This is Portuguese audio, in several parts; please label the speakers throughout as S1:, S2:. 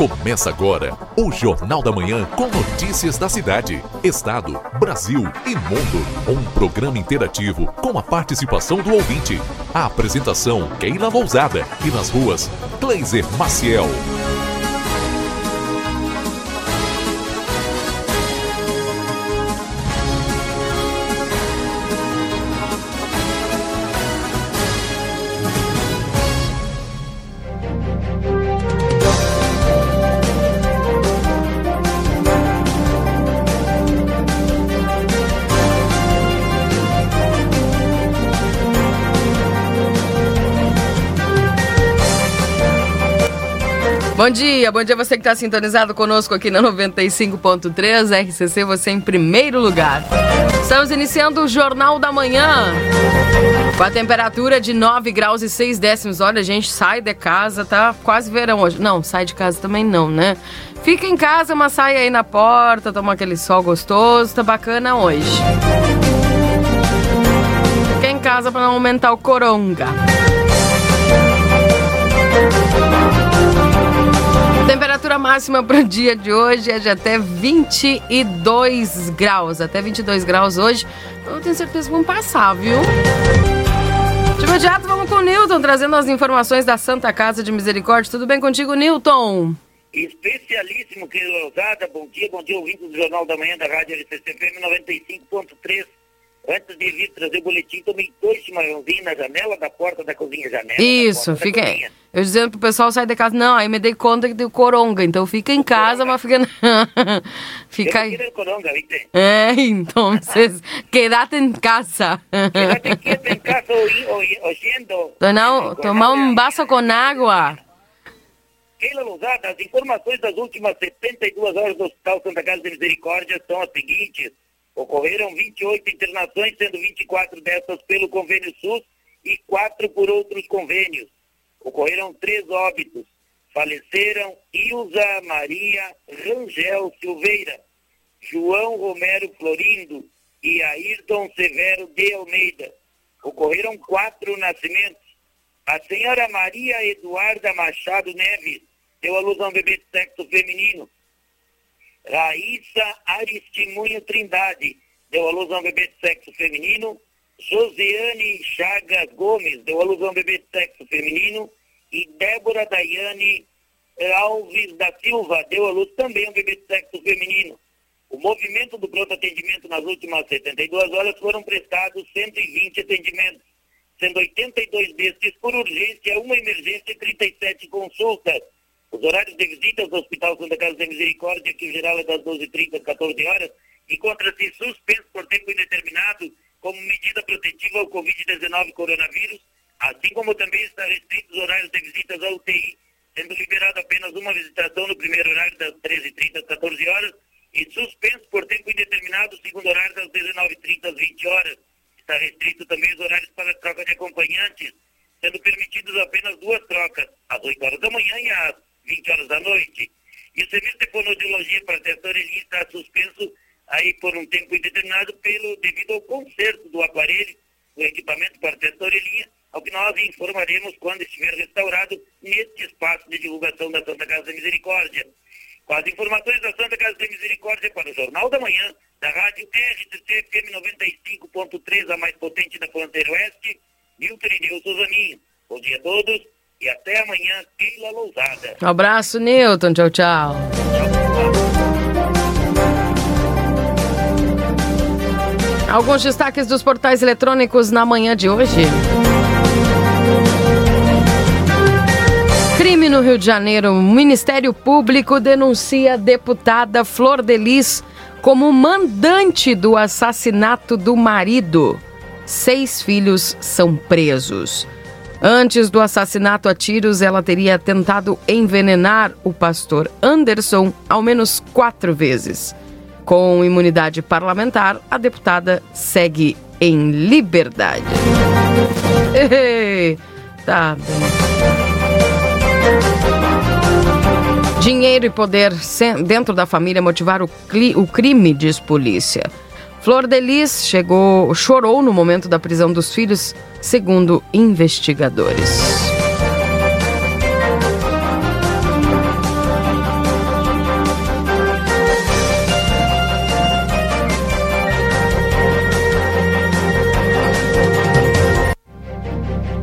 S1: Começa agora o Jornal da Manhã com notícias da cidade, estado, Brasil e mundo. Um programa interativo com a participação do ouvinte. A apresentação Keila Lousada e nas ruas Kleiser Maciel.
S2: Bom dia, bom dia você que está sintonizado conosco aqui na 95.3 RCC, você em primeiro lugar. Estamos iniciando o Jornal da Manhã com a temperatura de 9 graus e 6 décimos. Olha, a gente sai de casa, tá quase verão hoje. Não, sai de casa também não, né? Fica em casa, mas sai aí na porta, toma aquele sol gostoso, tá bacana hoje. Fica em casa para não aumentar o coronga. Temperatura máxima para o dia de hoje é de até 22 graus. Até 22 graus hoje. Eu tenho certeza que vão passar, viu? De imediato, vamos com o Newton, trazendo as informações da Santa Casa de Misericórdia. Tudo bem contigo, Newton?
S3: Especialíssimo, querido Lousada. Bom dia, bom dia, ouvintes do Jornal da Manhã da Rádio LCCFM 95.3. Antes de vir trazer o boletim, tomei dois chimarrãozinhos na janela da porta da cozinha. Janela
S2: Isso, fica. Eu dizendo pro pessoal sair de casa, não, aí me dei conta que deu coronga, então fica em casa, mas fica. fica aí.
S3: Coronga, ¿viste?
S2: É, então, quédate em casa.
S3: Quédate quieto em casa oyendo.
S2: Não, tomar um vaso com água.
S3: Keila Lousada, as informações das últimas 72 horas do Hospital Santa Casa de Misericórdia são as seguintes. Ocorreram 28 internações, sendo 24 dessas pelo convênio SUS e quatro por outros convênios. Ocorreram três óbitos. Faleceram Ilza Maria Rangel Silveira, João Romero Florindo e Ayrton Severo de Almeida. Ocorreram quatro nascimentos. A senhora Maria Eduarda Machado Neves deu à luz a um bebê de sexo feminino. Raíssa Aristimunho Trindade deu à luz a um bebê de sexo feminino. Josiane Chagas Gomes deu à luz a um bebê de sexo feminino. E Débora Daiane Alves da Silva deu à luz também a um bebê de sexo feminino. O movimento do pronto atendimento nas últimas 72 horas foram prestados 120 atendimentos, sendo 82 destes por urgência, uma emergência e 37 consultas. Os horários de visitas do Hospital Santa Casa da Misericórdia, que em geral é das 12h30 às 14 horas, encontra-se suspenso por tempo indeterminado como medida protetiva ao Covid-19 coronavírus, assim como também está restrito os horários de visitas à UTI, sendo liberado apenas uma visitação no primeiro horário das 13h30 às 14 horas e suspenso por tempo indeterminado o segundo horário das 19h30 às 20 horas. Está restrito também os horários para troca de acompanhantes, sendo permitidos apenas duas trocas, às 8 horas da manhã e às 20 horas da noite. E o serviço de fonoaudiologia para tesouraria está suspenso aí por um tempo indeterminado pelo, devido ao conserto do aparelho, do equipamento para tesouraria, ao que nós informaremos quando estiver restaurado neste espaço de divulgação da Santa Casa da Misericórdia. Com as informações da Santa Casa da Misericórdia para o Jornal da Manhã, da rádio RCC FM 95.3, a mais potente da fronteira oeste, Milton Irineu Souzaninho. Bom dia a todos e até amanhã, Keila Lousada.
S2: Um abraço, Newton. Tchau, tchau. Alguns destaques dos portais eletrônicos na manhã de hoje. Crime no Rio de Janeiro. O Ministério Público denuncia a deputada Flor Delis como mandante do assassinato do marido. Seis filhos são presos. Antes do assassinato a tiros, ela teria tentado envenenar o pastor Anderson ao menos quatro vezes. Com imunidade parlamentar, a deputada segue em liberdade. Tá bem. Dinheiro e poder dentro da família motivar o, o crime, diz polícia. Flor Delis chegou, chorou no momento da prisão dos filhos, segundo investigadores.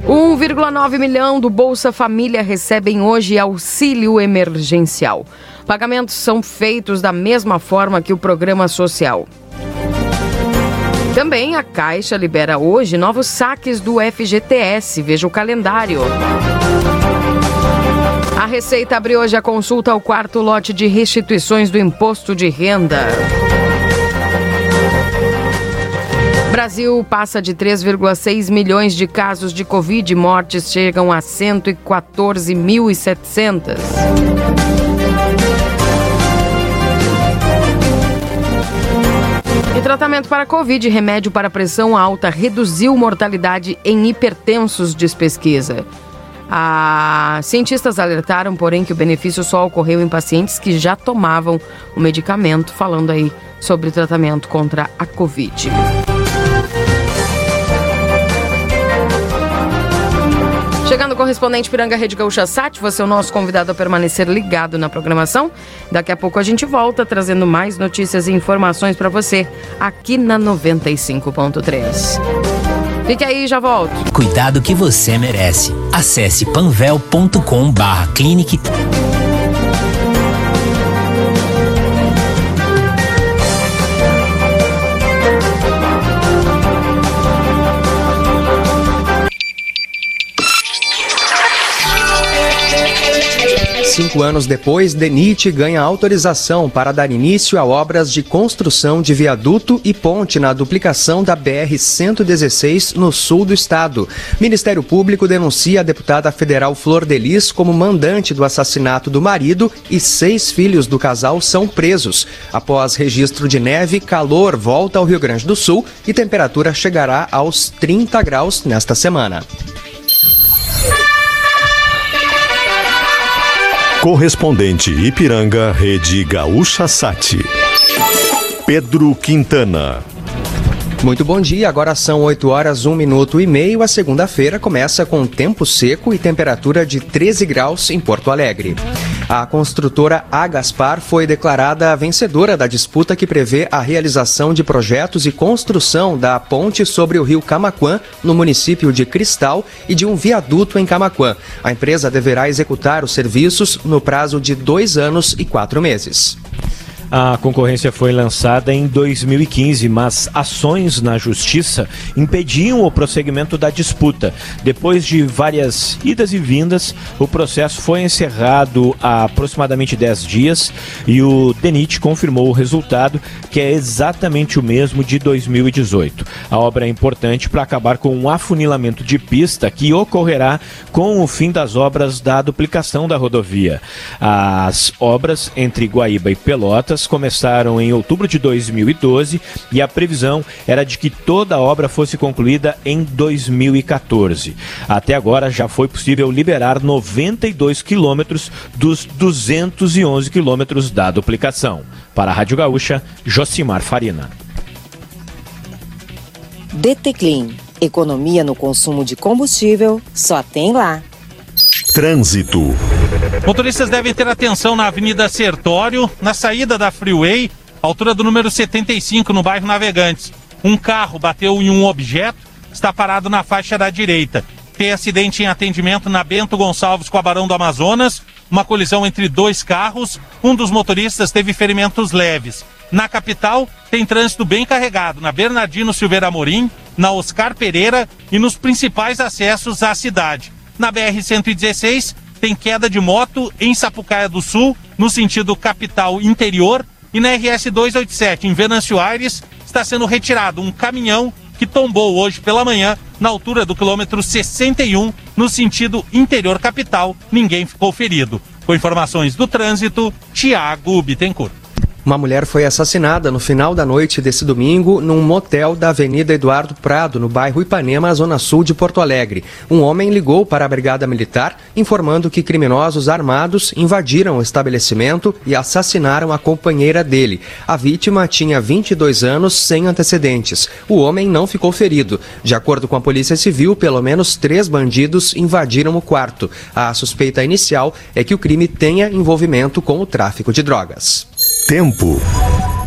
S2: 1,9 milhão do Bolsa Família recebem hoje auxílio emergencial. Pagamentos são feitos da mesma forma que o programa social. Também a Caixa libera hoje novos saques do FGTS. Veja o calendário. A Receita abriu hoje a consulta ao quarto lote de restituições do imposto de renda. Brasil passa de 3,6 milhões de casos de Covid, mortes chegam a 114.700. E tratamento para Covid, remédio para pressão alta, reduziu mortalidade em hipertensos, diz pesquisa. Ah, cientistas alertaram, porém, que o benefício só ocorreu em pacientes que já tomavam o medicamento, falando aí sobre o tratamento contra a Covid. Chegando o correspondente Piranga Rede Gaúcha Sat, você é o nosso convidado a permanecer ligado na programação. Daqui a pouco a gente volta trazendo mais notícias e informações para você aqui na 95.3. Fique aí, já volto.
S4: Cuidado que você merece. Acesse panvel.com/clinic.
S5: Cinco anos depois, DENIT ganha autorização para dar início a obras de construção de viaduto e ponte na duplicação da BR-116 no sul do estado. Ministério Público denuncia a deputada federal Flor Delis como mandante do assassinato do marido e seis filhos do casal são presos. Após registro de neve, calor volta ao Rio Grande do Sul e temperatura chegará aos 30 graus nesta semana.
S6: Correspondente Ipiranga, Rede Gaúcha Sati. Pedro Quintana.
S5: Muito bom dia, agora são 8 horas, 1 minuto e meio. A segunda-feira começa com tempo seco e temperatura de 13 graus em Porto Alegre. A construtora Agaspar foi declarada vencedora da disputa que prevê a realização de projetos e construção da ponte sobre o rio Camaquã, no município de Cristal, e de um viaduto em Camaquã. A empresa deverá executar os serviços no prazo de dois anos e quatro meses.
S7: A concorrência foi lançada em 2015, mas ações na justiça impediam o prosseguimento da disputa. Depois de várias idas e vindas, o processo foi encerrado há aproximadamente 10 dias e o DENIT confirmou o resultado, que é exatamente o mesmo de 2018. A obra é importante para acabar com um afunilamento de pista que ocorrerá com o fim das obras da duplicação da rodovia. As obras entre Guaíba e Pelotas começaram em outubro de 2012 e a previsão era de que toda a obra fosse concluída em 2014. Até agora já foi possível liberar 92 quilômetros dos 211 quilômetros da duplicação. Para a Rádio Gaúcha, Josimar Farina.
S8: DT Clean. Economia no consumo de combustível só tem lá.
S6: Trânsito.
S9: Motoristas devem ter atenção na Avenida Sertório, na saída da Freeway, altura do número 75, no bairro Navegantes. Um carro bateu em um objeto, está parado na faixa da direita. Tem acidente em atendimento na Bento Gonçalves com a Barão do Amazonas, uma colisão entre dois carros. Um dos motoristas teve ferimentos leves. Na capital, tem trânsito bem carregado na Bernardino Silveira Amorim, na Oscar Pereira e nos principais acessos à cidade. Na BR-116, tem queda de moto em Sapucaia do Sul, no sentido capital interior, e na RS 287 em Venâncio Aires está sendo retirado um caminhão que tombou hoje pela manhã na altura do quilômetro 61 no sentido interior capital. Ninguém ficou ferido. Com informações do trânsito, Tiago Bittencourt.
S5: Uma mulher foi assassinada no final da noite desse domingo num motel da Avenida Eduardo Prado, no bairro Ipanema, zona sul de Porto Alegre. Um homem ligou para a Brigada Militar informando que criminosos armados invadiram o estabelecimento e assassinaram a companheira dele. A vítima tinha 22 anos sem antecedentes. O homem não ficou ferido. De acordo com a Polícia Civil, pelo menos três bandidos invadiram o quarto. A suspeita inicial é que o crime tenha envolvimento com o tráfico de drogas.
S6: Tempo.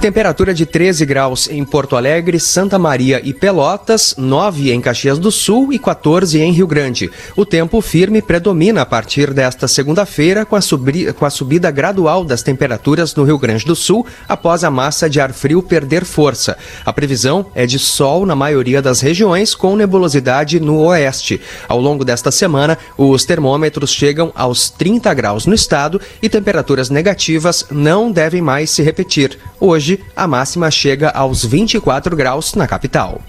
S5: Temperatura de 13 graus em Porto Alegre, Santa Maria e Pelotas, 9 em Caxias do Sul e 14 em Rio Grande. O tempo firme predomina a partir desta segunda-feira, com, com, a subida gradual das temperaturas no Rio Grande do Sul, após a massa de ar frio perder força. A previsão é de sol na maioria das regiões, com nebulosidade no oeste. Ao longo desta semana, os termômetros chegam aos 30 graus no estado e temperaturas negativas não devem mais se repetir. Hoje, a máxima chega aos 24 graus na capital.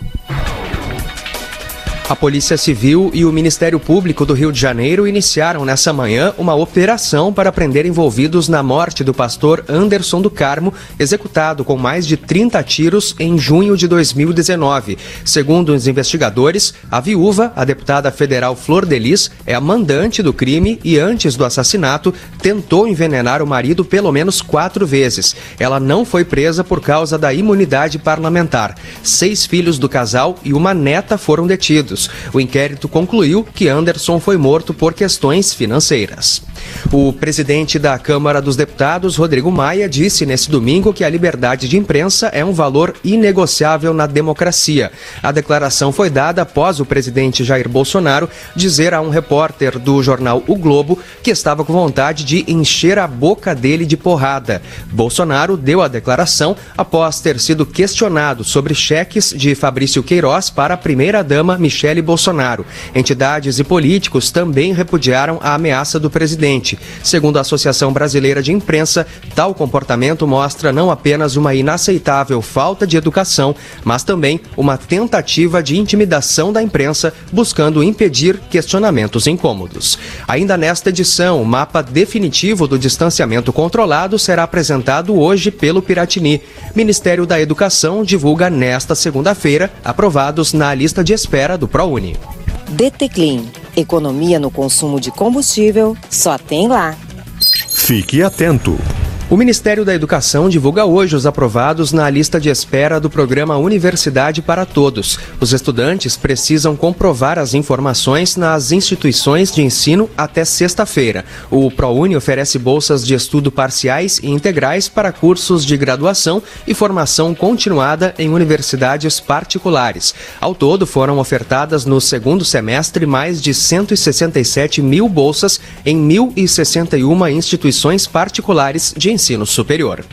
S5: A Polícia Civil e o Ministério Público do Rio de Janeiro iniciaram nessa manhã uma operação para prender envolvidos na morte do pastor Anderson do Carmo, executado com mais de 30 tiros em junho de 2019. Segundo os investigadores, a viúva, a deputada federal Flor Delis, é a mandante do crime e, antes do assassinato, tentou envenenar o marido pelo menos quatro vezes. Ela não foi presa por causa da imunidade parlamentar. Seis filhos do casal e uma neta foram detidos. O inquérito concluiu que Anderson foi morto por questões financeiras. O presidente da Câmara dos Deputados, Rodrigo Maia, disse nesse domingo que a liberdade de imprensa é um valor inegociável na democracia. A declaração foi dada após o presidente Jair Bolsonaro dizer a um repórter do jornal O Globo que estava com vontade de encher a boca dele de porrada. Bolsonaro deu a declaração após ter sido questionado sobre cheques de Fabrício Queiroz para a primeira-dama Michele Bolsonaro. Entidades e políticos também repudiaram a ameaça do presidente. Segundo a Associação Brasileira de Imprensa, tal comportamento mostra não apenas uma inaceitável falta de educação, mas também uma tentativa de intimidação da imprensa, buscando impedir questionamentos incômodos. Ainda nesta edição, o mapa definitivo do distanciamento controlado será apresentado hoje pelo Piratini. Ministério da Educação divulga nesta segunda-feira, aprovados na lista de espera do ProUni.
S8: DT Clean. Economia no consumo de combustível só tem lá.
S6: Fique atento.
S5: O Ministério da Educação divulga hoje os aprovados na lista de espera do programa Universidade para Todos. Os estudantes precisam comprovar as informações nas instituições de ensino até sexta-feira. O ProUni oferece bolsas de estudo parciais e integrais para cursos de graduação e formação continuada em universidades particulares. Ao todo, foram ofertadas no segundo semestre mais de 167 mil bolsas em 1.061 instituições particulares de ensino ensino superior.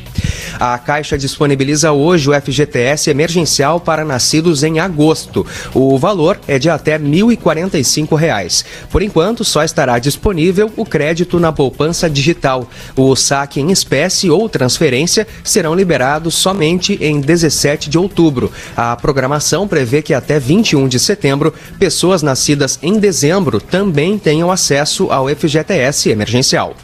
S5: A Caixa disponibiliza hoje o FGTS emergencial para nascidos em agosto. O valor é de até R$ 1.045. Por enquanto, só estará disponível o crédito na poupança digital. O saque em espécie ou transferência serão liberados somente em 17 de outubro. A programação prevê que até 21 de setembro, pessoas nascidas em dezembro também tenham acesso ao FGTS emergencial.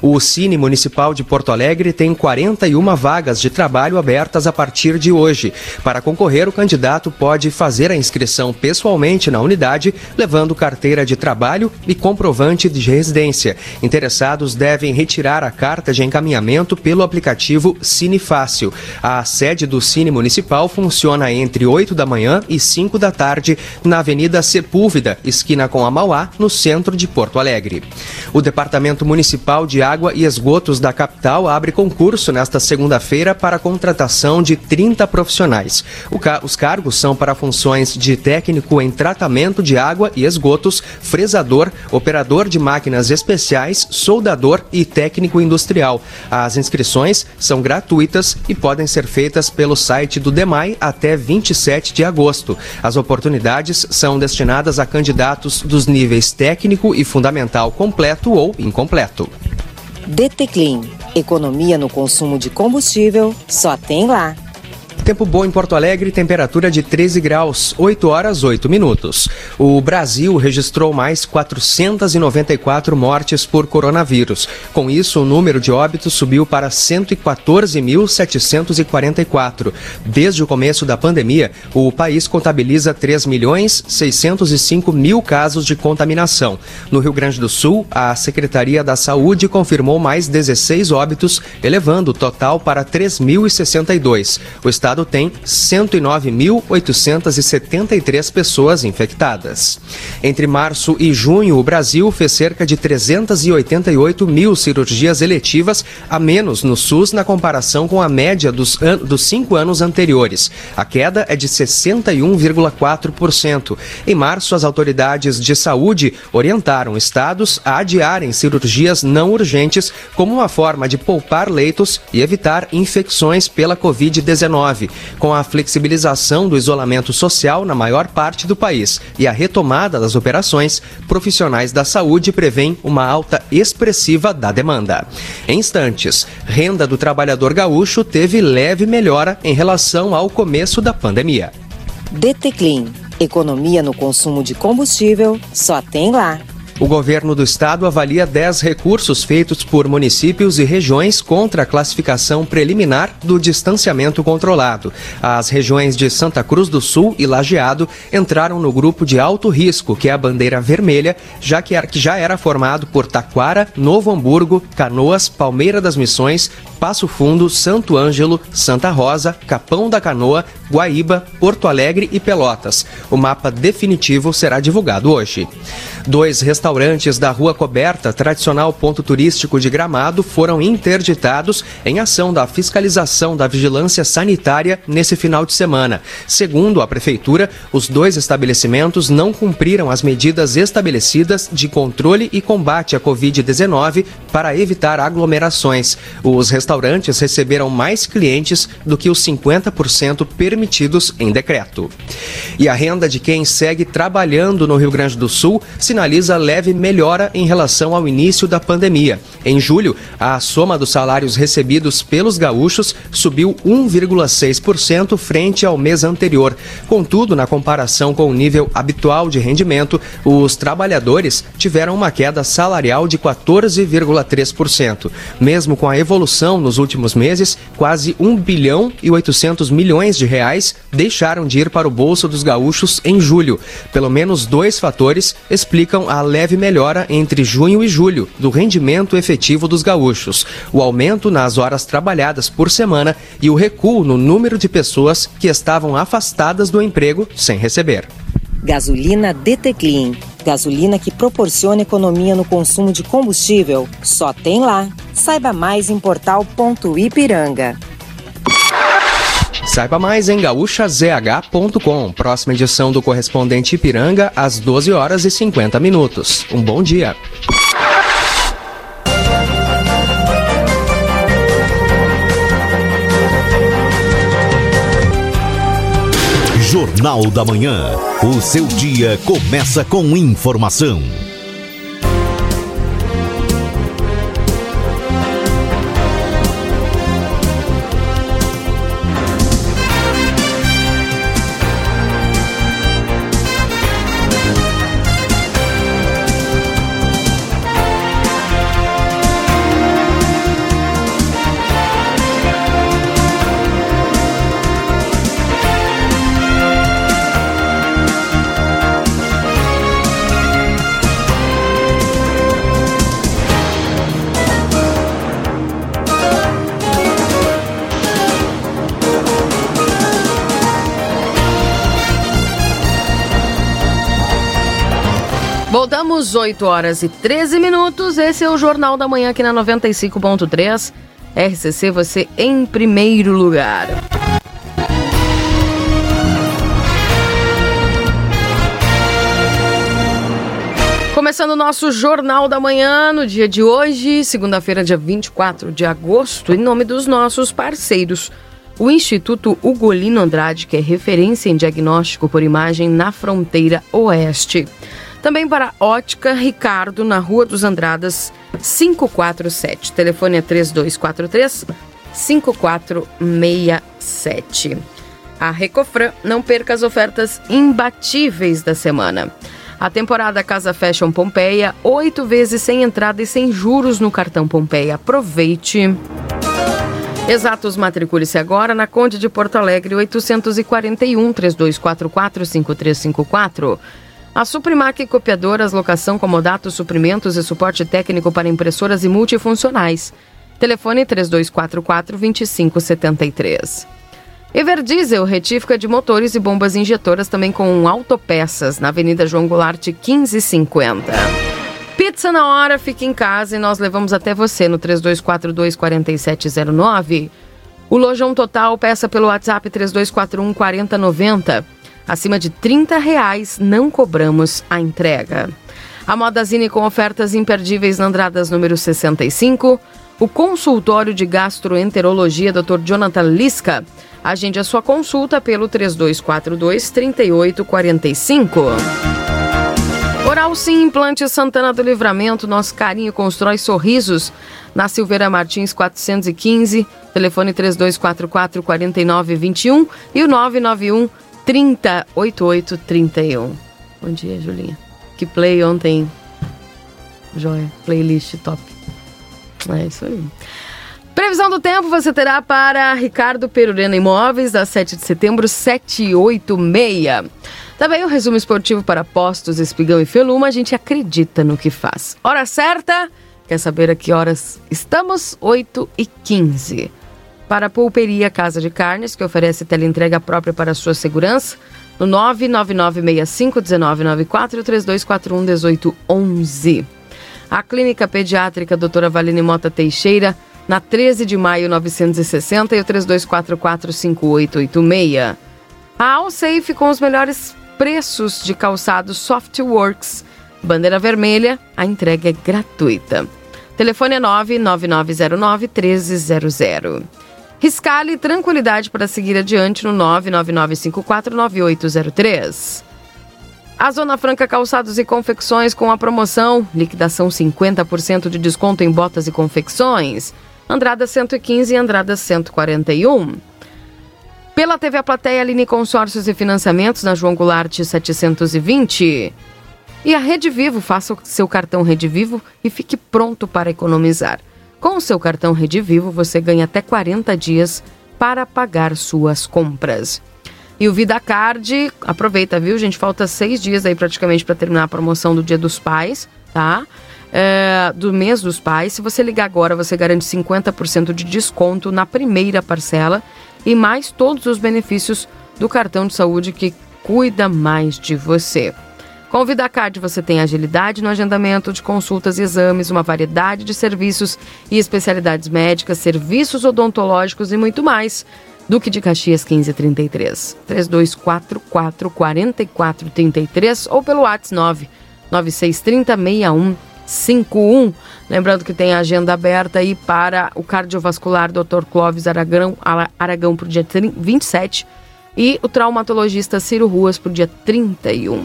S5: O Cine Municipal de Porto Alegre tem 41 vagas de trabalho abertas a partir de hoje. Para concorrer, o candidato pode fazer a inscrição pessoalmente na unidade, levando carteira de trabalho e comprovante de residência. Interessados devem retirar a carta de encaminhamento pelo aplicativo Cine Fácil. A sede do Cine Municipal funciona entre 8 da manhã e 5 da tarde na Avenida Sepúlveda, esquina com a Mauá, no centro de Porto Alegre. O Departamento Municipal de Água e Esgotos da capital abre concurso nesta segunda-feira para a contratação de 30 profissionais. Ca os cargos são para funções de técnico em tratamento de água e esgotos, fresador, operador de máquinas especiais, soldador e técnico industrial. As inscrições são gratuitas e podem ser feitas pelo site do DEMAI até 27 de agosto. As oportunidades são destinadas a candidatos dos níveis técnico e fundamental completo ou incompleto.
S8: DT Clean. Economia no consumo de combustível só tem lá.
S5: Tempo bom em Porto Alegre, temperatura de 13 graus, 8 horas 8 minutos. O Brasil registrou mais 494 mortes por coronavírus. Com isso, o número de óbitos subiu para 114.744. Desde o começo da pandemia, o país contabiliza 3 milhões 605 mil casos de contaminação. No Rio Grande do Sul, a Secretaria da Saúde confirmou mais 16 óbitos, elevando o total para 3.062. O estado estado tem 109.873 pessoas infectadas. Entre março e junho, o Brasil fez cerca de 388 mil cirurgias eletivas a menos no SUS na comparação com a média dos, dos cinco anos anteriores. A queda é de 61,4%. Em março, as autoridades de saúde orientaram estados a adiarem cirurgias não urgentes como uma forma de poupar leitos e evitar infecções pela Covid-19. Com a flexibilização do isolamento social na maior parte do país e a retomada das operações, profissionais da saúde prevêem uma alta expressiva da demanda. Em instantes, renda do trabalhador gaúcho teve leve melhora em relação ao começo da pandemia.
S8: DT Clean. Economia no consumo de combustível só tem lá.
S5: O governo do estado avalia 10 recursos feitos por municípios e regiões contra a classificação preliminar do distanciamento controlado. As regiões de Santa Cruz do Sul e Lajeado entraram no grupo de alto risco, que é a bandeira vermelha, já que, já era formado por Taquara, Novo Hamburgo, Canoas, Palmeira das Missões, Passo Fundo, Santo Ângelo, Santa Rosa, Capão da Canoa, Guaíba, Porto Alegre e Pelotas. O mapa definitivo será divulgado hoje. Dois restaurantes da Rua Coberta, tradicional ponto turístico de Gramado, foram interditados em ação da fiscalização da vigilância sanitária nesse final de semana. Segundo a Prefeitura, os dois estabelecimentos não cumpriram as medidas estabelecidas de controle e combate à Covid-19 para evitar aglomerações. Os restaurantes receberam mais clientes do que os 50% permitidos em decreto. E a renda de quem segue trabalhando no Rio Grande do Sul sinaliza leve melhora em relação ao início da pandemia. Em julho, a soma dos salários recebidos pelos gaúchos subiu 1,6% frente ao mês anterior. Contudo, na comparação com o nível habitual de rendimento, os trabalhadores tiveram uma queda salarial de 14,3%. Mesmo com a evolução nos últimos meses, quase 1 bilhão e 800 milhões de reais deixaram de ir para o bolso dos gaúchos em julho. Pelo menos dois fatores explicam a leve melhora entre junho e julho do rendimento efetivo dos gaúchos: o aumento nas horas trabalhadas por semana e o recuo no número de pessoas que estavam afastadas do emprego sem receber.
S8: Gasolina DT Clean. Gasolina que proporciona economia no consumo de combustível. Só tem lá. Saiba mais em portal.ipiranga.
S5: Saiba mais em gaúchazh.com. Próxima edição do Correspondente Ipiranga, às 12 horas e 50 minutos. Um bom dia.
S1: Jornal da Manhã. O seu dia começa com informação.
S2: Voltamos 8 horas e 13 minutos. Esse é o Jornal da Manhã aqui na 95.3. RCC, você em primeiro lugar. Começando o nosso Jornal da Manhã no dia de hoje, segunda-feira, dia 24 de agosto, em nome dos nossos parceiros. O Instituto Ugolino Andrade, que é referência em diagnóstico por imagem na fronteira oeste. Também para Ótica Ricardo, na Rua dos Andradas, 547. Telefone é 3243 5467. A Recofran não perca as ofertas imbatíveis da semana. A temporada Casa Fashion Pompeia, oito vezes sem entrada e sem juros no cartão Pompeia. Aproveite! Exatos, matricule-se agora na Conde de Porto Alegre, 841 3244 5354. A Suprimac Copiadoras, locação, comodato, suprimentos e suporte técnico para impressoras e multifuncionais. Telefone 3244-2573. Everdiesel, retífica de motores e bombas injetoras também com autopeças, na Avenida João Goulart 1550. Pizza na hora, fique em casa e nós levamos até você no 3242-4709. O Lojão Total, peça pelo WhatsApp 3241 4090. Acima de 30 reais, não cobramos a entrega. A Modazine com ofertas imperdíveis na Andradas número 65. O consultório de gastroenterologia Dr. Jonathan Lisca. Agende a sua consulta pelo 3242 3845. Oral Sim Implante Santana do Livramento, nosso carinho constrói sorrisos. Na Silveira Martins 415, telefone 3244 4921 e o 991 308831. Bom dia, Julinha. Que play ontem. Joia, playlist top. É isso aí. Previsão do tempo você terá para Ricardo Perurena Imóveis, da 7 de setembro, 786. Também o resumo esportivo para Postos, Espigão e Feluma. A gente acredita no que faz. Hora certa, quer saber a que horas estamos? 8 e 15 Para a Pulperia Casa de Carnes, que oferece teleentrega própria para sua segurança, no 999651994 e 32411811. A Clínica Pediátrica Doutora Valine Mota Teixeira, na 13 de maio 960 e o 32445886. A Alsafe com os melhores preços de calçados Softworks. Bandeira vermelha, a entrega é gratuita. Telefone é 99909 1300. Riscale tranquilidade para seguir adiante no 999549803. A Zona Franca Calçados e Confecções com a promoção liquidação 50% de desconto em botas e confecções. Andrada 115 e Andrada 141. Pela TV A Plateia, Aline Consórcios e Financiamentos na João Goulart 720. E a Rede Vivo, faça o seu cartão Rede Vivo e fique pronto para economizar. Com o seu cartão Rede Vivo, você ganha até 40 dias para pagar suas compras. E o VidaCard, aproveita, viu, gente? Falta seis dias aí praticamente para terminar a promoção do Dia dos Pais, tá? É, do mês dos pais. Se você ligar agora, você garante 50% de desconto na primeira parcela e mais todos os benefícios do cartão de saúde que cuida mais de você. Com o VidaCard você tem agilidade no agendamento de consultas e exames, uma variedade de serviços e especialidades médicas, serviços odontológicos e muito mais. Duque de Caxias 1533, 3244 4433 ou pelo WhatsApp 9 9630 6151. Lembrando que tem a agenda aberta aí para o cardiovascular Dr. Clóvis Aragão, Aragão para o dia 27 e o traumatologista Ciro Ruas para o dia 31.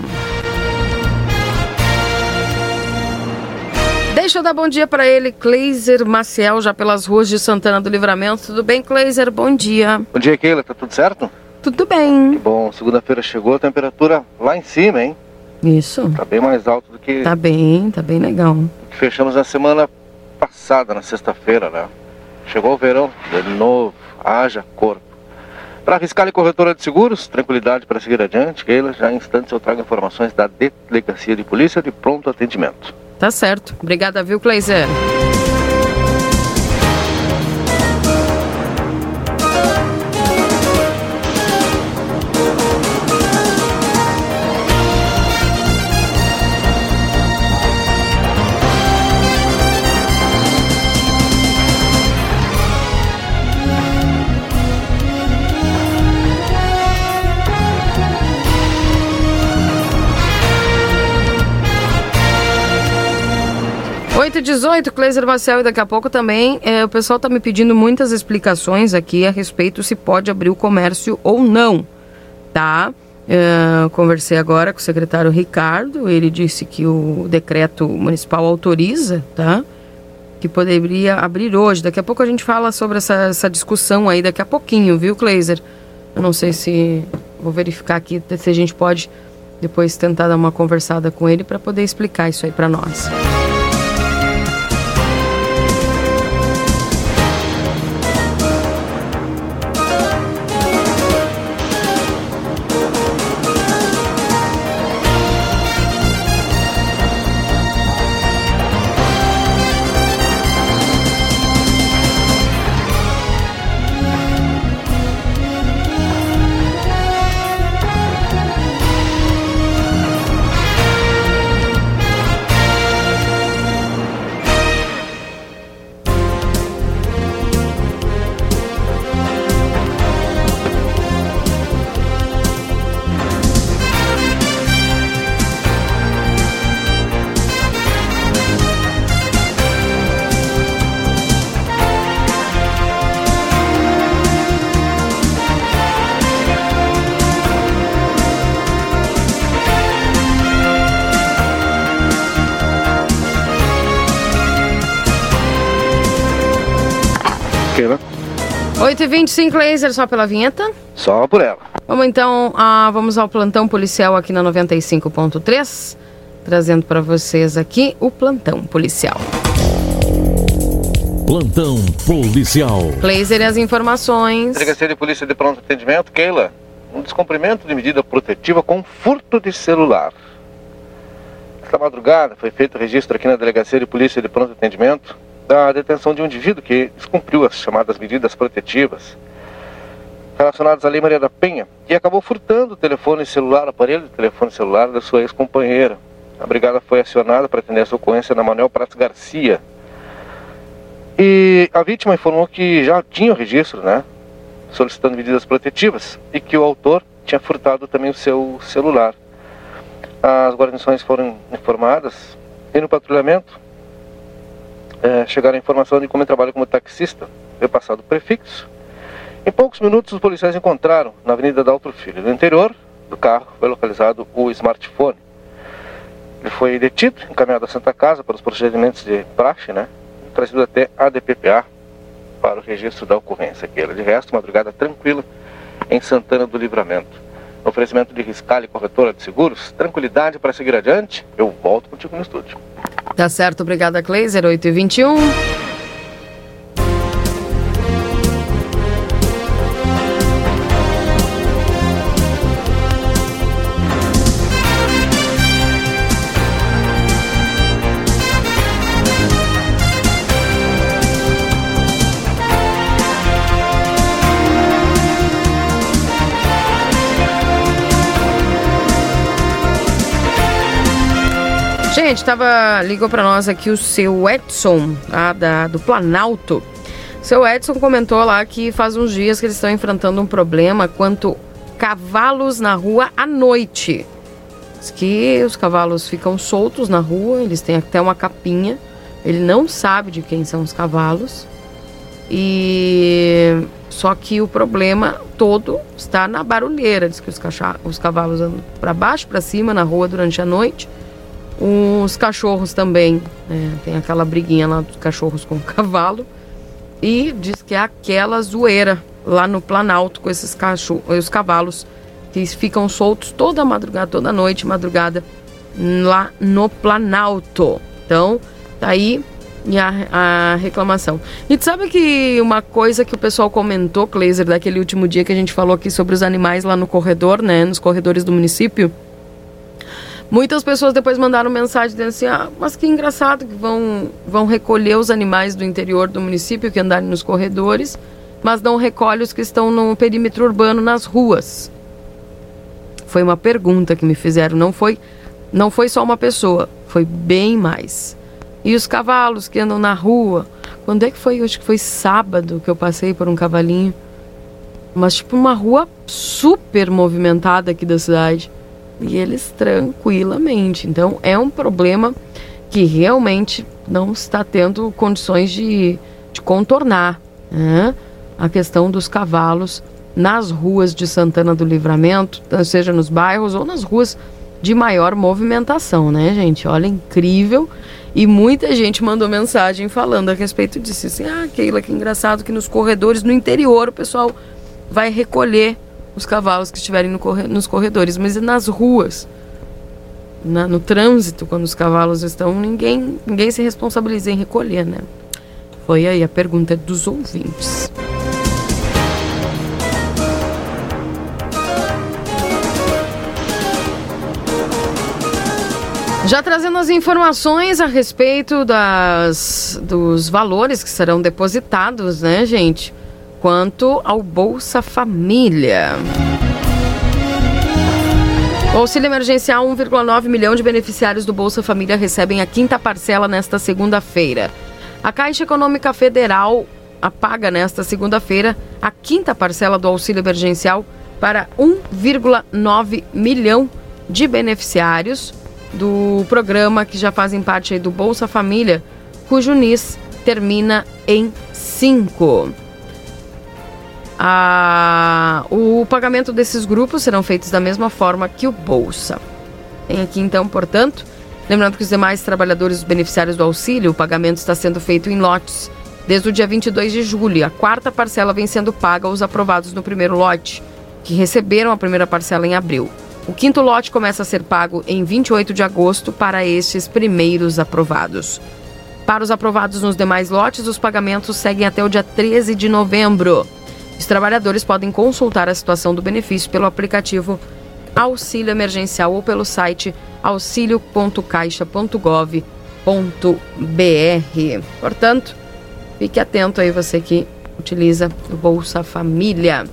S2: Deixa eu dar bom dia para ele, Cleiser Maciel, já pelas ruas de Santana do Livramento. Tudo bem, Cleiser? Bom dia.
S10: Bom dia, Keila. Tá tudo certo?
S2: Tudo bem.
S10: Que bom. Segunda-feira chegou, a temperatura lá em cima, hein?
S2: Isso.
S10: Tá bem mais alto do que.
S2: Tá bem, tá bem legal.
S10: Fechamos na semana passada, na sexta-feira, né? Chegou o verão, de novo, haja corpo. Para arriscar e corretora de seguros, tranquilidade para seguir adiante, Keila, já em instantes eu trago informações da Delegacia de Polícia de pronto atendimento.
S2: Tá certo. Obrigada, viu, Cleiser? E 18, Cleiser Marcel, e daqui a pouco também é, o pessoal está me pedindo muitas explicações aqui a respeito se pode abrir o comércio ou não, tá? É, conversei agora com o secretário Ricardo, ele disse que o decreto municipal autoriza, tá? Que poderia abrir hoje. Daqui a pouco a gente fala sobre essa, essa discussão aí, daqui a pouquinho, viu, Kleiser? Eu não sei se. Vou verificar aqui se a gente pode depois tentar dar uma conversada com ele para poder explicar isso aí para nós. 8h25, laser, só pela vinheta?
S10: Só por ela.
S2: Vamos então, ah, vamos ao plantão policial aqui na 95.3, trazendo para vocês aqui o plantão policial.
S1: Plantão policial.
S2: Laser e as informações.
S10: Delegacia de Polícia de Pronto Atendimento, Keila. Um descumprimento de medida protetiva com furto de celular. Esta madrugada foi feito o registro aqui na Delegacia de Polícia de Pronto Atendimento da detenção de um indivíduo que descumpriu as chamadas medidas protetivas relacionadas à Lei Maria da Penha e acabou furtando o telefone celular, o aparelho de telefone celular da sua ex-companheira. A brigada foi acionada para atender essa ocorrência na Manuel Prats Garcia. E a vítima informou que já tinha o registro, né? Solicitando medidas protetivas e que o autor tinha furtado também o seu celular. As guarnições foram informadas e no patrulhamento é, chegaram a informação de como ele trabalha como taxista, repassado o prefixo. Em poucos minutos, os policiais encontraram, na Avenida Daltro Filho, no interior do carro, foi localizado o smartphone. Ele foi detido, encaminhado à Santa Casa para os procedimentos de praxe, né? Trazido até a DPPA para o registro da ocorrência. Aquela de resto, madrugada tranquila em Santana do Livramento. Oferecimento de Riscale Corretora de Seguros, tranquilidade para seguir adiante. Eu volto contigo no estúdio.
S2: Tá certo, obrigada, Kleiser, 8 e 21 Gente, tava, ligou para nós aqui o seu Edson, tá, da, do Planalto. Seu Edson comentou lá que faz uns dias que eles estão enfrentando um problema quanto cavalos na rua à noite. Diz que os cavalos ficam soltos na rua, eles têm até uma capinha. Ele não sabe de quem são os cavalos. E só que o problema todo está na barulheira. Diz que os, os cavalos andam para baixo, para cima na rua durante a noite os cachorros também, né? tem aquela briguinha lá dos cachorros com o cavalo. E diz que é aquela zoeira lá no Planalto com esses cachorros, os cavalos que ficam soltos toda madrugada, toda noite, madrugada, lá no Planalto. Então, tá aí a, a reclamação. E sabe que uma coisa que o pessoal comentou, Kleiser, daquele último dia que a gente falou aqui sobre os animais lá no corredor, né? Nos corredores do município Muitas pessoas depois mandaram mensagem dizendo assim: ah, mas que engraçado que vão, vão recolher os animais do interior do município que andarem nos corredores, mas não recolhe os que estão no perímetro urbano nas ruas. Foi uma pergunta que me fizeram, não foi, não foi só uma pessoa, foi bem mais. E os cavalos que andam na rua? Quando é que foi? Acho que foi sábado que eu passei por um cavalinho. Mas tipo uma rua super movimentada aqui da cidade e eles tranquilamente. Então é um problema que realmente não está tendo condições de, de contornar né? a questão dos cavalos nas ruas de Santana do Livramento, seja nos bairros ou nas ruas de maior movimentação, né, gente? Olha, incrível. E muita gente mandou mensagem falando a respeito disso. Assim, ah, Keila, que engraçado que nos corredores, no interior, o pessoal vai recolher os cavalos que estiverem no corre nos corredores, mas nas ruas, na, no trânsito, quando os cavalos estão, ninguém, ninguém se responsabiliza em recolher, né? Foi aí a pergunta dos ouvintes. Já trazendo as informações a respeito das, dos valores que serão depositados, né, gente? Quanto ao Bolsa Família. O auxílio emergencial 1,9 milhão de beneficiários do Bolsa Família recebem a quinta parcela nesta segunda-feira. A Caixa Econômica Federal apaga nesta segunda-feira a quinta parcela do auxílio emergencial para 1,9 milhão de beneficiários do programa que já fazem parte do Bolsa Família, cujo NIS termina em 5. O pagamento desses grupos serão feitos da mesma forma que o Bolsa. Tem aqui então, portanto, lembrando que os demais trabalhadores os beneficiários do auxílio, o pagamento está sendo feito em lotes desde o dia 22 de julho. A quarta parcela vem sendo paga aos aprovados no primeiro lote, que receberam a primeira parcela em abril. O quinto lote começa a ser pago em 28 de agosto para estes primeiros aprovados. Para os aprovados nos demais lotes, os pagamentos seguem até o dia 13 de novembro. Os trabalhadores podem consultar a situação do benefício pelo aplicativo Auxílio Emergencial ou pelo site auxilio.caixa.gov.br. Portanto, fique atento aí você que utiliza Bolsa Família.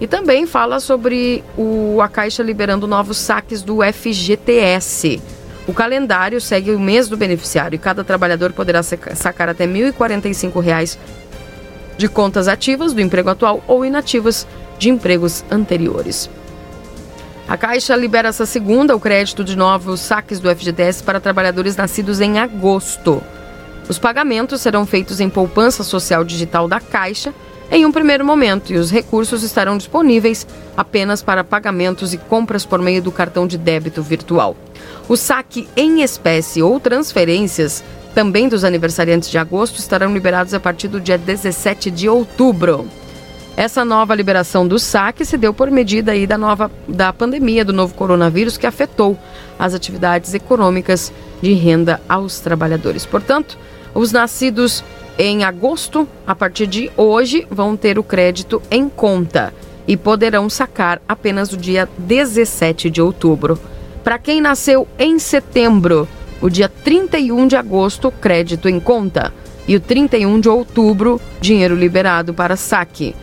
S2: E também fala sobre o, a Caixa liberando novos saques do FGTS. O calendário segue o mês do beneficiário e cada trabalhador poderá sacar até R$ 1.045 de contas ativas do emprego atual ou inativas de empregos anteriores. A Caixa libera essa segunda o crédito de novos saques do FGTS para trabalhadores nascidos em agosto. Os pagamentos serão feitos em poupança social digital da Caixa em um primeiro momento e os recursos estarão disponíveis apenas para pagamentos e compras por meio do cartão de débito virtual. O saque em espécie ou transferências também dos aniversariantes de agosto estarão liberados a partir do dia 17 de outubro. Essa nova liberação do saque se deu por medida aí da nova da pandemia do novo coronavírus que afetou as atividades econômicas de renda aos trabalhadores. Portanto, os nascidos em agosto, a partir de hoje, vão ter o crédito em conta e poderão sacar apenas no dia 17 de outubro. Para quem nasceu em setembro, o dia 31 de agosto, crédito em conta, e o 31 de outubro, dinheiro liberado para saque.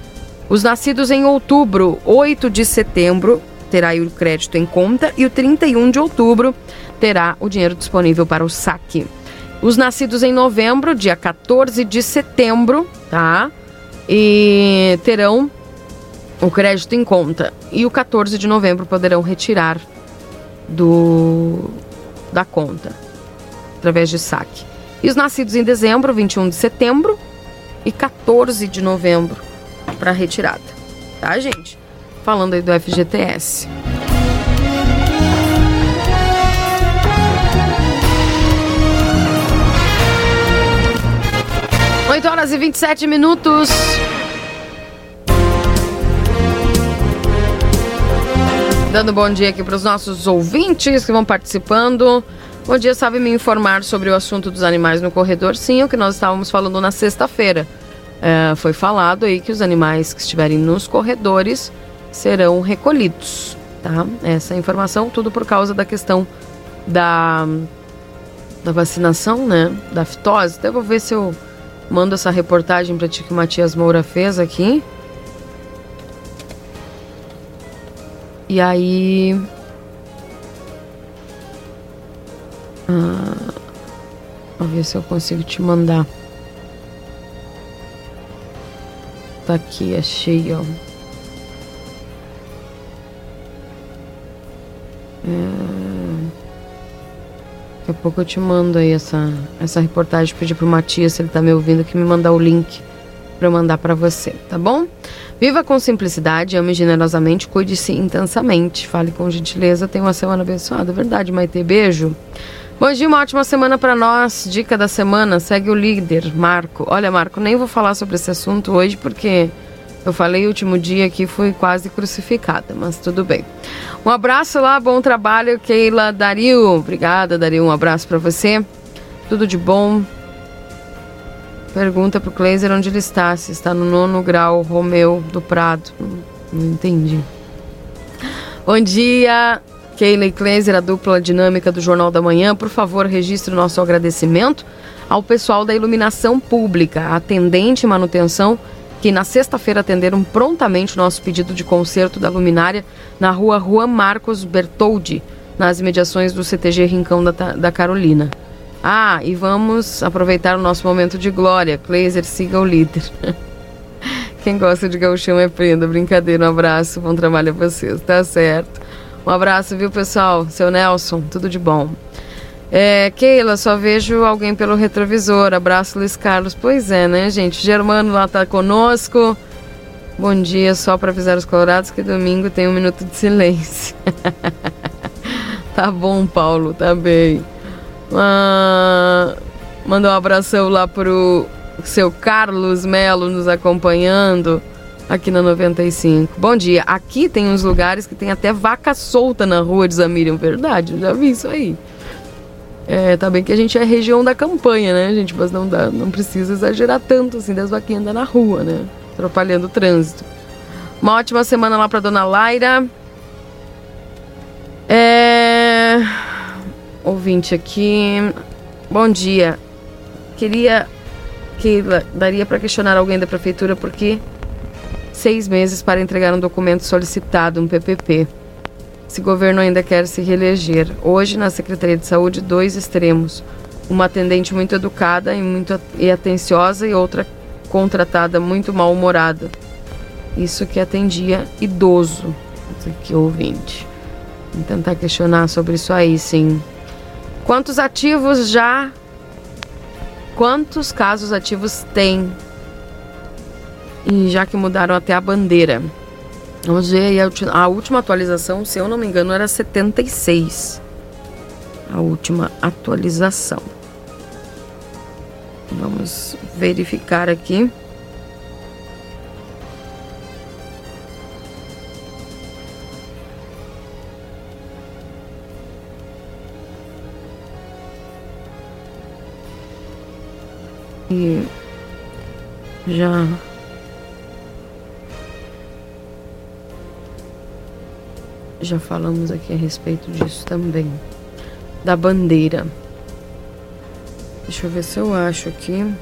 S2: Os nascidos em outubro, 8 de setembro, terá o crédito em conta e o 31 de outubro terá o dinheiro disponível para o saque. Os nascidos em novembro, dia 14 de setembro, tá? E terão o crédito em conta. E o 14 de novembro poderão retirar do da conta através de saque. E os nascidos em dezembro, 21 de setembro e 14 de novembro para retirada. Tá, gente? Falando aí do FGTS. 8 horas e 27 minutos. Dando bom dia aqui para os nossos ouvintes que vão participando. Bom dia, sabe me informar sobre o assunto dos animais no corredor? Sim, o que nós estávamos falando na sexta-feira. É, foi falado aí que os animais que estiverem nos corredores serão recolhidos, tá? Essa informação, tudo por causa da questão da, da vacinação, né? Da fitose. Até vou ver se eu Mando essa reportagem para ti que o Matias Moura fez aqui. E aí. Ah, vou ver se eu consigo te mandar. Tá aqui, achei, ó. É... Daqui a pouco eu te mando aí essa, essa reportagem. Pedir pro Matias, se ele tá me ouvindo, que me mandar o link para mandar para você, tá bom? Viva com simplicidade, ame generosamente, cuide-se intensamente. Fale com gentileza, tenha uma semana abençoada. Verdade, Maite, beijo. Bom dia, uma ótima semana para nós. Dica da semana, segue o líder, Marco. Olha, Marco, nem vou falar sobre esse assunto hoje porque eu falei último dia que fui quase crucificada, mas tudo bem. Um abraço lá, bom trabalho, Keila Dario. Obrigada, Dario. Um abraço para você. Tudo de bom. Pergunta pro Kleiser onde ele está. Se está no nono grau, Romeu do Prado. Não entendi. Bom dia, Keila e Kleiser, a dupla dinâmica do Jornal da Manhã. Por favor, registre o nosso agradecimento ao pessoal da iluminação pública, atendente e manutenção que na sexta-feira atenderam prontamente o nosso pedido de conserto da luminária na rua Juan Marcos Bertoldi, nas imediações do CTG Rincão da, da Carolina. Ah, e vamos aproveitar o nosso momento de glória. Kleiser, siga o líder. Quem gosta de gauchão é prenda. Brincadeira, um abraço, bom trabalho a vocês, tá certo. Um abraço, viu, pessoal? Seu Nelson, tudo de bom. É, Keila, só vejo alguém pelo retrovisor. Abraço, Luiz Carlos. Pois é, né, gente? Germano lá tá conosco. Bom dia, só para avisar os colorados que domingo tem um minuto de silêncio. tá bom, Paulo, tá bem. Ah, mandar um abração lá pro seu Carlos Melo nos acompanhando aqui na 95. Bom dia. Aqui tem uns lugares que tem até vaca solta na rua, diz a Miriam. Verdade, já vi isso aí. É, tá bem que a gente é região da campanha, né, gente? Mas não dá, não precisa exagerar tanto assim das vaquinhas andando na rua, né? Atrapalhando o trânsito. Uma ótima semana lá pra dona Laira. É. Ouvinte aqui. Bom dia. Queria que daria para questionar alguém da prefeitura porque seis meses para entregar um documento solicitado, um PPP. Esse governo ainda quer se reeleger. Hoje, na Secretaria de Saúde, dois extremos. Uma atendente muito educada e muito e atenciosa e outra contratada muito mal-humorada. Isso que atendia idoso. Aqui, ouvinte. Vou tentar questionar sobre isso aí, sim. Quantos ativos já quantos casos ativos tem. E já que mudaram até a bandeira. Vamos ver a, a última atualização, se eu não me engano, era 76. A última atualização. Vamos verificar aqui. E já já falamos aqui a respeito disso também. Da bandeira. Deixa eu ver se eu acho aqui.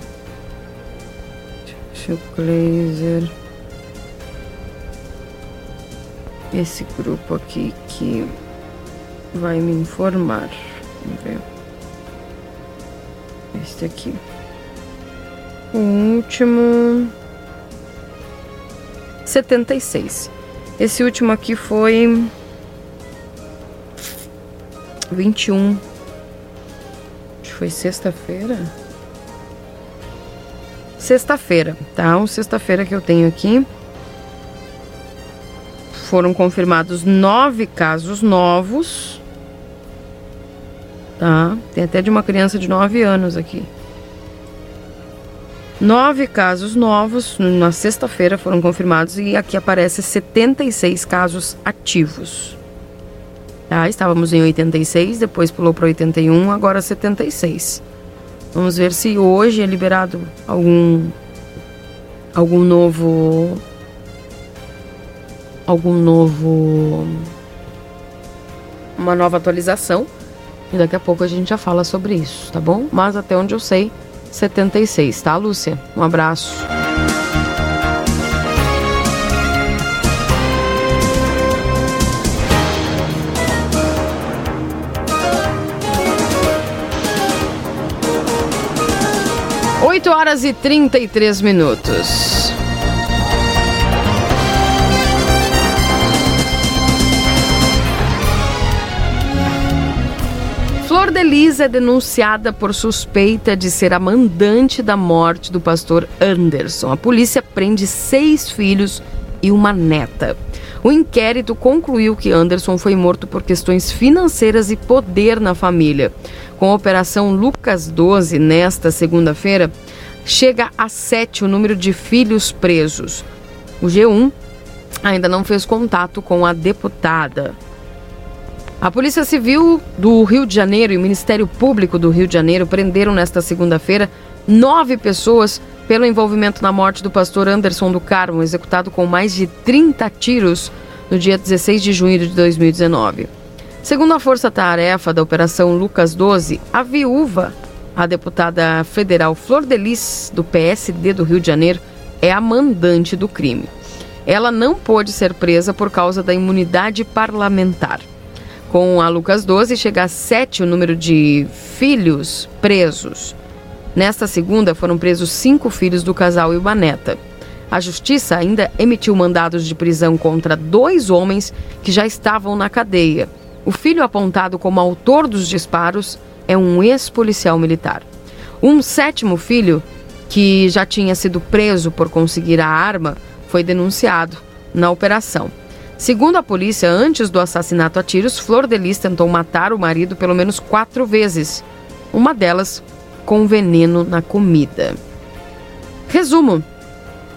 S2: Deixa eu Glazer. Esse grupo aqui que vai me informar. Vamos ver. Este aqui. O último. 76. Esse último aqui foi. 21. Acho que foi sexta-feira. Sexta-feira, tá? O sexta-feira que eu tenho aqui. Foram confirmados nove casos novos. Tá? Tem até de uma criança de 9 anos aqui. Nove casos novos na sexta-feira foram confirmados e aqui aparece 76 casos ativos. Tá? Estávamos em 86, depois pulou para 81, agora 76. Vamos ver se hoje é liberado algum algum novo algum novo uma nova atualização e daqui a pouco a gente já fala sobre isso, tá bom? Mas até onde eu sei, 76, tá, Lúcia? Um abraço. Oito horas e trinta e três minutos. Flor de Lis é denunciada por suspeita de ser a mandante da morte do pastor Anderson. A polícia prende seis filhos e uma neta. O inquérito concluiu que Anderson foi morto por questões financeiras e poder na família. Com a Operação Lucas 12, nesta segunda-feira, chega a sete o número de filhos presos. O G1 ainda não fez contato com a deputada. A Polícia Civil do Rio de Janeiro e o Ministério Público do Rio de Janeiro prenderam nesta segunda-feira nove pessoas pelo envolvimento na morte do pastor Anderson do Carmo, executado com mais de 30 tiros no dia 16 de junho de 2019. Segundo a Força Tarefa da Operação Lucas 12, a viúva, a deputada federal Flor Delis, do PSD do Rio de Janeiro, é a mandante do crime. Ela não pôde ser presa por causa da imunidade parlamentar. Com a Lucas 12, chega a sete o número de filhos presos. Nesta segunda, foram presos cinco filhos do casal e uma neta. A justiça ainda emitiu mandados de prisão contra dois homens que já estavam na cadeia. O filho apontado como autor dos disparos é um ex-policial militar. Um sétimo filho, que já tinha sido preso por conseguir a arma, foi denunciado na operação. Segundo a polícia, antes do assassinato a tiros, Flor de Lis tentou matar o marido pelo menos quatro vezes. Uma delas com veneno na comida. Resumo: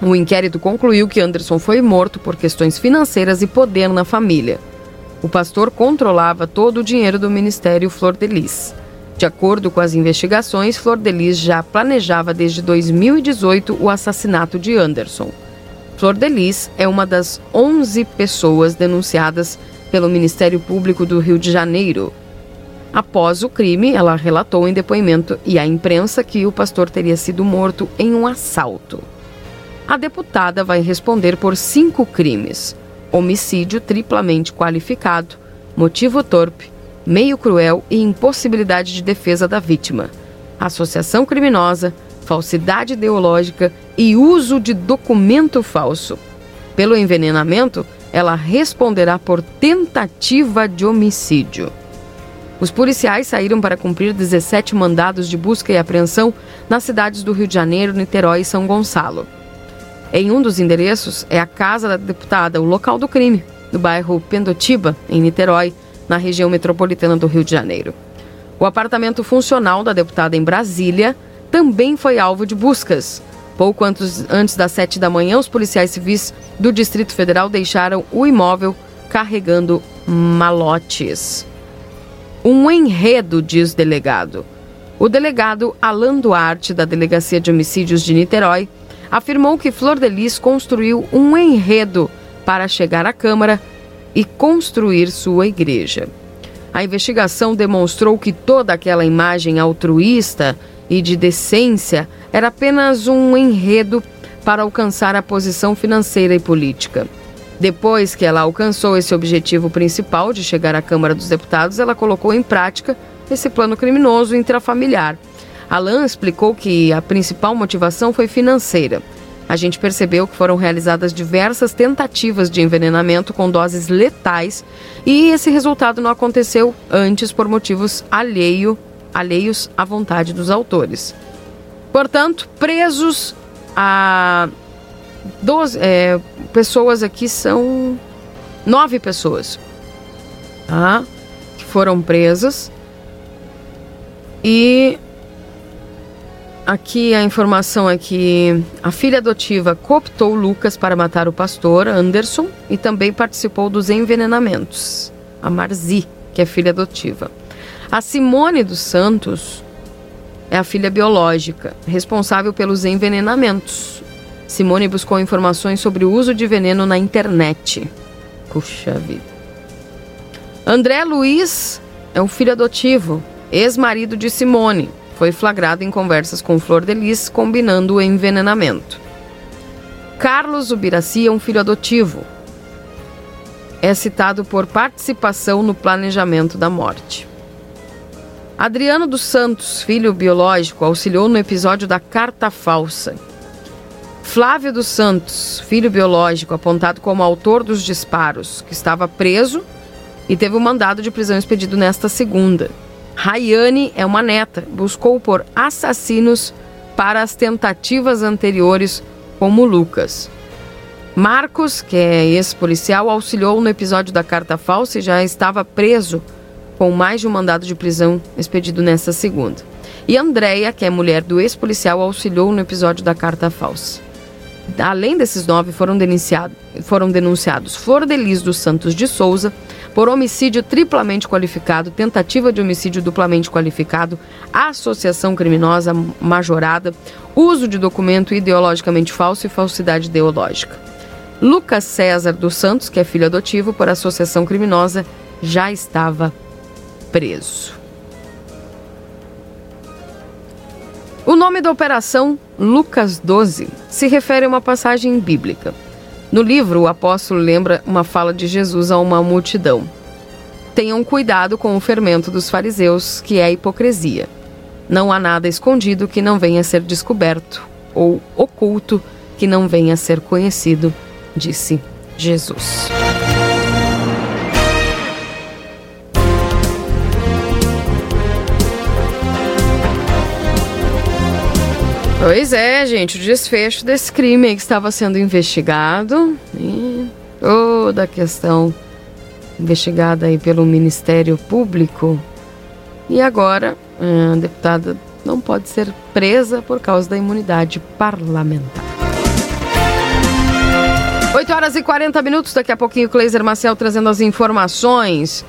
S2: o inquérito concluiu que Anderson foi morto por questões financeiras e poder na família. O pastor controlava todo o dinheiro do Ministério Flor de Lis. De acordo com as investigações, Flor de Lis já planejava desde 2018 o assassinato de Anderson. Flor de Lis é uma das 11 pessoas denunciadas pelo Ministério Público do Rio de Janeiro. Após o crime, ela relatou em depoimento e à imprensa que o pastor teria sido morto em um assalto. A deputada vai responder por cinco crimes: homicídio triplamente qualificado, motivo torpe, meio cruel e impossibilidade de defesa da vítima, associação criminosa, falsidade ideológica e uso de documento falso. Pelo envenenamento, ela responderá por tentativa de homicídio. Os policiais saíram para cumprir 17 mandados de busca e apreensão nas cidades do Rio de Janeiro, Niterói e São Gonçalo. Em um dos endereços é a casa da deputada, o local do crime, no bairro Pendotiba, em Niterói, na região metropolitana do Rio de Janeiro. O apartamento funcional da deputada em Brasília também foi alvo de buscas. Pouco antes, antes das sete da manhã, os policiais civis do Distrito Federal deixaram o imóvel carregando malotes. Um enredo, diz delegado. O delegado Alan Duarte, da Delegacia de Homicídios de Niterói, afirmou que Flor de Lis construiu um enredo para chegar à Câmara e construir sua igreja. A investigação demonstrou que toda aquela imagem altruísta e de decência era apenas um enredo para alcançar a posição financeira e política. Depois que ela alcançou esse objetivo principal de chegar à Câmara dos Deputados, ela colocou em prática esse plano criminoso intrafamiliar. Alan explicou que a principal motivação foi financeira a gente percebeu que foram realizadas diversas tentativas de envenenamento com doses letais e esse resultado não aconteceu antes por motivos alheio, alheios à vontade dos autores. Portanto, presos a 12 é, pessoas aqui são nove pessoas tá? que foram presas e Aqui a informação é que a filha adotiva cooptou Lucas para matar o pastor Anderson e também participou dos envenenamentos. A Marzi, que é filha adotiva. A Simone dos Santos é a filha biológica, responsável pelos envenenamentos. Simone buscou informações sobre o uso de veneno na internet. Puxa vida. André Luiz é o filho adotivo, ex-marido de Simone foi flagrado em conversas com Flor de Lis, combinando o envenenamento. Carlos Ubiraci é um filho adotivo. É citado por participação no planejamento da morte. Adriano dos Santos, filho biológico, auxiliou no episódio da carta falsa. Flávio dos Santos, filho biológico, apontado como autor dos disparos, que estava preso e teve o um mandado de prisão expedido nesta segunda. Rayane é uma neta, buscou por assassinos para as tentativas anteriores, como Lucas. Marcos, que é ex-policial, auxiliou no episódio da carta falsa e já estava preso com mais de um mandado de prisão expedido nesta segunda. E Andréia, que é mulher do ex-policial, auxiliou no episódio da carta falsa. Além desses nove, foram, foram denunciados Flor Delis dos Santos de Souza, por homicídio triplamente qualificado, tentativa de homicídio duplamente qualificado, associação criminosa majorada, uso de documento ideologicamente falso e falsidade ideológica. Lucas César dos Santos, que é filho adotivo por associação criminosa, já estava preso. O nome da operação, Lucas 12, se refere a uma passagem bíblica. No livro, o apóstolo lembra uma fala de Jesus a uma multidão. Tenham cuidado com o fermento dos fariseus, que é a hipocrisia. Não há nada escondido que não venha a ser descoberto, ou oculto que não venha a ser conhecido, disse Jesus. Pois é, gente, o desfecho desse crime que estava sendo investigado e toda a questão investigada aí pelo Ministério Público. E agora, a deputada não pode ser presa por causa da imunidade parlamentar. 8 horas e 40 minutos, daqui a pouquinho o Cleiser Marcel trazendo as informações.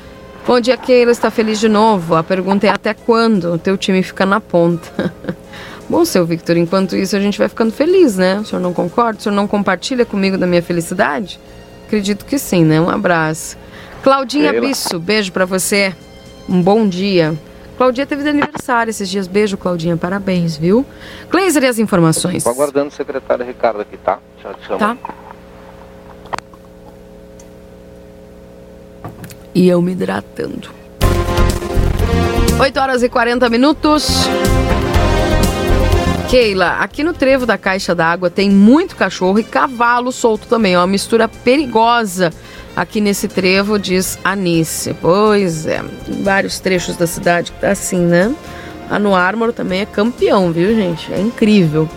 S2: Bom dia, Keila, está feliz de novo? A pergunta é até quando o teu time fica na ponta? Bom, seu Victor, enquanto isso a gente vai ficando feliz, né? O senhor não concorda? O senhor não compartilha comigo da minha felicidade? Acredito que sim, né? Um abraço. Claudinha. Bisso, beijo para você. Um bom dia. Claudinha teve de aniversário esses dias. Beijo, Claudinha. Parabéns, viu? Cleiser e as informações.
S10: Estou aguardando o secretário Ricardo aqui, tá? Tchau, tchau.
S2: Tá. E eu me hidratando. 8 horas e 40 minutos. Keila, aqui no trevo da caixa d'água tem muito cachorro e cavalo solto também. É uma mistura perigosa aqui nesse trevo, diz Anice. Pois é, vários trechos da cidade que tá assim, né? A no Armor também é campeão, viu, gente? É incrível.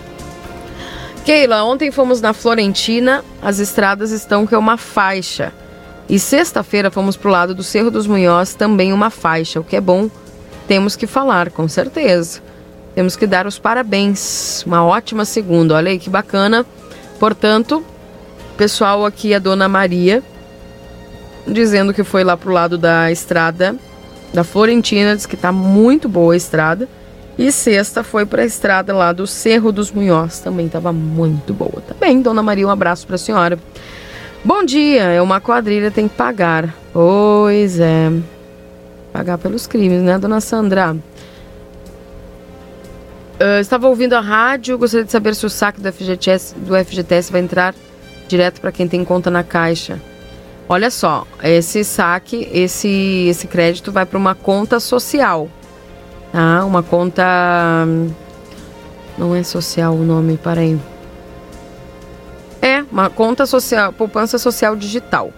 S2: Keila, ontem fomos na Florentina, as estradas estão que é uma faixa. E sexta-feira fomos para o lado do Cerro dos Munhós, também uma faixa, o que é bom, temos que falar, com certeza. Temos que dar os parabéns, uma ótima segunda, olha aí que bacana. Portanto, pessoal aqui, a Dona Maria, dizendo que foi lá pro lado da estrada da Florentina, diz que tá muito boa a estrada. E sexta foi para a estrada lá do Cerro dos Munhós, também estava muito boa. Tá bem, Dona Maria, um abraço para a senhora. Bom dia, é uma quadrilha, tem que pagar. Pois é. Pagar pelos crimes, né, dona Sandra? Uh, estava ouvindo a rádio, gostaria de saber se o saque do FGTS, do FGTS vai entrar direto para quem tem conta na Caixa. Olha só, esse saque, esse, esse crédito vai para uma conta social. Tá? Uma conta. Não é social o nome, peraí. É, uma conta social, poupança social digital,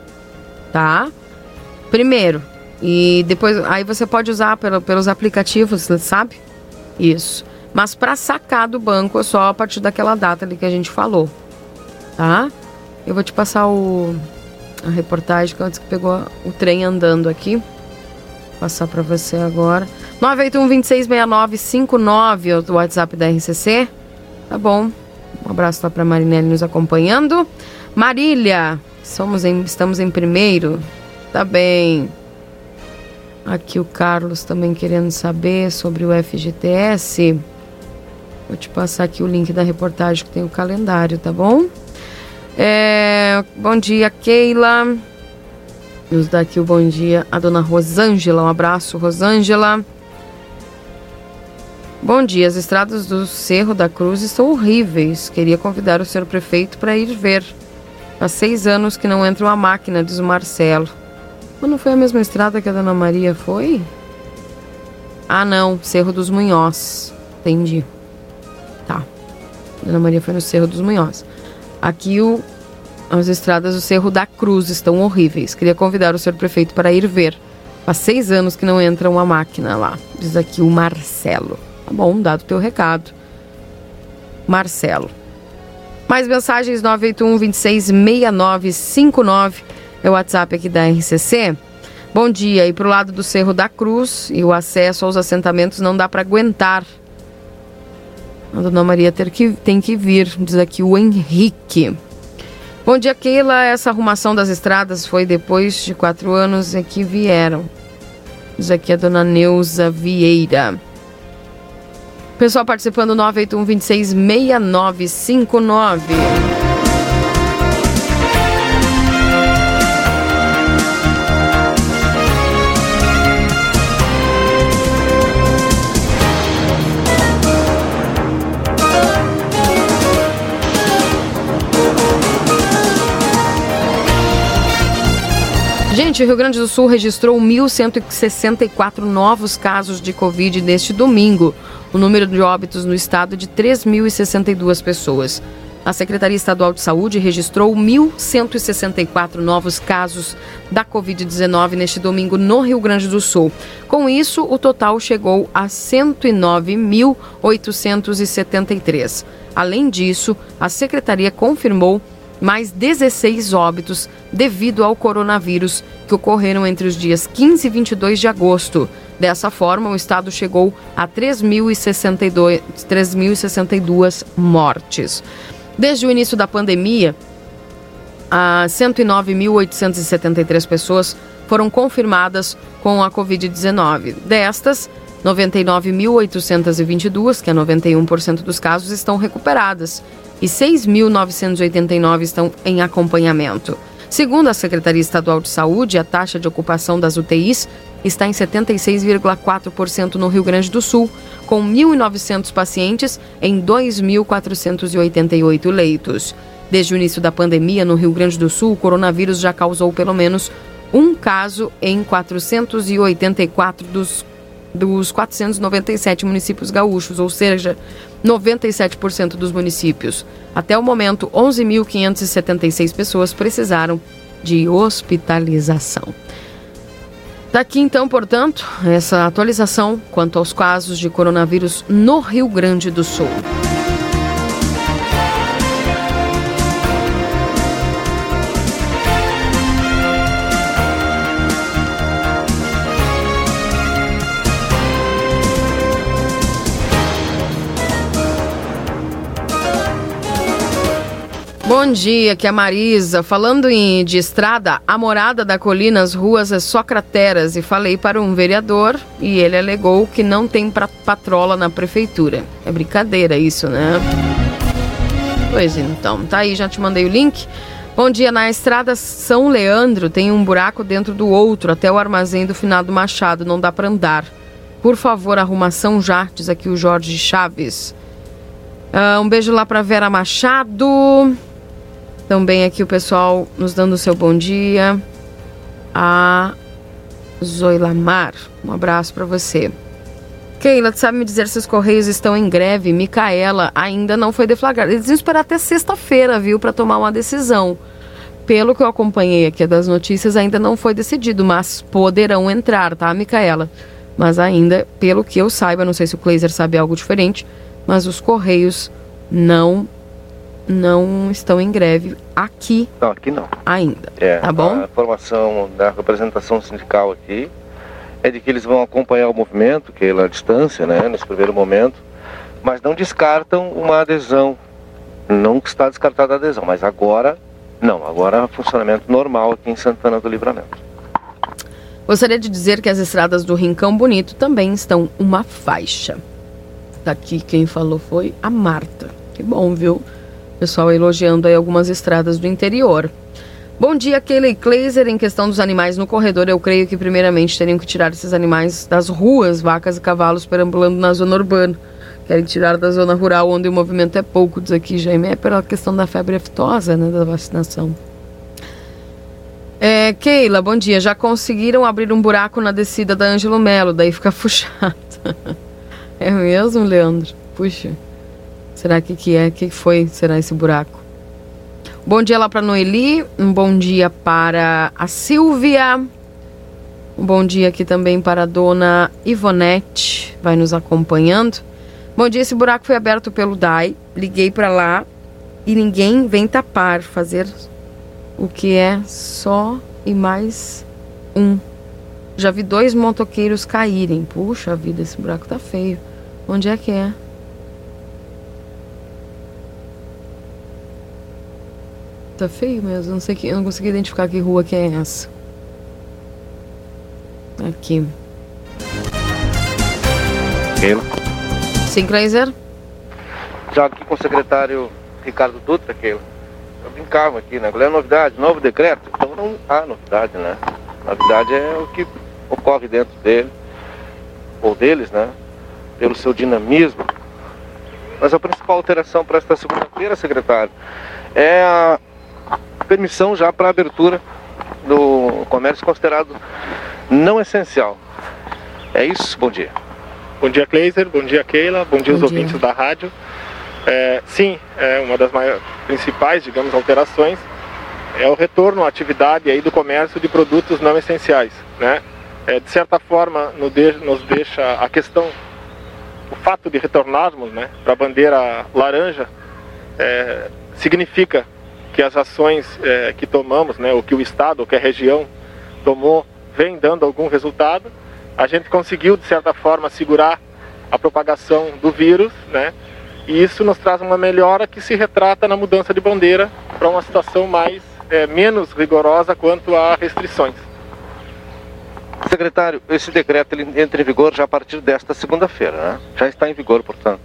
S2: tá? Primeiro, e depois, aí você pode usar pelo, pelos aplicativos, sabe? Isso. Mas para sacar do banco é só a partir daquela data ali que a gente falou, tá? Eu vou te passar o, a reportagem que antes que pegou o trem andando aqui. Vou passar para você agora. 981 266959 é o WhatsApp da RCC. Tá bom. Um abraço lá para Marinelli nos acompanhando. Marília, somos em, estamos em primeiro. Tá bem. Aqui o Carlos também querendo saber sobre o FGTS. Vou te passar aqui o link da reportagem que tem o calendário, tá bom? É, bom dia, Keila. Nos dá aqui o bom dia a dona Rosângela. Um abraço, Rosângela. Bom dia, as estradas do Cerro da Cruz estão horríveis. Queria convidar o senhor prefeito para ir ver. Há seis anos que não entra uma máquina, diz o Marcelo. Mas não foi a mesma estrada que a Dona Maria foi? Ah, não, Cerro dos Munhós. Entendi. Dona Maria foi no Cerro dos Munhós. Aqui o, as estradas do Cerro da Cruz estão horríveis. Queria convidar o senhor prefeito para ir ver. Há seis anos que não entra uma máquina lá. Diz aqui o Marcelo. Tá bom, dado teu recado. Marcelo. Mais mensagens 981 26 6959 é o WhatsApp aqui da RCC. Bom dia. E para o lado do Cerro da Cruz e o acesso aos assentamentos não dá para aguentar. A dona Maria ter que, tem que vir, diz aqui o Henrique. Bom dia, Keila. Essa arrumação das estradas foi depois de quatro anos é que vieram. Diz aqui a dona Neuza Vieira. Pessoal participando 981 26 6959. O Rio Grande do Sul registrou 1.164 novos casos de Covid neste domingo. O número de óbitos no estado é de 3.062 pessoas. A Secretaria Estadual de Saúde registrou 1.164 novos casos da Covid-19 neste domingo no Rio Grande do Sul. Com isso, o total chegou a 109.873. Além disso, a Secretaria confirmou mais 16 óbitos devido ao coronavírus que ocorreram entre os dias 15 e 22 de agosto. Dessa forma, o estado chegou a 3.062 3.062 mortes. Desde o início da pandemia, a 109.873 pessoas foram confirmadas com a Covid-19. Destas, 99.822, que é 91% dos casos, estão recuperadas e 6.989 estão em acompanhamento. Segundo a Secretaria Estadual de Saúde, a taxa de ocupação das UTIs está em 76,4% no Rio Grande do Sul, com 1.900 pacientes em 2.488 leitos. Desde o início da pandemia no Rio Grande do Sul, o coronavírus já causou pelo menos um caso em 484 dos, dos 497 municípios gaúchos, ou seja, 97% dos municípios. Até o momento, 11.576 pessoas precisaram de hospitalização. Daqui então, portanto, essa atualização quanto aos casos de coronavírus no Rio Grande do Sul. Bom dia, que é a Marisa. Falando em, de estrada, a morada da colina, as ruas é só crateras. E falei para um vereador e ele alegou que não tem pra, patrola na prefeitura. É brincadeira isso, né? Pois então, tá aí, já te mandei o link. Bom dia, na estrada São Leandro tem um buraco dentro do outro, até o armazém do finado Machado, não dá para andar. Por favor, arrumação já, diz aqui o Jorge Chaves. Uh, um beijo lá para Vera Machado. Também aqui o pessoal nos dando o seu bom dia. A Zoilamar, um abraço para você. Keila, tu sabe me dizer se os Correios estão em greve? Micaela ainda não foi deflagrada. Eles vão esperar até sexta-feira, viu, para tomar uma decisão. Pelo que eu acompanhei aqui das notícias, ainda não foi decidido, mas poderão entrar, tá, Micaela? Mas ainda, pelo que eu saiba, não sei se o Kleiser sabe algo diferente, mas os Correios não não estão em greve aqui.
S10: Não, aqui não.
S2: Ainda.
S10: É,
S2: tá bom?
S10: A informação da representação sindical aqui é de que eles vão acompanhar o movimento, que é à distância, né, nesse primeiro momento, mas não descartam uma adesão. Não está descartada a adesão, mas agora não, agora é funcionamento normal aqui em Santana do Livramento.
S2: Gostaria de dizer que as estradas do Rincão Bonito também estão uma faixa. Daqui quem falou foi a Marta. Que bom, viu? Pessoal elogiando aí algumas estradas do interior. Bom dia, Kelly Kleiser. Em questão dos animais no corredor, eu creio que primeiramente teriam que tirar esses animais das ruas, vacas e cavalos perambulando na zona urbana. Querem tirar da zona rural, onde o movimento é pouco, diz aqui, Jaime. É pela questão da febre aftosa, né, da vacinação. É, Keila, bom dia. Já conseguiram abrir um buraco na descida da Ângelo Melo, daí fica puxado. é mesmo, Leandro? Puxa. Será que que é? que foi? Será esse buraco? Bom dia lá para Noeli, um bom dia para a Silvia. Um bom dia aqui também para a dona Ivonete, vai nos acompanhando. Bom dia, esse buraco foi aberto pelo DAI. Liguei para lá e ninguém vem tapar, fazer o que é só e mais um. Já vi dois motoqueiros caírem. Puxa vida, esse buraco tá feio. Onde é que é? Tá feio mesmo, não sei que, eu não consegui identificar que rua que é essa. Aqui.
S10: Keila.
S2: Sim, Kleiser?
S10: Já aqui com o secretário Ricardo Dutra, Keila. Eu brincava aqui, né? Qual é a novidade? Novo decreto? Então não há novidade, né? Novidade é o que ocorre dentro dele, ou deles, né? Pelo seu dinamismo. Mas a principal alteração para esta segunda-feira, secretário, é a permissão já para abertura do comércio considerado não essencial. É isso, bom dia.
S11: Bom dia, Kleiser. Bom dia, Keila. Bom dia, bom os dia. ouvintes da rádio. É, sim, é uma das maiores, principais, digamos, alterações é o retorno à atividade aí do comércio de produtos não essenciais, né? É, de certa forma, nos deixa a questão, o fato de retornarmos, né, para a bandeira laranja, é, significa que as ações é, que tomamos, né, o que o Estado, o que a região tomou, vem dando algum resultado a gente conseguiu, de certa forma, segurar a propagação do vírus, né? E isso nos traz uma melhora que se retrata na mudança de bandeira para uma situação mais é, menos rigorosa quanto a restrições.
S10: Secretário, esse decreto ele entra em vigor já a partir desta segunda-feira, né? Já está em vigor, portanto.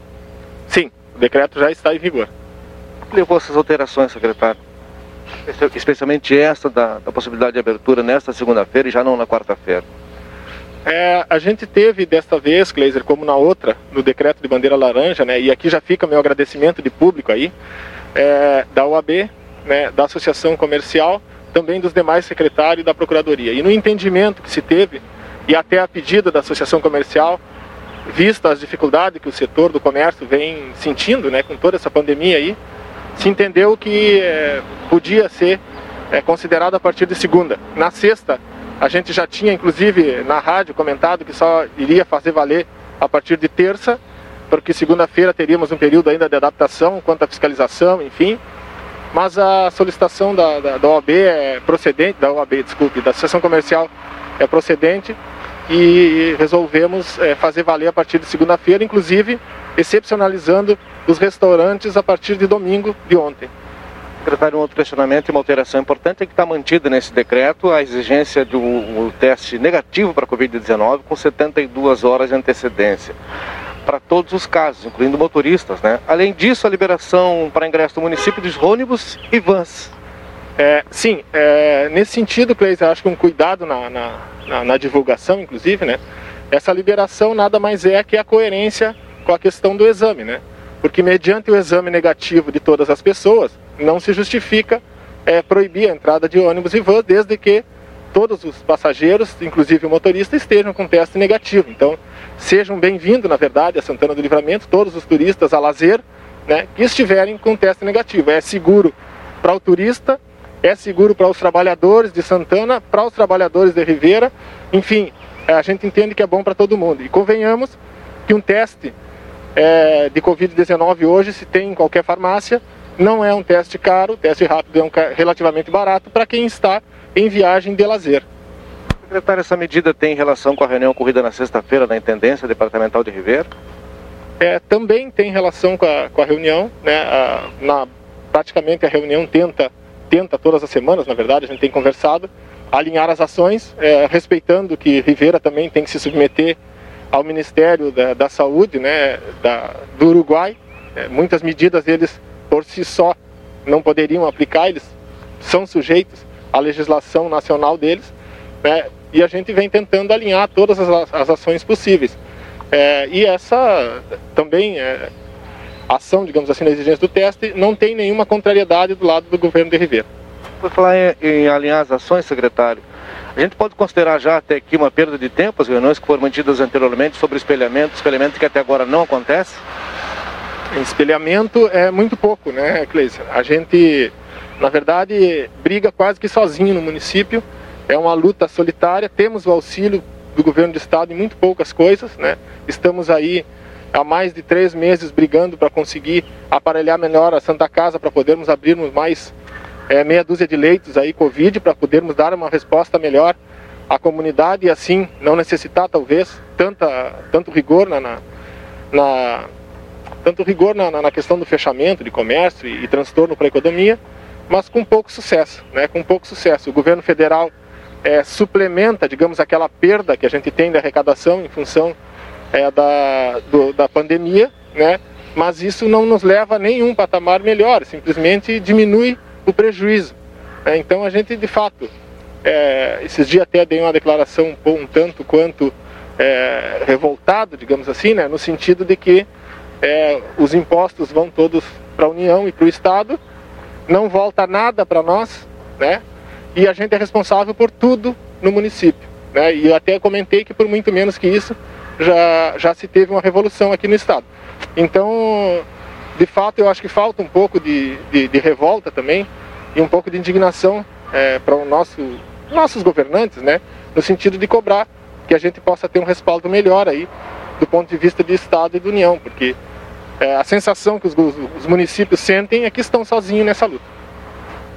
S11: Sim, o decreto já está em vigor.
S10: Levou essas alterações, secretário? Especialmente esta da, da possibilidade de abertura nesta segunda-feira e já não na quarta-feira.
S11: É, a gente teve desta vez, Kleiser, como na outra, no decreto de bandeira laranja, né, e aqui já fica meu agradecimento de público aí, é, da UAB, né, da Associação Comercial, também dos demais secretários da Procuradoria. E no entendimento que se teve, e até a pedido da Associação Comercial, vista as dificuldades que o setor do comércio vem sentindo né, com toda essa pandemia aí, se entendeu que é, podia ser é, considerado a partir de segunda. Na sexta, a gente já tinha, inclusive, na rádio comentado que só iria fazer valer a partir de terça, porque segunda-feira teríamos um período ainda de adaptação quanto à fiscalização, enfim. Mas a solicitação da, da, da OAB é procedente, da OAB, desculpe, da Associação Comercial é procedente e resolvemos é, fazer valer a partir de segunda-feira, inclusive excepcionalizando os restaurantes a partir de domingo de ontem.
S10: Secretário, um outro questionamento e uma alteração importante é que está mantida nesse decreto a exigência de um, um teste negativo para a Covid-19 com 72 horas de antecedência para todos os casos, incluindo motoristas. Né? Além disso, a liberação para ingresso do município dos ônibus e vans.
S11: É, sim, é, nesse sentido, Cleis, acho que um cuidado na, na, na, na divulgação, inclusive, né? essa liberação nada mais é que a coerência com a questão do exame, né? Porque mediante o exame negativo de todas as pessoas, não se justifica é, proibir a entrada de ônibus e vans desde que todos os passageiros, inclusive o motorista, estejam com teste negativo. Então, sejam bem-vindos, na verdade, a Santana do Livramento, todos os turistas a lazer, né, que estiverem com teste negativo. É seguro para o turista, é seguro para os trabalhadores de Santana, para os trabalhadores de Ribeira, enfim, a gente entende que é bom para todo mundo. E convenhamos que um teste é, de Covid-19 hoje se tem em qualquer farmácia, não é um teste caro, o teste rápido é um relativamente barato para quem está em viagem de lazer.
S10: Secretário, essa medida tem relação com a reunião ocorrida na sexta-feira na Intendência Departamental de Ribeira?
S11: É, também tem relação com a, com a reunião, né? A, na, praticamente a reunião tenta, tenta todas as semanas, na verdade, a gente tem conversado, alinhar as ações, é, respeitando que Rivera também tem que se submeter ao Ministério da, da Saúde né, da, do Uruguai. É, muitas medidas eles por si só não poderiam aplicar, eles são sujeitos à legislação nacional deles, né? e a gente vem tentando alinhar todas as, as ações possíveis. É, e essa também é, ação, digamos assim, na exigência do teste, não tem nenhuma contrariedade do lado do governo de Ribeira.
S10: Por falar em, em alinhar as ações, secretário, a gente pode considerar já até aqui uma perda de tempo, as reuniões que foram mantidas anteriormente sobre espelhamento, espelhamento que até agora não acontece?
S11: Espelhamento é muito pouco, né, Cleison? A gente, na verdade, briga quase que sozinho no município. É uma luta solitária. Temos o auxílio do governo do estado em muito poucas coisas, né? Estamos aí há mais de três meses brigando para conseguir aparelhar melhor a Santa Casa para podermos abrirmos mais é, meia dúzia de leitos aí Covid para podermos dar uma resposta melhor à comunidade e assim não necessitar talvez tanta tanto rigor na, na, na tanto rigor na, na, questão do fechamento de comércio e, e transtorno para a economia, mas com pouco sucesso, né? Com pouco sucesso. O governo federal é, suplementa, digamos, aquela perda que a gente tem de arrecadação em função é, da, do, da pandemia, né? Mas isso não nos leva a nenhum patamar melhor, simplesmente diminui o prejuízo. Né? Então a gente, de fato, é, esses dias até dei uma declaração um, um tanto quanto é, revoltado, digamos assim, né? No sentido de que é, os impostos vão todos para a União e para o Estado, não volta nada para nós, né? E a gente é responsável por tudo no município, né? E eu até comentei que por muito menos que isso já, já se teve uma revolução aqui no Estado. Então, de fato, eu acho que falta um pouco de, de, de revolta também e um pouco de indignação é, para o nosso, nossos governantes, né? No sentido de cobrar que a gente possa ter um respaldo melhor aí do ponto de vista de Estado e de União, porque é, a sensação que os, os, municípios sentem é que estão sozinhos nessa luta.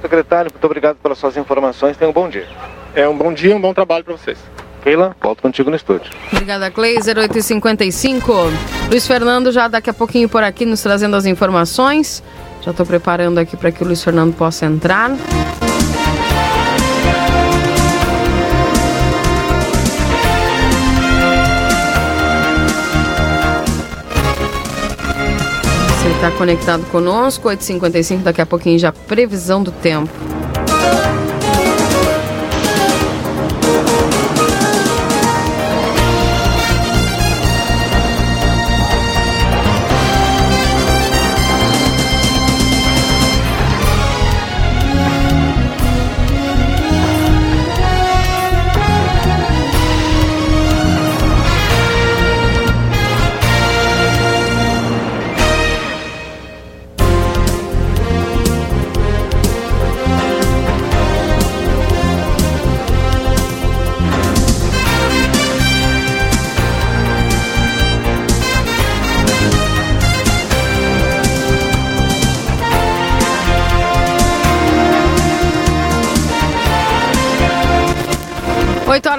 S10: Secretário, muito obrigado pelas suas informações. Tenha um bom dia.
S11: É um bom dia, um bom trabalho para vocês.
S10: Keila, volto contigo no estúdio.
S2: Obrigada, Kleiser, 8h55. Luiz Fernando já daqui a pouquinho por aqui nos trazendo as informações. Já estou preparando aqui para que o Luiz Fernando possa entrar. Você está conectado conosco, 8h55, daqui a pouquinho já previsão do tempo.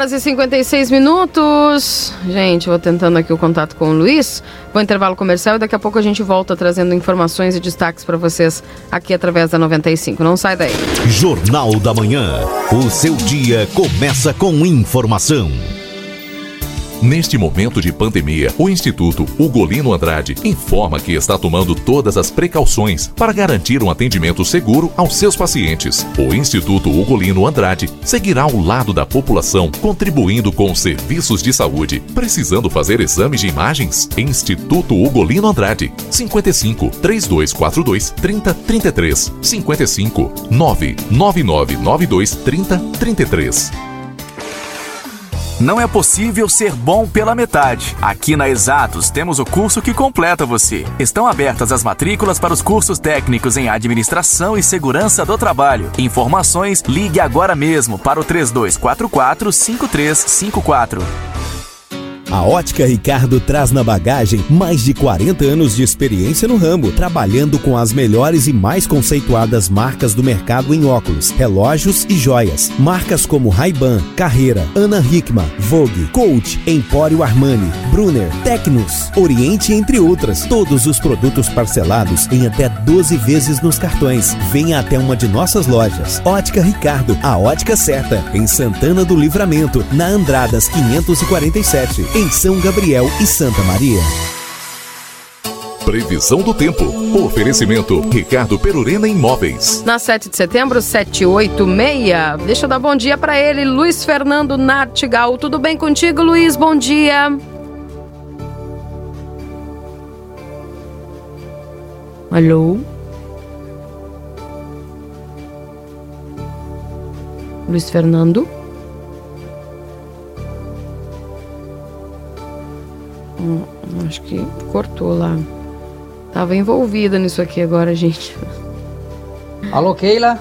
S2: Horas e 56 minutos. Gente, vou tentando aqui o contato com o Luiz. Vou intervalo comercial e daqui a pouco a gente volta trazendo informações e destaques para vocês aqui através da 95. Não sai daí.
S1: Jornal da Manhã. O seu dia começa com informação. Neste momento de pandemia, o Instituto Ugolino Andrade informa que está tomando todas as precauções para garantir um atendimento seguro aos seus pacientes. O Instituto Ugolino Andrade seguirá ao lado da população, contribuindo com serviços de saúde. Precisando fazer exames de imagens? Instituto Ugolino Andrade, 55 3242 3033 55 99992 3033.
S12: Não é possível ser bom pela metade. Aqui na Exatos temos o curso que completa você. Estão abertas as matrículas para os cursos técnicos em Administração e Segurança do Trabalho. Informações, ligue agora mesmo para o 3244 5354.
S13: A Ótica Ricardo traz na bagagem mais de 40 anos de experiência no ramo, trabalhando com as melhores e mais conceituadas marcas do mercado em óculos, relógios e joias. Marcas como Ray-Ban, Carreira, Ana Hickman, Vogue, Coach, Empório Armani, Brunner, Tecnos, Oriente, entre outras. Todos os produtos parcelados em até 12 vezes nos cartões. Venha até uma de nossas lojas. Ótica Ricardo, a ótica certa, em Santana do Livramento, na Andradas 547, em São Gabriel e Santa Maria.
S1: Previsão do tempo. Oferecimento Ricardo Perurena Imóveis.
S2: Na 7 de setembro, 786. Deixa eu dar bom dia para ele, Luiz Fernando Nartigal. Tudo bem contigo, Luiz? Bom dia. Alô? Luiz Fernando? Acho que cortou lá. Tava envolvida nisso aqui agora, gente.
S14: Alô, Keila?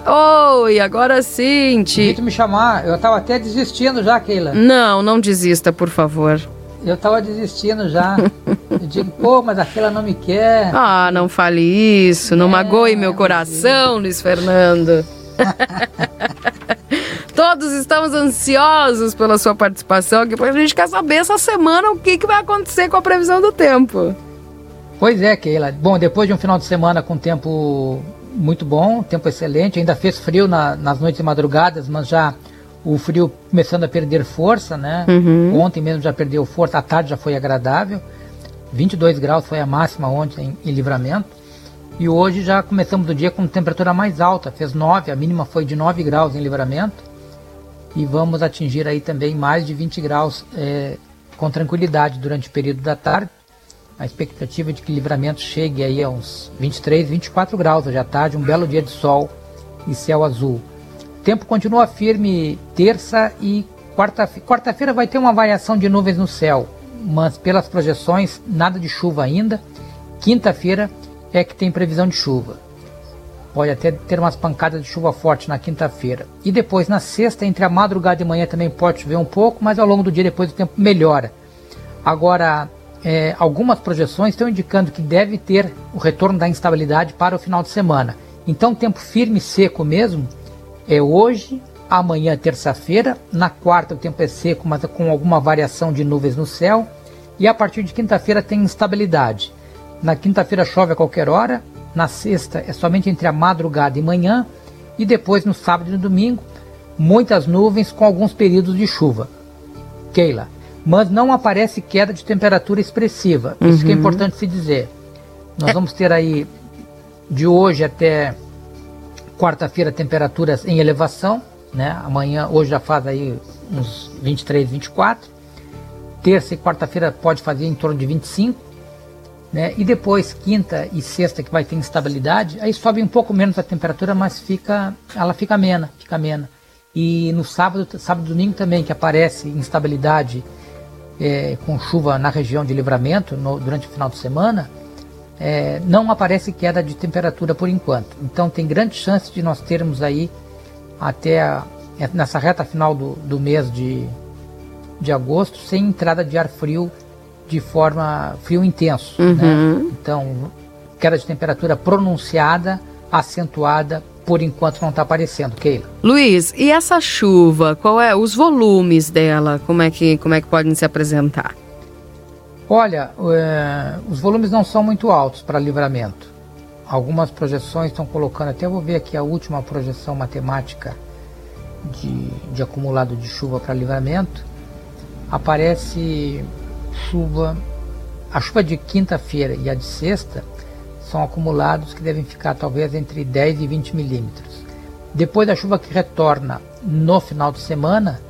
S2: Oi, agora sim, Ti.
S14: me chamar. Eu tava até desistindo já, Keila.
S2: Não, não desista, por favor.
S14: Eu tava desistindo já. Eu digo, pô, mas aquela não me quer.
S2: Ah, não fale isso. Não é, magoe meu coração, Luiz Fernando. Todos estamos ansiosos pela sua participação aqui, porque a gente quer saber essa semana o que, que vai acontecer com a previsão do tempo.
S14: Pois é, Keila. Bom, depois de um final de semana com tempo muito bom, tempo excelente, ainda fez frio na, nas noites e madrugadas, mas já o frio começando a perder força, né? Uhum. Ontem mesmo já perdeu força, a tarde já foi agradável. 22 graus foi a máxima ontem em, em livramento. E hoje já começamos o dia com temperatura mais alta, fez 9, a mínima foi de 9 graus em livramento e vamos atingir aí também mais de 20 graus é, com tranquilidade durante o período da tarde. A expectativa é de que livramento chegue aí a uns 23, 24 graus hoje à tarde, um belo dia de sol e céu azul. O tempo continua firme terça e quarta-feira. Quarta-feira vai ter uma variação de nuvens no céu, mas pelas projeções, nada de chuva ainda. Quinta-feira é que tem previsão de chuva. Pode até ter umas pancadas de chuva forte na quinta-feira. E depois, na sexta, entre a madrugada e manhã também pode chover um pouco, mas ao longo do dia depois o tempo melhora. Agora, é, algumas projeções estão indicando que deve ter o retorno da instabilidade para o final de semana. Então, tempo firme e seco mesmo é hoje, amanhã, terça-feira. Na quarta, o tempo é seco, mas com alguma variação de nuvens no céu. E a partir de quinta-feira tem instabilidade. Na quinta-feira chove a qualquer hora. Na sexta é somente entre a madrugada e manhã. E depois, no sábado e no domingo, muitas nuvens com alguns períodos de chuva. Keila, mas não aparece queda de temperatura expressiva. Isso uhum. que é uhum. importante se dizer. Nós é. vamos ter aí de hoje até quarta-feira temperaturas em elevação, né? Amanhã, hoje já faz aí uns 23, 24. Terça e quarta-feira pode fazer em torno de 25, né? E depois quinta e sexta que vai ter instabilidade, aí sobe um pouco menos a temperatura, mas fica, ela fica amena, fica amena. E no sábado, sábado e domingo também que aparece instabilidade é, com chuva na região de livramento no, durante o final de semana, é, não aparece queda de temperatura por enquanto. Então tem grande chance de nós termos aí até a, é, nessa reta final do, do mês de, de agosto sem entrada de ar frio de forma frio intenso. Né? Uhum. Né? Então queda de temperatura pronunciada, acentuada por enquanto não está aparecendo, Keila.
S2: Luiz, e essa chuva, qual é os volumes dela? Como é que como é que podem se apresentar?
S14: Olha, é, os volumes não são muito altos para livramento. Algumas projeções estão colocando, até vou ver aqui a última projeção matemática de, de acumulado de chuva para livramento. Aparece chuva, a chuva de quinta-feira e a de sexta são acumulados que devem ficar talvez entre 10 e 20 milímetros. Depois da chuva que retorna no final de semana,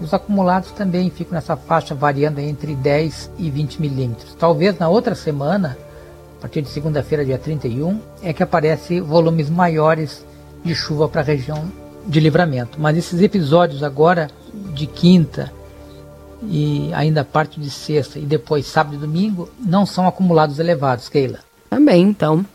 S14: os acumulados também ficam nessa faixa variando entre 10 e 20 milímetros. Talvez na outra semana, a partir de segunda-feira, dia 31, é que aparece volumes maiores de chuva para a região de livramento. Mas esses episódios agora de quinta e ainda parte de sexta e depois sábado e domingo não são acumulados elevados, Keila.
S2: Também, então.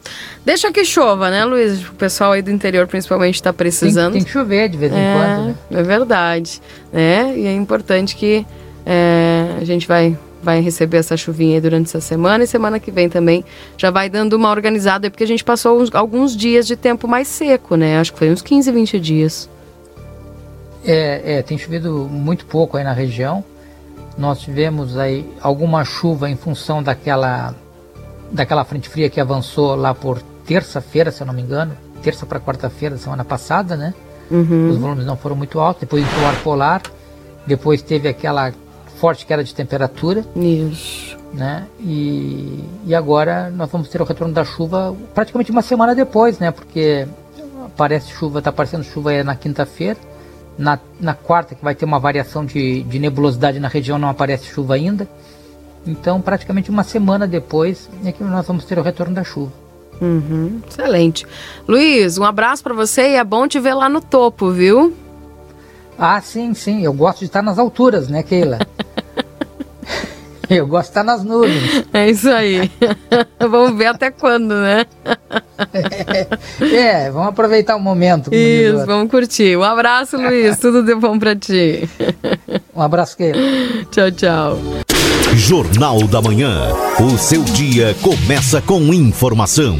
S2: Deixa que chova, né, Luiz? O pessoal aí do interior principalmente está precisando.
S14: Tem, tem, que chover de vez em é, quando, né?
S2: É verdade. Né? E é importante que é, a gente vai, vai receber essa chuvinha aí durante essa semana e semana que vem também já vai dando uma organizada, porque a gente passou uns, alguns dias de tempo mais seco, né? Acho que foi uns 15, 20 dias.
S14: É, é, tem chovido muito pouco aí na região. Nós tivemos aí alguma chuva em função daquela daquela frente fria que avançou lá por terça-feira, se eu não me engano, terça para quarta-feira da semana passada, né? Uhum. Os volumes não foram muito altos, depois entrou o ar polar, depois teve aquela forte queda de temperatura.
S2: Isso.
S14: Né? E, e agora nós vamos ter o retorno da chuva praticamente uma semana depois, né? Porque aparece chuva, está aparecendo chuva na quinta-feira. Na, na quarta, que vai ter uma variação de, de nebulosidade na região, não aparece chuva ainda. Então, praticamente uma semana depois é que nós vamos ter o retorno da chuva.
S2: Uhum, excelente. Luiz, um abraço para você e é bom te ver lá no topo, viu?
S14: Ah, sim, sim. Eu gosto de estar nas alturas, né, Keila? Eu gosto de estar nas nuvens.
S2: É isso aí. vamos ver até quando, né?
S14: é, é, vamos aproveitar o momento.
S2: Isso, vamos curtir. Um abraço, Luiz. Tudo de bom para ti.
S14: Um abraço, Keila.
S2: Tchau, tchau.
S1: Jornal da Manhã. O seu dia começa com informação.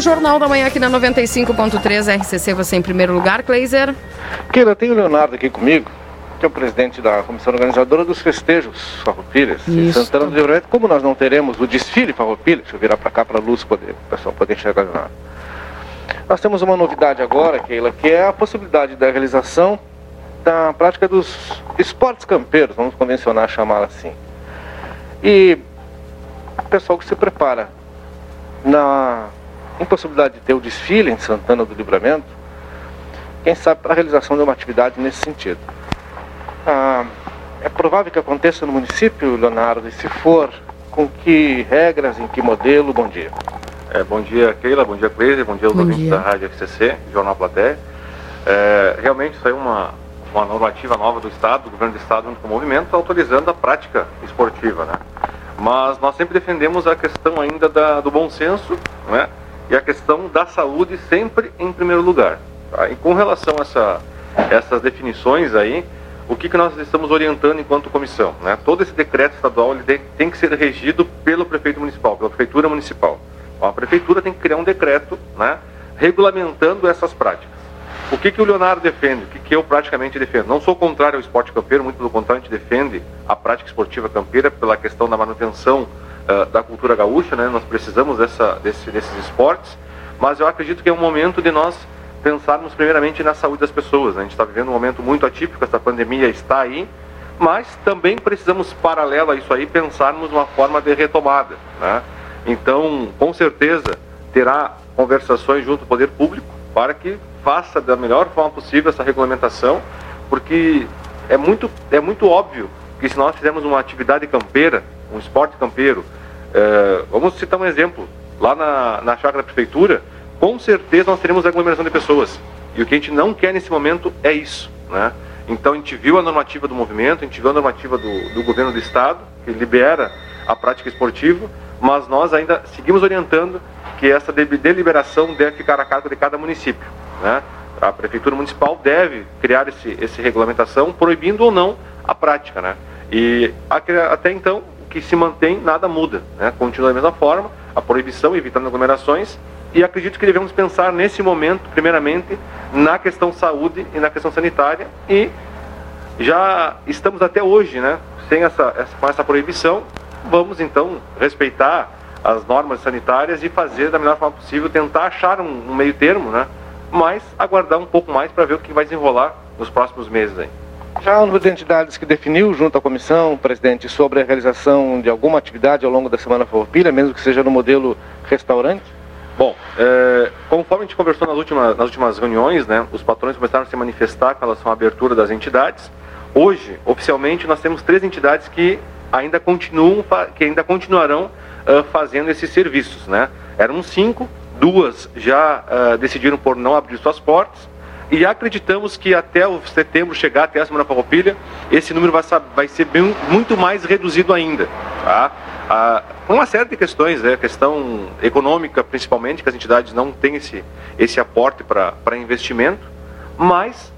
S2: O Jornal da Manhã aqui na 95.3 RCC, você em primeiro lugar, Kleiser.
S10: Keila, tem o Leonardo aqui comigo, que é o presidente da comissão organizadora dos festejos farroupilhas em Santana do Livramento. Como nós não teremos o desfile farroupilha, deixa eu virar para cá para a luz, poder, o pessoal poder enxergar lá. Nós temos uma novidade agora, Keila, que é a possibilidade da realização da prática dos esportes campeiros, vamos convencionar chamar assim. E o pessoal que se prepara na impossibilidade de ter o desfile em Santana do Livramento, quem sabe para a realização de uma atividade nesse sentido. Ah, é provável que aconteça no município, Leonardo, e se for, com que regras, em que modelo? Bom dia.
S15: É, bom dia, Keila, bom dia, Cleise, bom dia aos
S2: Bom
S15: ouvintes
S2: dia.
S15: da Rádio FCC, Jornal Platéia. É, realmente saiu uma, uma normativa nova do Estado, do Governo do Estado, junto com o movimento, autorizando a prática esportiva, né? Mas nós sempre defendemos a questão ainda da, do bom senso, né? E a questão da saúde sempre em primeiro lugar. tá? E com relação a essa, essas definições aí, o que, que nós estamos orientando enquanto comissão? Né? Todo esse decreto estadual ele tem, que ser regido pelo prefeito municipal, pela prefeitura municipal. A prefeitura tem que criar um decreto né, regulamentando essas práticas. O que, que o Leonardo defende? O que, que eu praticamente defendo? Não sou contrário ao esporte campeiro, muito pelo contrário, a gente defende a prática esportiva campeira pela questão da manutenção ah, da cultura gaúcha, né? Nós precisamos dessa, desse- desses esportes, mas eu acredito que é um momento de nós pensarmos primeiramente na saúde das pessoas. né? A gente está vivendo um momento muito atípico, essa pandemia está aí, mas também precisamos, paralelo a isso aí, pensarmos numa forma de retomada. Né? Então, com certeza, terá conversações junto ao poder público para que faça da melhor forma possível essa regulamentação, porque é muito, é muito óbvio que se nós fizermos uma atividade campeira, um esporte campeiro, eh, vamos citar um exemplo, lá na, na chácara da prefeitura, com certeza nós teremos aglomeração de pessoas. E o que a gente não quer nesse momento é isso. Né? Então a gente viu a normativa do movimento, a gente viu a normativa do, do governo do estado, que libera a prática esportiva, mas nós ainda seguimos orientando que essa de- deliberação deve ficar a cargo de cada município. Né? A prefeitura municipal deve criar esse, esse regulamentação, proibindo ou não a prática. Né? E até então, que se mantém, nada muda. Né? Continua da mesma forma, a proibição, evitando aglomerações, e acredito que devemos pensar nesse momento, primeiramente, na questão saúde e na questão sanitária, e já estamos até hoje, né, sem essa, essa, com essa proibição, vamos então respeitar as normas sanitárias e fazer da melhor forma possível, tentar achar um, um meio termo, né, mas aguardar um pouco mais para ver o que vai desenrolar nos próximos meses aí.
S10: Já há um número de entidades que definiu junto à comissão, presidente, sobre a realização de alguma atividade ao longo da Semana Farroupilha, mesmo que seja no modelo restaurante?
S15: Bom, é, conforme a gente conversou nas últimas, nas últimas reuniões, né, os patrões começaram a se manifestar com relação à abertura das entidades. Hoje, oficialmente, nós temos três entidades que ainda continuam, que ainda continuarão ah, fazendo esses serviços, né? Eram cinco, duas já ah, decidiram por não abrir suas portas e acreditamos que até o setembro chegar até a semana farroupilha, esse número vai, vai ser bem- muito mais reduzido ainda, tá? Ah, por uma série de questões, né? questão econômica principalmente, que as entidades não têm esse, esse aporte para investimento, mas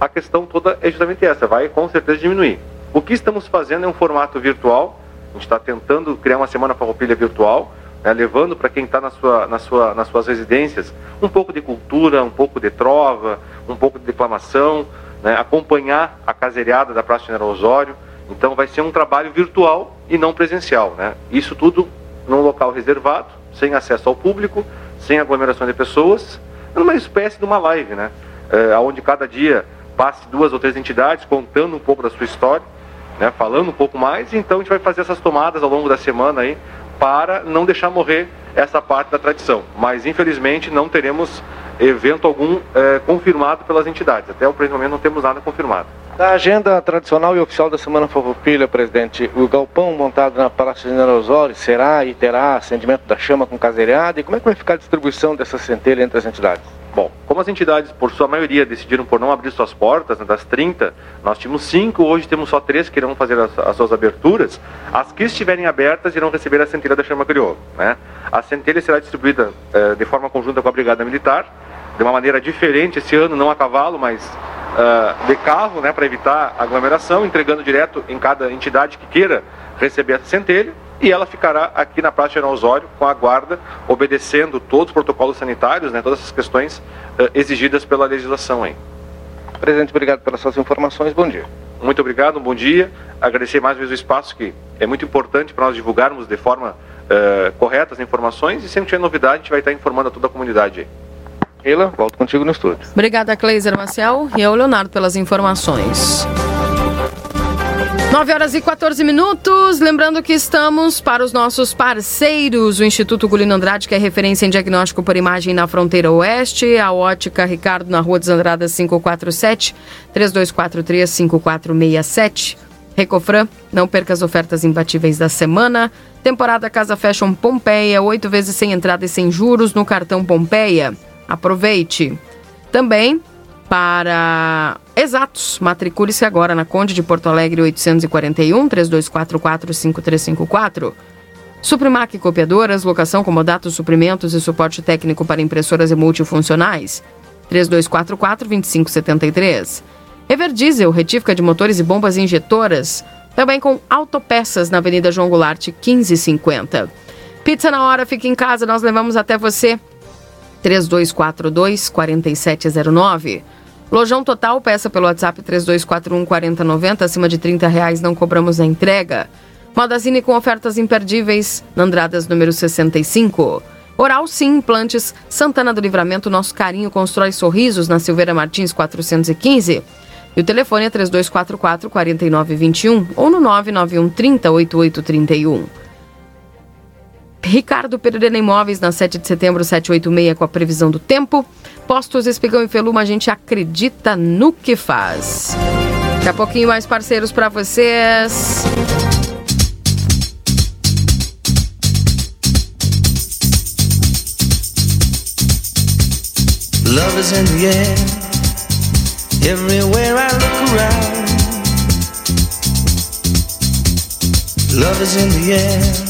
S15: a questão toda é justamente essa, vai com certeza diminuir. O que estamos fazendo é um formato virtual, a gente está tentando criar uma semana farroupilha virtual, né, levando para quem está na sua, na sua, nas suas residências um pouco de cultura, um pouco de trova, um pouco de declamação, né, acompanhar a caseiriada da Praça General Osório. Então vai ser um trabalho virtual e não presencial. Né? Isso tudo num local reservado, sem acesso ao público, sem aglomeração de pessoas, numa espécie de uma live, né? É, onde cada dia passe duas ou três entidades contando um pouco da sua história, né? falando um pouco mais, então a gente vai fazer essas tomadas ao longo da semana aí para não deixar morrer essa parte da tradição. Mas infelizmente não teremos evento algum é, confirmado pelas entidades. Até o presente momento não temos nada confirmado.
S10: Da agenda tradicional e oficial da Semana Farroupilha, presidente, o galpão montado na Praça General Osório será e terá acendimento da chama com caseiriada? E como é que vai ficar a distribuição dessa centelha entre as entidades?
S15: Bom, como as entidades, por sua maioria, decidiram por não abrir suas portas, né, das 30, nós tínhamos cinco, hoje temos só três que irão fazer as, as suas aberturas. As que estiverem abertas irão receber a centelha da chama crioula. Né? A centelha será distribuída eh, de forma conjunta com a Brigada Militar, de uma maneira diferente esse ano, não a cavalo, mas ah, de carro, né, para evitar aglomeração, entregando direto em cada entidade que queira receber essa centelha. E ela ficará aqui na Praça General Osório com a guarda, obedecendo todos os protocolos sanitários, né, todas essas questões eh, exigidas pela legislação aí.
S10: Presidente, obrigado pelas suas informações. Bom dia.
S15: Muito obrigado, um bom dia. Agradecer mais uma vez o espaço, que é muito importante para nós divulgarmos de forma eh, correta as informações. E sempre que tiver novidade, a gente vai estar informando a toda a comunidade aí.
S10: Sheila, volto contigo no estúdio.
S2: Obrigada, Cleiser Marcial e ao Leonardo pelas informações. 9 horas e 14 minutos. Lembrando que estamos para os nossos parceiros, o Instituto Gulino Andrade, que é referência em diagnóstico por imagem na fronteira oeste, a Ótica Ricardo na Rua dos Andradas 547, 3243 5467. Recofran, não perca as ofertas imbatíveis da semana. Temporada Casa Fashion Pompeia, oito vezes sem entrada e sem juros no cartão Pompeia. Aproveite. Também para Exatos. Matricule-se agora na Conde de Porto Alegre 841 3244 5354. Suprimac Copiadoras, locação, comodatos, suprimentos e suporte técnico para impressoras e multifuncionais. 3244 2573. Everdiesel, retífica de motores e bombas injetoras. Também com autopeças na Avenida João Goulart 1550. Pizza na hora, fica em casa, nós levamos até você. 3242 4709. Lojão Total, peça pelo WhatsApp 3241 4090, acima de 30 reais não cobramos a entrega. Modazine com ofertas imperdíveis, Nandradas número 65. Oral Sim Implantes, Santana do Livramento, nosso carinho constrói sorrisos na Silveira Martins 415. E o telefone é 3244 4921 ou no 991 30 8831. Ricardo Pereira Imóveis, na 7 de setembro, 786, com a previsão do tempo. Postos Espigão e Feluma, a gente acredita no que faz. Daqui a pouquinho mais parceiros para vocês.
S16: Love is in the air, everywhere I look around. Love is in the air,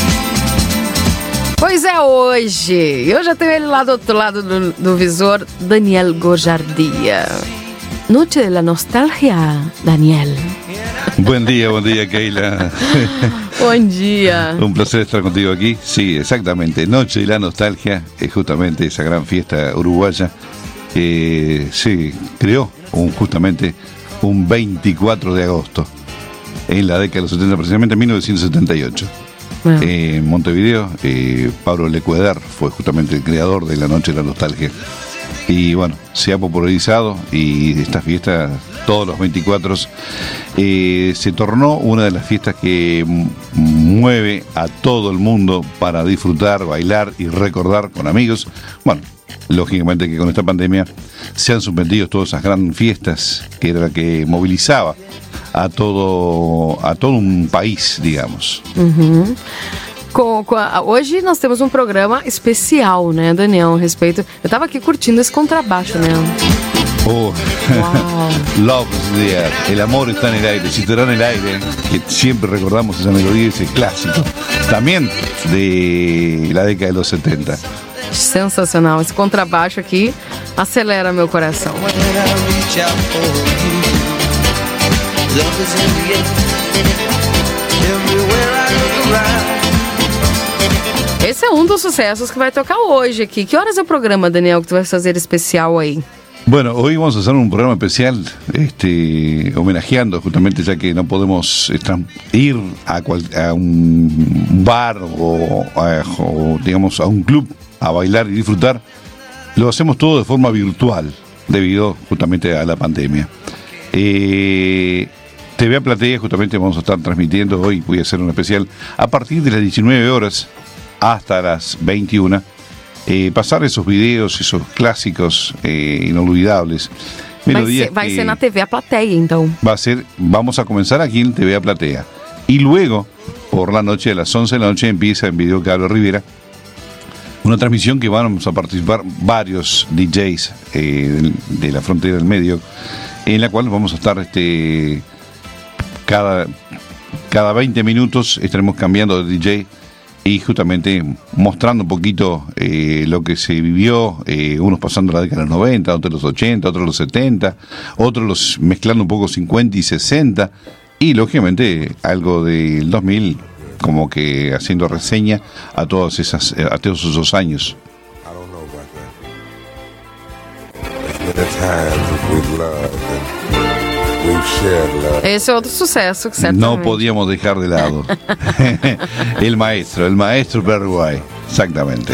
S2: Pois é, hoje. Eu já tenho ele lá do outro lado do, do visor, Daniel Gojardia. Noche de la nostalgia, Daniel.
S17: Buen día, buen día, Keila.
S2: Buen día.
S17: Un placer estar contigo aquí. Sí, exactamente. Noche de la nostalgia es justamente esa gran fiesta uruguaya que se creó un, justamente un 24 de agosto en la década de los 70, precisamente en 1978.
S2: Bueno.
S17: Eh, en Montevideo, eh, Pablo Lecueder fue justamente el creador de la Noche de la Nostalgia. Y bueno, se ha popularizado y esta fiesta, todos los 24, eh, se tornó una de las fiestas que mueve a todo el mundo para disfrutar, bailar y recordar con amigos. Bueno, lógicamente que con esta pandemia se han suspendido todas esas grandes fiestas que era la que movilizaba a todo, a todo un país, digamos.
S2: Uhum. Com- com a- hoje nós temos um programa especial, né, Daniel, a respeito. Eu tava aqui curtindo esse contrabaixo, né?
S17: Oh, Love is the air. El amor está en el aire. Si en el aire, que siempre recordamos esa melodía, ese clásico. También de la década de los 70.
S2: Sensacional. Esse contrabaixo aqui acelera meu coração. Esse é um dos sucessos que vai tocar hoje aqui. Que horas é o programa, Daniel, que tu vai fazer especial aí?
S17: Bueno, hoy vamos a hacer un programa especial este, homenajeando justamente ya que no podemos ir a, cual- a un bar o, a- o, digamos a un club a bailar y disfrutar. Lo hacemos todo de forma virtual debido justamente a la pandemia. Eh, TV a Platea justamente vamos a estar transmitiendo hoy, voy a hacer un especial a partir de las 19 horas hasta las 21 eh, pasar esos videos, esos clásicos eh, inolvidables.
S2: Vai
S17: Melodías
S2: ser, na TV a plateia, então.
S17: va a ser, vamos a comenzar aquí en TV a Platea. Y luego, por la noche, a las 11 de la noche, empieza en Video Cable Rivera una transmisión que vamos a participar varios DJs eh, de la frontera del medio, en la cual vamos a estar este, cada, cada 20 minutos estaremos cambiando de DJ y justamente mostrando un poquito eh, lo que se vivió, eh, unos pasando la década de los 90, otros los 80, otros los 70, otros los mezclando un poco 50 y 60 y lógicamente algo del 2000 como que haciendo reseña a todos esas a todos esos años.
S2: Esse é outro sucesso, que certamente.
S17: No podíamos dejar de lado. el maestro, el maestro Paraguay, exactamente.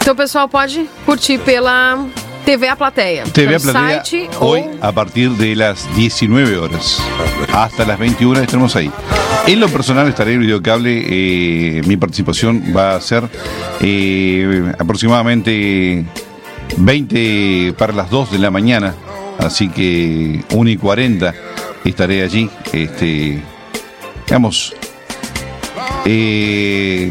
S2: Então pessoal pode curtir pela TV A Plateia.
S17: TV a Platea
S2: site
S17: hoy a partir de las 19 horas hasta las 21 estaremos ahí. En lo personal estaré en Videocable, eh, mi participación va a ser eh, aproximadamente 20 para las 2 de la mañana, así que 1 y 40 estaré allí, este, digamos, eh,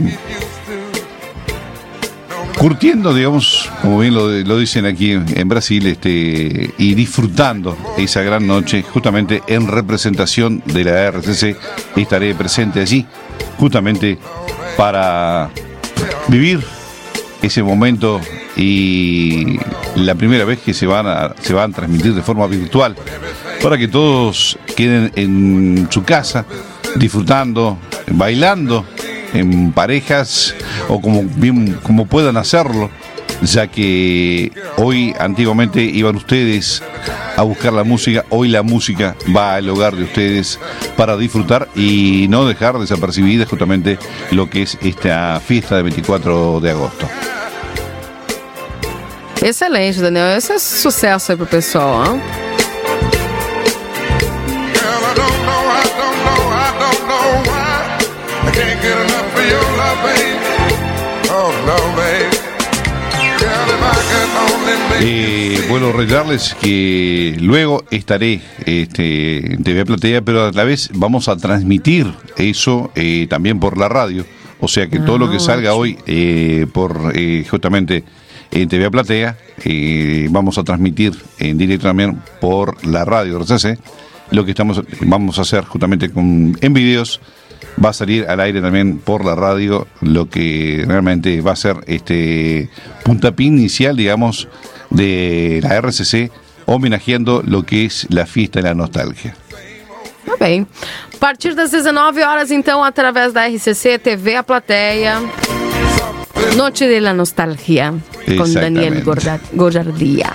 S17: curtiendo, digamos, como bien lo, dicen aquí en Brasil, este, y disfrutando esa gran noche, justamente en representación de la RCC, estaré presente allí, justamente para vivir ese momento y la primera vez que se van se van a transmitir de forma virtual, para que todos queden en su casa disfrutando, bailando en parejas o como como puedan hacerlo, ya que hoy antiguamente iban ustedes a buscar la música, hoy la música va al hogar de ustedes para disfrutar y no dejar desapercibida justamente lo que es esta fiesta de 24 de agosto.
S2: Excelente, Daniel. Esse é sucesso aí pro pessoal, ó.
S17: Eh, bueno, recordarles que luego estaré este, en TV Platea, pero a la vez vamos a transmitir eso eh, también por la radio. O sea que todo lo que salga hoy eh, por eh, justamente en TV Platea, eh, vamos a transmitir en directo también por la radio RCC. Lo que estamos vamos a hacer justamente con, en videos va a salir al aire también por la radio, lo que realmente va a ser este puntapié inicial, digamos, de la RCC, homenajeando lo que es la fiesta de la nostalgia.
S2: Tá bem. A partir das 19 horas, então, através da RCC TV A Plateia. Noite de la Nostalgia. Com. Daniel Gorda- Gorjardia.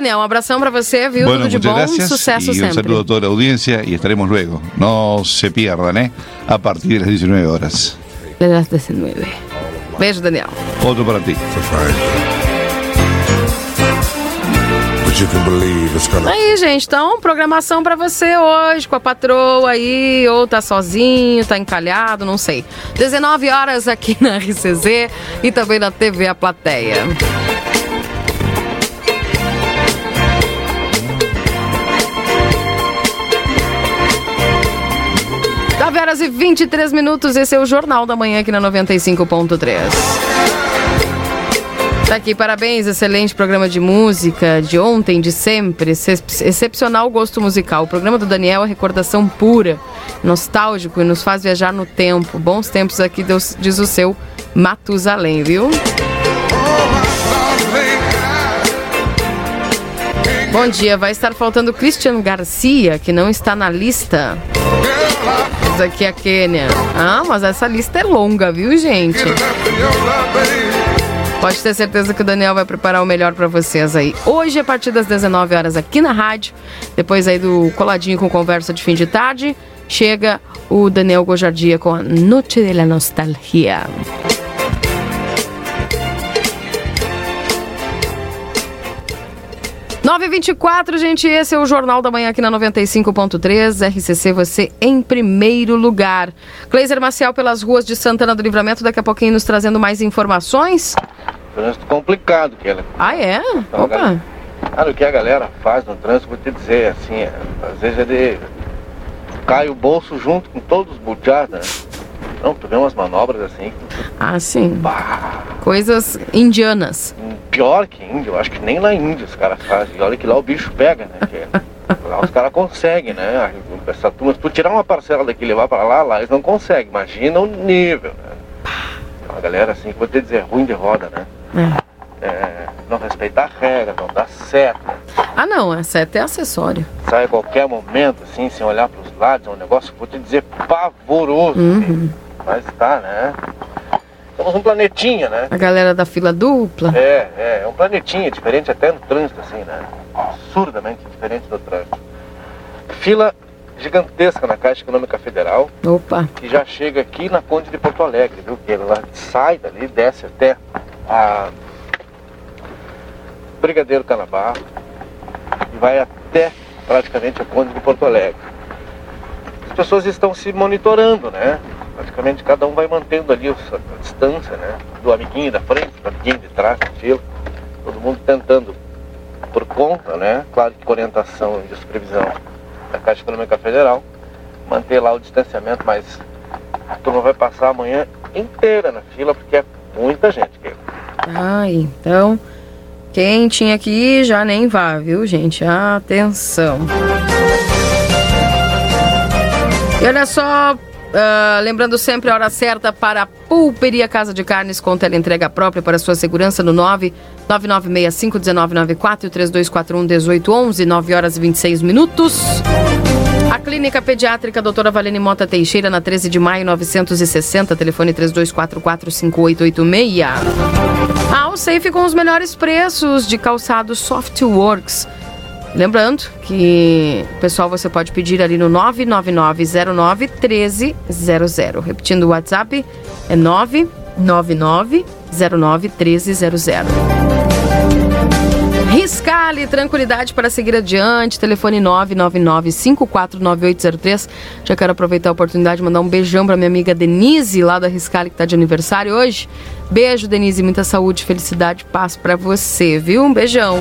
S2: Daniel. Um abração pra você, viu?
S17: Bueno,
S2: Tudo de bom.
S17: gracias
S2: Sucesso
S17: y un
S2: sempre.
S17: saludo a toda la audiencia y estaremos luego. No se pierdan, ¿eh? A partir de las 19 horas.
S2: De las 19. Beijo, Daniel.
S17: Otro para ti.
S2: Aí, gente, então, programação pra você hoje, com a patroa aí, ou tá sozinho, tá encalhado, não sei. 19 horas aqui na RCZ e também na TV A Plateia. Horas e 23 minutos, esse é o Jornal da Manhã aqui na 95.3. Tá aqui, parabéns, excelente programa de música, de ontem, de sempre, excep- excepcional gosto musical. O programa do Daniel é recordação pura, nostálgico e nos faz viajar no tempo. Bons tempos aqui, Deus, diz o seu Matusalém, viu? Bom dia, vai estar faltando Cristiano Garcia, que não está na lista. Aqui a Kênia. Ah, mas essa lista é longa, viu, gente? Pode ter certeza que o Daniel vai preparar o melhor pra vocês aí. Hoje, a partir das 19 horas aqui na rádio, depois aí do coladinho com conversa de fim de tarde, chega o Daniel Gojardia com a Noite de la Nostalgia. Nove e 24 gente, esse é o Jornal da Manhã aqui na 95.3, RCC, você em primeiro lugar. Cleiser Maciel pelas ruas de Santana do Livramento, daqui a pouquinho nos trazendo mais informações.
S10: Trânsito complicado, que ela.
S2: Ah, é?
S10: Então,
S2: Opa!
S10: galera, Cara, o que a galera faz no trânsito, vou te dizer, assim, é, às vezes ele cai o bolso junto com todos os buchados, né? Não, tu vê umas manobras assim,
S2: Ah, sim. Coisas indianas.
S10: pior que índio, eu acho que nem lá em Índia os caras fazem. E olha que lá o bicho pega, né? Lá os caras conseguem, né? Essa turma, se tu tirar uma parcela daqui e levar pra lá, lá eles não conseguem. Imagina o nível, né? Uma galera assim, vou te dizer, ruim de roda, né? é, não respeitar a regra, não dar seta,
S2: Ah, não, essa é até acessório.
S10: sai a qualquer momento, assim, sem olhar para os lados, é um negócio, vou te dizer, pavoroso.
S2: Uhum.
S10: Mas tá, né? Somos um planetinha, né?
S2: A galera da fila dupla.
S10: É, é, é um planetinha, diferente até no trânsito, assim, né? Absurdamente diferente do trânsito. Fila gigantesca na Caixa Econômica Federal,
S2: Opa.
S10: que já chega aqui na Conde de Porto Alegre, viu? Que ela sai dali, desce até a Brigadeiro Canabá e vai até praticamente a Conde de Porto Alegre. As pessoas estão se monitorando, né? Praticamente cada um vai mantendo ali a distância, né? Do amiguinho da frente, do amiguinho de trás, da. Todo mundo tentando, por conta, né? Claro que com orientação e supervisão da Caixa Econômica Federal, manter lá o distanciamento, mas a turma vai passar a manhã inteira na fila, porque é muita gente. Keila.
S2: Ah, então. Quem tinha que ir já nem vá, viu, gente? Atenção. E olha só, ah, lembrando sempre a hora certa para a Pulperia Casa de Carnes com entrega própria para sua segurança no 999651994 e 3241-1811, 9 horas e 26 minutos. A Clínica Pediátrica Doutora Valene Mota Teixeira, na 13 de maio 960, telefone 3244-5886. A Alsafe com os melhores preços de calçados Softworks. Lembrando que, pessoal, você pode pedir ali no 999091300. Repetindo o WhatsApp, é 999091300. Riscale, tranquilidade para seguir adiante. Telefone 999-549803. Já quero aproveitar a oportunidade de mandar um beijão para minha amiga Denise, lá da Riscale, que está de aniversário hoje. Beijo, Denise. Muita saúde, felicidade, paz para você, viu? Um beijão.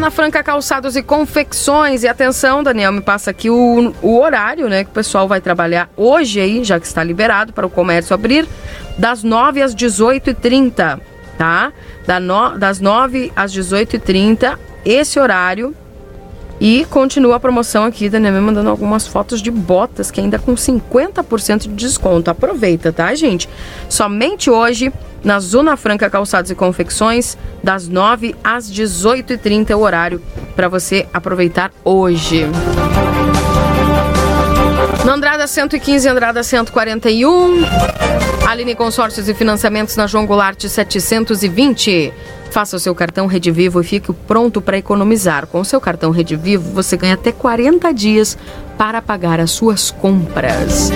S2: Zona Franca Calçados e Confecções. E atenção, Daniel, me passa aqui o, o horário, né? Que o pessoal vai trabalhar hoje aí, já que está liberado para o comércio abrir, das 9 às 18h30, tá? Da no- das 9 às 18h30, esse horário. E continua a promoção aqui, Daniel, me mandando algumas fotos de botas que ainda com 50% de desconto. Aproveita, tá, gente? Somente hoje, na Zona Franca Calçados e Confecções, das 9 às 18h30 é o horário para você aproveitar hoje. No Andrada 115, Andrada 141. Aline Consórcios e Financiamentos na João Goulart 720. Faça o seu cartão Rede Vivo e fique pronto para economizar. Com o seu cartão Rede Vivo, você ganha até 40 dias para pagar as suas compras.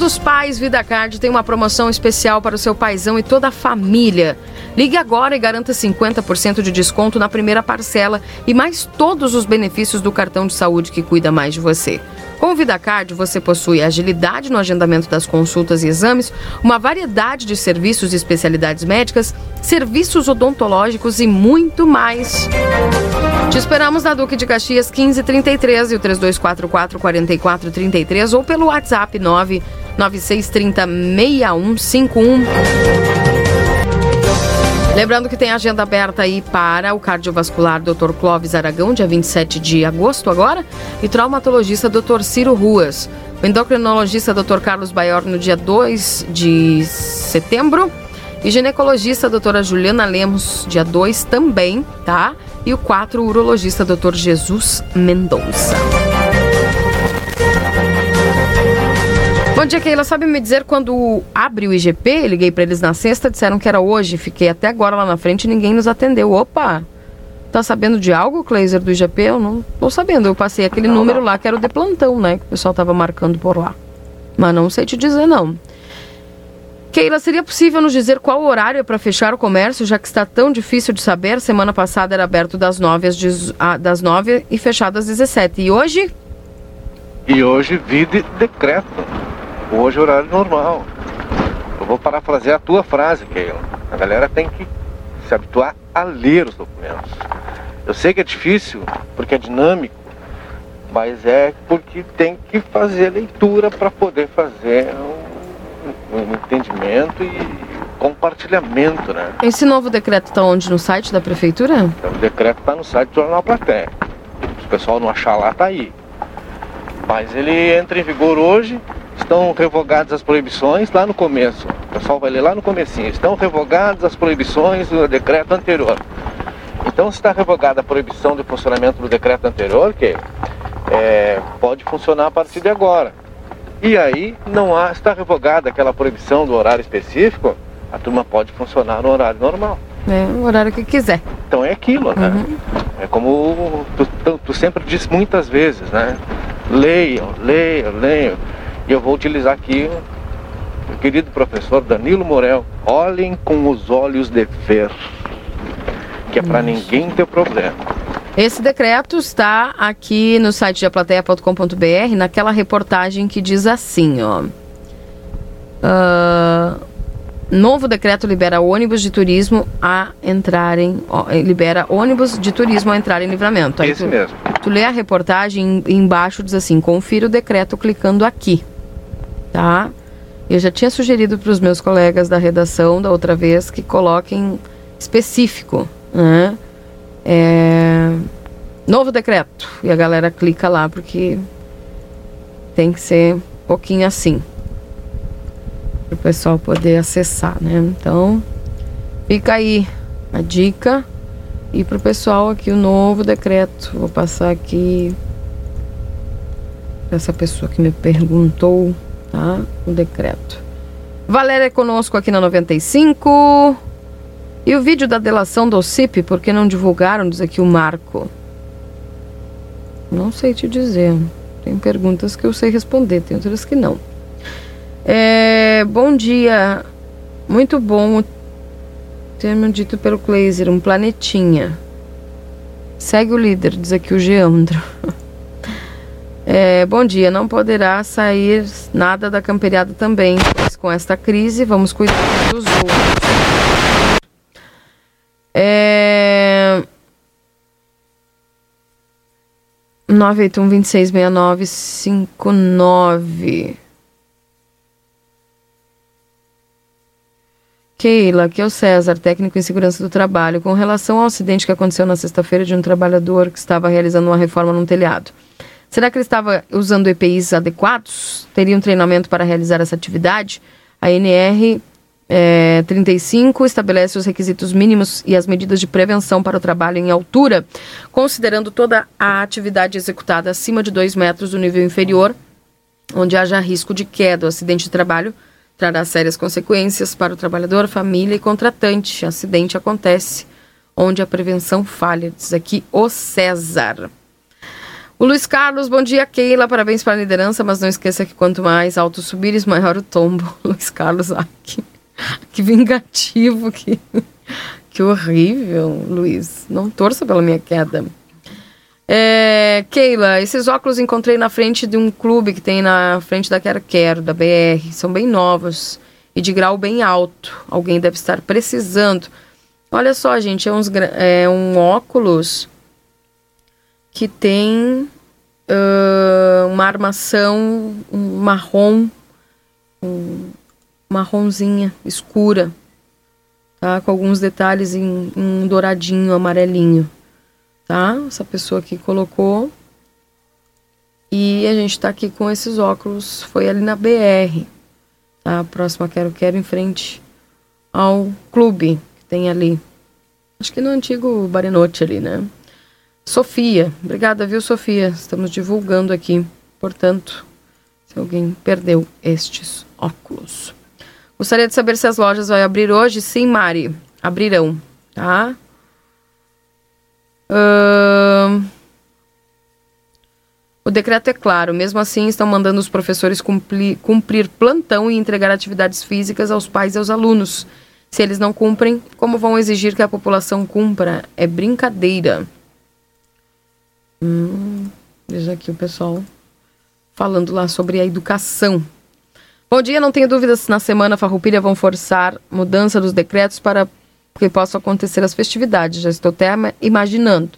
S2: Dos pais, VidaCard tem uma promoção especial para o seu paizão e toda a família. Ligue agora e garanta 50% de desconto na primeira parcela e mais todos os benefícios do cartão de saúde que cuida mais de você. Com o VidaCard, você possui agilidade no agendamento das consultas e exames, uma variedade de serviços e especialidades médicas, serviços odontológicos e muito mais. Te esperamos na Duque de Caxias 1533 e o 3244-4433 ou pelo WhatsApp 99630 6151. Lembrando que tem agenda aberta aí para o cardiovascular Dr. Clóvis Aragão, dia 27 de agosto agora, e traumatologista Dr. Ciro Ruas. O endocrinologista Dr. Carlos Baior no dia 2 de setembro. E ginecologista doutora Juliana Lemos, dia 2 também, tá? E o 4, urologista Dr. Jesus Mendonça. Bom dia, Keila. Sabe me dizer quando abre o IGP? Liguei para eles na sexta, disseram que era hoje. Fiquei até agora lá na frente e ninguém nos atendeu. Opa! Tá sabendo de algo, Kleiser, do IGP? Eu não tô sabendo. Eu passei aquele número lá que era o de plantão, né? Que o pessoal tava marcando por lá. Mas não sei te dizer, não. Keila, seria possível nos dizer qual horário é para fechar o comércio, já que está tão difícil de saber? Semana passada era aberto das 9 às, 10 ah, das 9 e fechado às 17. E hoje?
S10: E hoje vi de decreto. Hoje é horário normal. Eu vou parafrasear a tua frase, Keila. A galera tem que se habituar a ler os documentos. Eu sei que é difícil, porque é dinâmico, mas é porque tem que fazer leitura para poder fazer um, um entendimento e compartilhamento, né?
S2: Esse novo decreto está onde? No site da prefeitura?
S10: O decreto está no site do Jornal Platéia. Se o pessoal não achar lá, tá aí. Mas ele entra em vigor hoje, estão revogadas as proibições lá no começo. O pessoal vai ler lá no comecinho. Estão revogadas as proibições do decreto anterior. Então, se está revogada a proibição do funcionamento do decreto anterior, que é, pode funcionar a partir de agora. E aí, não há, está revogada aquela proibição do horário específico, a turma pode funcionar no horário normal.
S2: É, o horário que quiser.
S10: Então é aquilo, né? É como tu, tu- tu sempre diz muitas vezes, né? Leiam, leiam, leiam. E eu vou utilizar aqui o querido professor Danilo Morel. Olhem com os olhos de ver. Que é para ninguém ter problema.
S2: Esse decreto está aqui no site de aplateia.com.br, naquela reportagem que diz assim, ó. Ah, novo decreto libera ônibus de turismo a entrarem, eh, libera ônibus de turismo a entrar em livramento. Aí
S10: Esse
S2: tu,
S10: mesmo.
S2: Tu lê a reportagem e embaixo diz assim: confira o decreto clicando aqui, tá? Eu já tinha sugerido para os meus colegas da redação da outra vez que coloquem específico, né? É, novo decreto. E a galera clica lá porque tem que ser um pouquinho assim. Para o pessoal poder acessar, né? Então, fica aí a dica. E para o pessoal aqui o novo decreto. Vou passar aqui pra essa pessoa que me perguntou, tá? O decreto. Valéria é conosco aqui na 95. E o vídeo da delação do OCIP, por que não divulgaram? Diz aqui o Marco. Não sei te dizer. Tem perguntas que eu sei responder, tem outras que não. É, bom dia. Muito bom o termo dito pelo Kleiser, um planetinha. Segue o líder, diz aqui o Geandro. É, bom dia, não poderá sair nada da camperiada também, com esta crise vamos cuidar dos outros. É... 981 2669 Keila, aqui é o César, técnico em segurança do trabalho. Com relação ao acidente que aconteceu na sexta-feira de um trabalhador que estava realizando uma reforma num telhado. Será que ele estava usando EPIs adequados? Teria um treinamento para realizar essa atividade? A NR é, 35 estabelece os requisitos mínimos e as medidas de prevenção para o trabalho em altura, considerando toda a atividade executada acima de 2 metros do nível inferior, onde haja risco de queda. O acidente de trabalho trará sérias consequências para o trabalhador, família e contratante. Acidente acontece onde a prevenção falha, diz aqui o César. O Luiz Carlos, bom dia, Keila. Parabéns para a liderança, mas não esqueça que quanto mais alto subires, maior o tombo. Luiz Carlos, ai, que, que vingativo, que, que horrível, Luiz. Não torça pela minha queda. É, Keila, esses óculos encontrei na frente de um clube que tem na frente da Quero Quero, da BR. São bem novos e de grau bem alto. Alguém deve estar precisando. Olha só, gente, é, uns, é um óculos que tem ah, uma armação marrom, um, marronzinha, escura, tá? Com alguns detalhes em, em um douradinho, amarelinho, tá? Essa pessoa aqui colocou. E a gente tá aqui com esses óculos, foi ali na BR, tá? Próxima Quero Quero em frente ao clube que tem ali. Acho que no antigo Barenote ali, né? Sofia, obrigada, viu, Sofia? Estamos divulgando aqui, portanto, se alguém perdeu estes óculos. Gostaria de saber se as lojas vão abrir hoje. Sim, Mari, abrirão, tá? Ahn, O decreto é claro, mesmo assim estão mandando os professores cumprir, cumprir plantão e entregar atividades físicas aos pais e aos alunos. Se eles não cumprem, como vão exigir que a população cumpra? É brincadeira. Hum, veja aqui o pessoal falando lá sobre a educação. Bom dia, não tenho dúvidas na semana Farroupilha vão forçar mudança dos decretos para que possam acontecer as festividades. Já estou até ima- imaginando.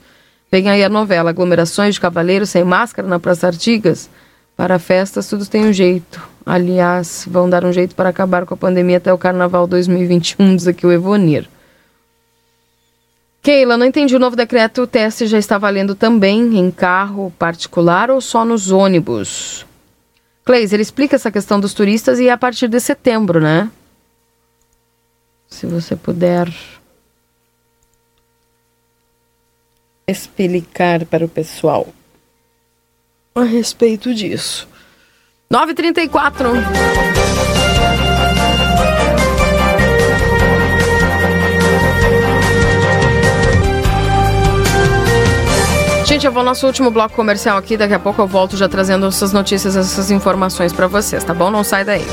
S2: Vem aí a novela, aglomerações de cavaleiros sem máscara na Praça Artigas. Para festas, tudo tem um jeito. Aliás, vão dar um jeito para acabar com a pandemia até o Carnaval 2021, diz aqui o Evonir. Keila, não entendi o novo decreto. O teste já está valendo também em carro particular ou só nos ônibus? Cleiser, explica essa questão dos turistas e a partir de setembro, né? Se você puder explicar para o pessoal a respeito disso. 934. Gente, eu vou ao nosso último bloco comercial aqui. Daqui a pouco eu volto já trazendo essas notícias, essas informações para vocês, tá bom? Não sai daí.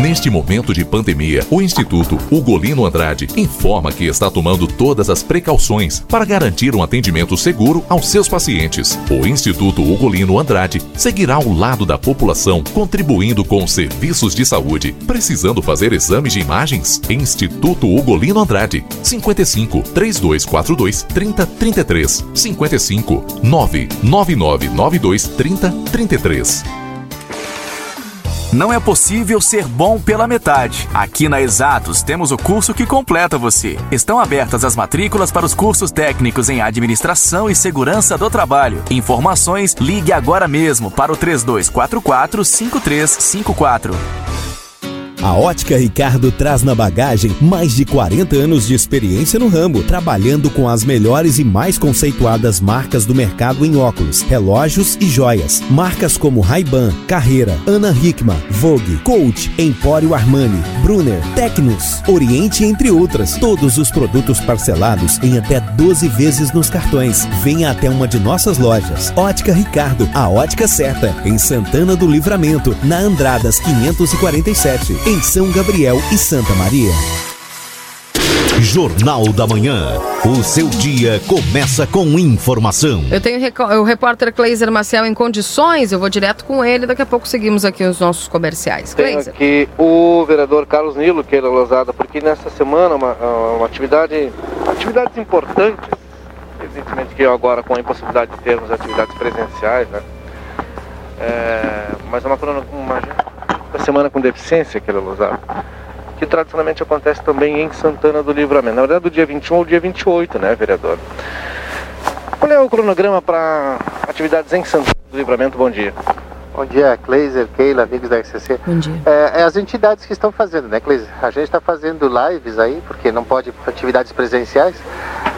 S1: Neste momento de pandemia, o Instituto Ugolino Andrade informa que está tomando todas as precauções para garantir um atendimento seguro aos seus pacientes. O Instituto Ugolino Andrade seguirá ao lado da população, contribuindo com serviços de saúde. Precisando fazer exames de imagens? Instituto Ugolino Andrade, 55 3242 3033 55 99992 3033.
S12: Não é possível ser bom pela metade. Aqui na Exatos temos o curso que completa você. Estão abertas as matrículas para os cursos técnicos em administração e segurança do trabalho. Informações, ligue agora mesmo para o 3244 5354.
S13: A Ótica Ricardo traz na bagagem mais de 40 anos de experiência no ramo, trabalhando com as melhores e mais conceituadas marcas do mercado em óculos, relógios e joias. Marcas como Ray-Ban, Carreira, Ana Hickman, Vogue, Coach, Empório Armani, Brunner, Tecnos, Oriente, entre outras. Todos os produtos parcelados em até 12 vezes nos cartões. Venha até uma de nossas lojas. Ótica Ricardo, a ótica certa, em Santana do Livramento, na Andradas 547, em São Gabriel e Santa Maria.
S18: Jornal da Manhã. O seu dia começa com informação.
S2: Eu tenho o repórter Cleiser Maciel em condições, eu vou direto com ele, daqui a pouco seguimos aqui os nossos comerciais.
S10: Tenho
S2: Cleiser.
S10: aqui o vereador Carlos Nilo, que ele é Losada, porque nessa semana uma, uma atividade, atividades importantes, evidentemente que agora com a impossibilidade de termos atividades presenciais, né? É, mas é uma, uma, semana com deficiência que ele é Losada, que tradicionalmente acontece também em Santana do Livramento. Na verdade, do dia 21 ao dia 28, né, vereador? Qual é o cronograma para atividades em Santana do Livramento? Bom dia.
S19: Bom dia, Kleiser, Keila, amigos da RCC.
S2: Bom dia.
S19: É, é as entidades que estão fazendo, né, Kleiser? A gente está fazendo lives aí, porque não pode atividades presenciais.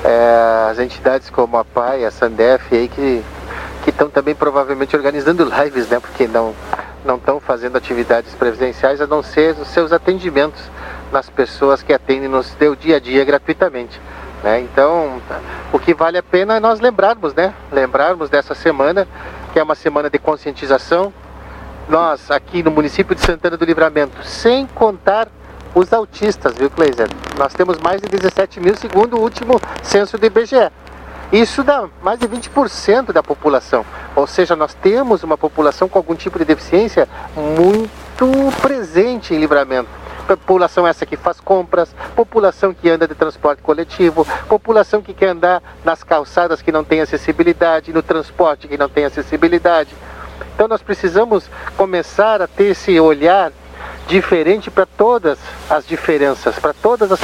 S19: É, as entidades como a PAI, a Sandef aí, que que estão também provavelmente organizando lives, né? Porque não não estão fazendo atividades presenciais, a não ser os seus atendimentos nas pessoas que atendem no seu dia a dia gratuitamente. Né? Então, o que vale a pena é nós lembrarmos, né? Lembrarmos dessa semana, que é uma semana de conscientização. Nós, aqui no município de Santana do Livramento, sem contar os autistas, viu, Kleiser? Nós temos mais de 17 mil, segundo o último censo do IBGE. Isso dá mais de 20% da população. Ou seja, nós temos uma população com algum tipo de deficiência muito presente em livramento. População essa que faz compras, população que anda de transporte coletivo, população que quer andar nas calçadas que não tem acessibilidade, no transporte que não tem acessibilidade. Então nós precisamos começar a ter esse olhar diferente para todas as diferenças, para todas as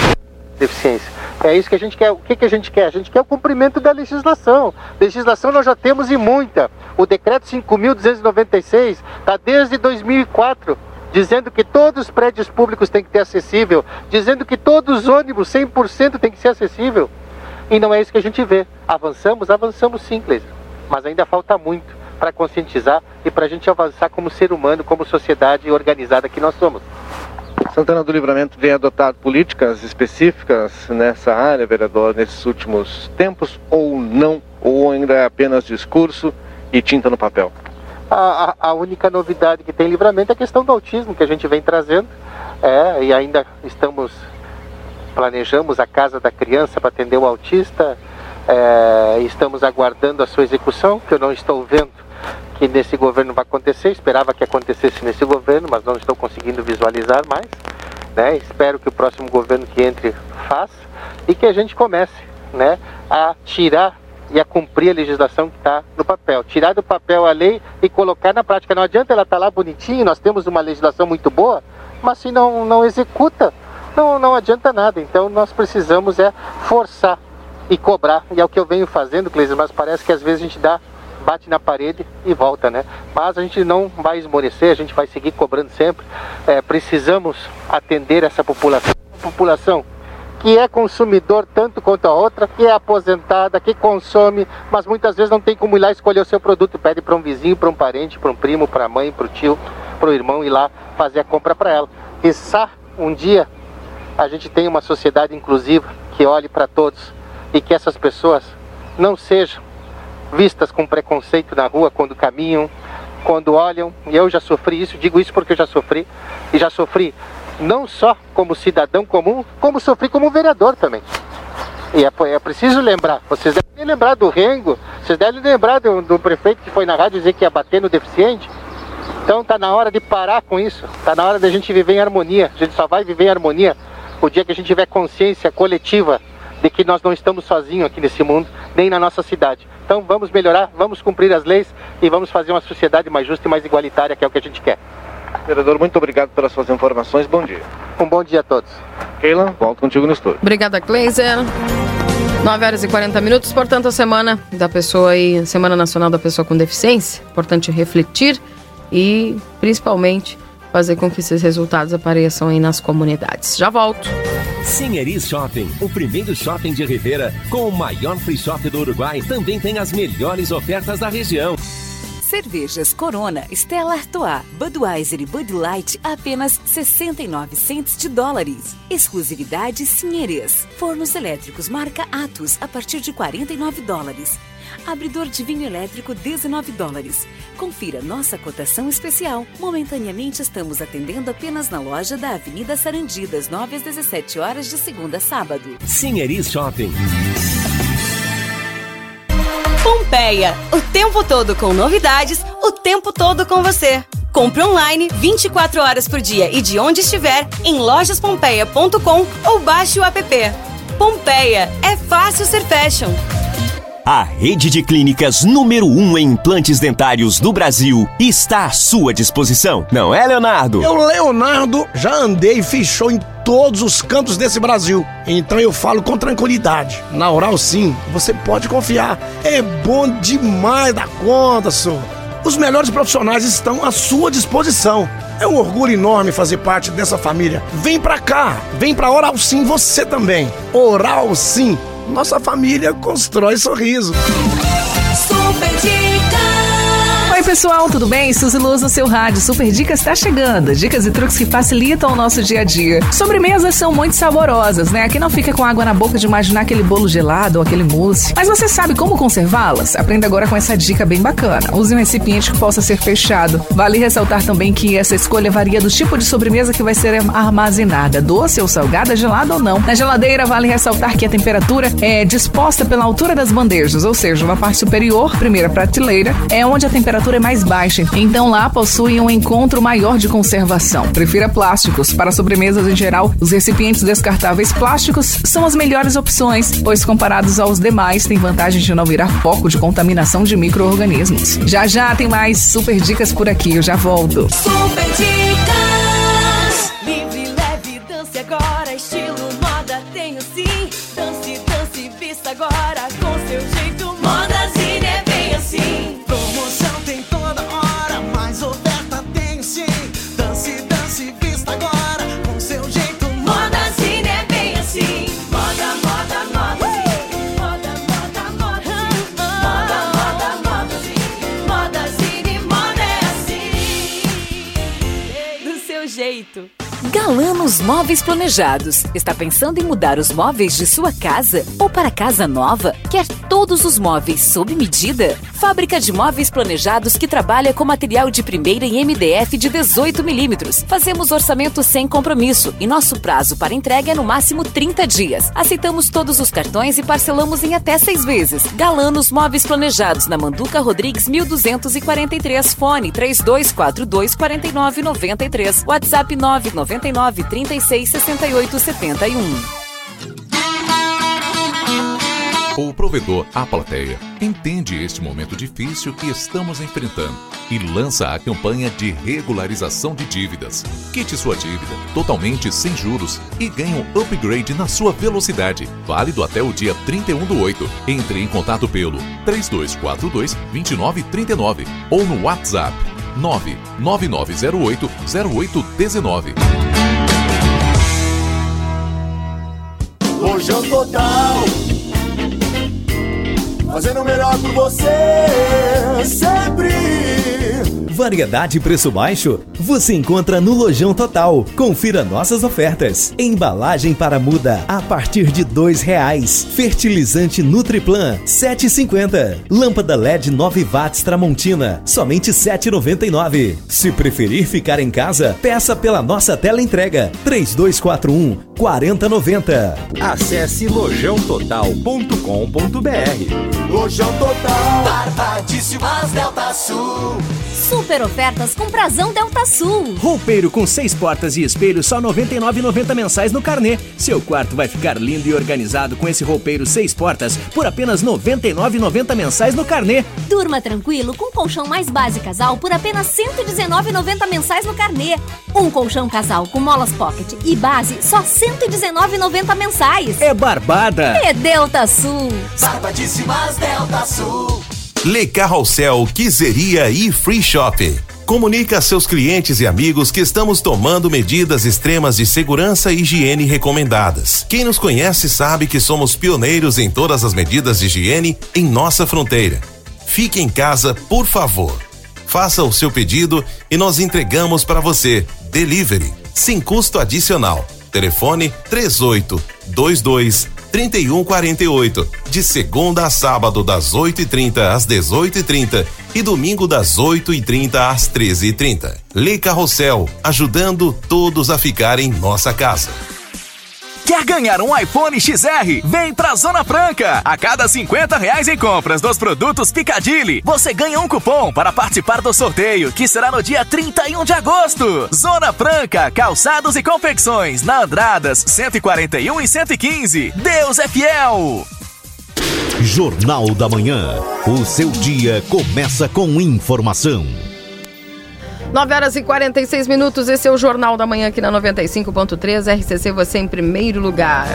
S19: deficiências. É isso que a gente quer. O que, que a gente quer? A gente quer o cumprimento da legislação. Legislação nós já temos e muita. O decreto 5.296 está desde 2004 dizendo que todos os prédios públicos têm que ter acessível, dizendo que todos os ônibus 100% têm que ser acessível. E não é isso que a gente vê. Avançamos, avançamos sim, Cleiser. Mas ainda falta muito para conscientizar e para a gente avançar como ser humano, como sociedade organizada que nós somos.
S10: Santana do Livramento tem adotado políticas específicas nessa área, vereador, nesses últimos tempos, ou não? Ou ainda é apenas discurso e tinta no papel?
S19: A, a, a única novidade que tem em livramento é a questão do autismo que a gente vem trazendo. É, e ainda estamos, planejamos a Casa da Criança para atender o autista. É, estamos aguardando a sua execução, que eu não estou vendo que nesse governo vai acontecer. Esperava que acontecesse nesse governo, mas não estou conseguindo visualizar mais. Né? Espero que o próximo governo que entre faça e que a gente comece né, a tirar e a cumprir a legislação que está no papel. Tirar do papel a lei e colocar na prática. Não adianta ela estar lá bonitinho, nós temos uma legislação muito boa, mas se não, não executa, não, não adianta nada. Então nós precisamos é forçar e cobrar. E é o que eu venho fazendo, Cleiser, mas parece que às vezes a gente dá bate na parede e volta, né? Mas a gente não vai esmorecer, a gente vai seguir cobrando sempre. É, precisamos atender essa população. população que é consumidor tanto quanto a outra, que é aposentada, que consome, mas muitas vezes não tem como ir lá escolher o seu produto, pede para um vizinho, para um parente, para um primo, para a mãe, para o tio, para o irmão ir lá fazer a compra para ela. Quiçá um dia a gente tenha uma sociedade inclusiva que olhe para todos e que essas pessoas não sejam vistas com preconceito na rua quando caminham, quando olham, e eu já sofri isso, digo isso porque eu já sofri, e já sofri não só como cidadão comum, como sofri como vereador também. E é, é preciso lembrar, vocês devem lembrar do Rengo, vocês devem lembrar do, do prefeito que foi na rádio dizer que ia bater no deficiente. Então tá na hora de parar com isso, tá na hora da gente viver em harmonia. A gente só vai viver em harmonia o dia que a gente tiver consciência coletiva de que nós não estamos sozinhos aqui nesse mundo, nem na nossa cidade. Então vamos melhorar, vamos cumprir as leis e vamos fazer uma sociedade mais justa e mais igualitária, que é o que a gente quer.
S10: Vereador, muito obrigado pelas suas informações. Bom dia.
S19: Um bom dia a todos.
S10: Keila, volto contigo no estúdio.
S2: Obrigada, Kleiser. 9 horas e 40 minutos, portanto, a semana da pessoa aí, Semana Nacional da Pessoa com Deficiência. Importante refletir e, principalmente, fazer com que esses resultados apareçam aí nas comunidades. Já volto.
S20: Sinheris Shopping, o primeiro shopping de Rivera, com o maior free shop do Uruguai, também tem as melhores ofertas da região.
S21: Cervejas Corona, Stella Artois, Budweiser e Bud Light apenas 69 centes de dólares. Exclusividade Sinheres. Fornos elétricos marca Atos a partir de 49 dólares. Abridor de vinho elétrico 19 dólares. Confira nossa cotação especial. Momentaneamente estamos atendendo apenas na loja da Avenida Sarandi das 9 às 17 horas de segunda a sábado.
S20: Sinheris Shopping.
S22: Pompeia, o tempo todo com novidades, o tempo todo com você. Compre online 24 horas por dia e de onde estiver em lojaspompeia.com ou baixe o app. Pompeia, é fácil ser fashion.
S20: A rede de clínicas número 1 um em implantes dentários do Brasil está à sua disposição. Não é, Leonardo?
S23: Eu, Leonardo, já andei e show em todos os cantos desse Brasil. Então eu falo com tranquilidade. Na Oral Sim, você pode confiar. É bom demais da conta, senhor. Os melhores profissionais estão à sua disposição. É um orgulho enorme fazer parte dessa família. Vem pra cá, vem pra Oral Sim você também. Oral Sim, nossa família constrói sorriso.
S22: Super.
S24: Oi, pessoal, tudo bem? Suzy Luz no seu rádio. Super Dicas está chegando. Dicas e truques que facilitam o nosso dia a dia. Sobremesas são muito saborosas, né? Aqui não fica com água na boca de imaginar aquele bolo gelado ou aquele mousse. Mas você sabe como conservá-las? Aprenda agora com essa dica bem bacana. Use um recipiente que possa ser fechado. Vale ressaltar também que essa escolha varia do tipo de sobremesa que vai ser armazenada, doce ou salgada, gelada ou não. Na geladeira, vale ressaltar que a temperatura é disposta pela altura das bandejas, ou seja, na parte superior, primeira prateleira, é onde a temperatura é mais baixa. Então lá possui um encontro maior de conservação. Prefira plásticos. Para sobremesas em geral, os recipientes descartáveis plásticos são as melhores opções, pois comparados aos demais, tem vantagem de não virar foco de contaminação de micro-organismos. Já já tem mais super dicas por aqui, eu já volto.
S22: Super Dicas. Livre, leve, dance agora. Estilo,
S21: Galanos Móveis Planejados. Está pensando em mudar os móveis de sua casa ou para casa nova? Quer todos os móveis sob medida? Fábrica de móveis planejados que trabalha com material de primeira em MDF de 18 milímetros. Fazemos orçamento sem compromisso e nosso prazo para entrega é no máximo 30 dias. Aceitamos todos os cartões e parcelamos em até seis vezes. Galanos Móveis Planejados na Manduca Rodrigues 1243. Fone 3242 4993. WhatsApp 999 36 68 71.
S1: O provedor, a plateia, entende este momento difícil que estamos enfrentando e lança a campanha de regularização de dívidas. Quite sua dívida totalmente sem juros e ganhe um upgrade na sua velocidade. Válido até o dia 31 do 8. Entre em contato pelo 3242 2939 ou no WhatsApp 99908 0819.
S25: Rojão Total Fazendo o melhor por você Sempre
S13: Variedade e preço baixo? Você encontra no Lojão Total. Confira nossas ofertas. Embalagem para muda a partir de dois reais. Fertilizante Nutriplan 7,50. Lâmpada LED 9 watts Tramontina somente 7,99. Se preferir ficar em casa, peça pela nossa tela entrega 3241 4090.
S26: Acesse lojãototal.com.br.
S25: Lojão Total Barbadíssimas Delta Sul
S27: Super ofertas com Prazão Delta Sul.
S28: Roupeiro com seis portas e espelho só R$ 99,90 mensais no carnê. Seu quarto vai ficar lindo e organizado com esse roupeiro seis portas por apenas R$ 99,90 mensais no carnê.
S27: Durma tranquilo com colchão mais base casal por apenas R$ 119,90 mensais no carnê. Um colchão casal com molas pocket e base só R$ 119,90 mensais.
S28: É barbada.
S27: É Delta Sul.
S25: Barbadíssimas Delta Sul
S29: Le Carrossel Quiseria e Free Shop. Comunique a seus clientes e amigos que estamos tomando medidas extremas de segurança e higiene recomendadas. Quem nos conhece sabe que somos pioneiros em todas as medidas de higiene em nossa fronteira. Fique em casa, por favor. Faça o seu pedido e nós entregamos para você. Delivery, sem custo adicional. Telefone 3822 3148. De segunda a sábado, das 8h30 às 18h30 e domingo das 8h30 às 13h30. Lei Carrossel, ajudando todos a ficar em nossa casa.
S12: Quer ganhar um iPhone XR? Vem pra Zona Franca! A cada 50 reais em compras dos produtos Picadilly, você ganha um cupom para participar do sorteio, que será no dia 31 de agosto. Zona Franca, calçados e confecções, na Andradas 141 e 115. Deus é fiel!
S18: Jornal da Manhã. O seu dia começa com informação.
S2: 9 horas e 46 minutos, esse é o Jornal da Manhã aqui na 95.3, RCC você em primeiro lugar.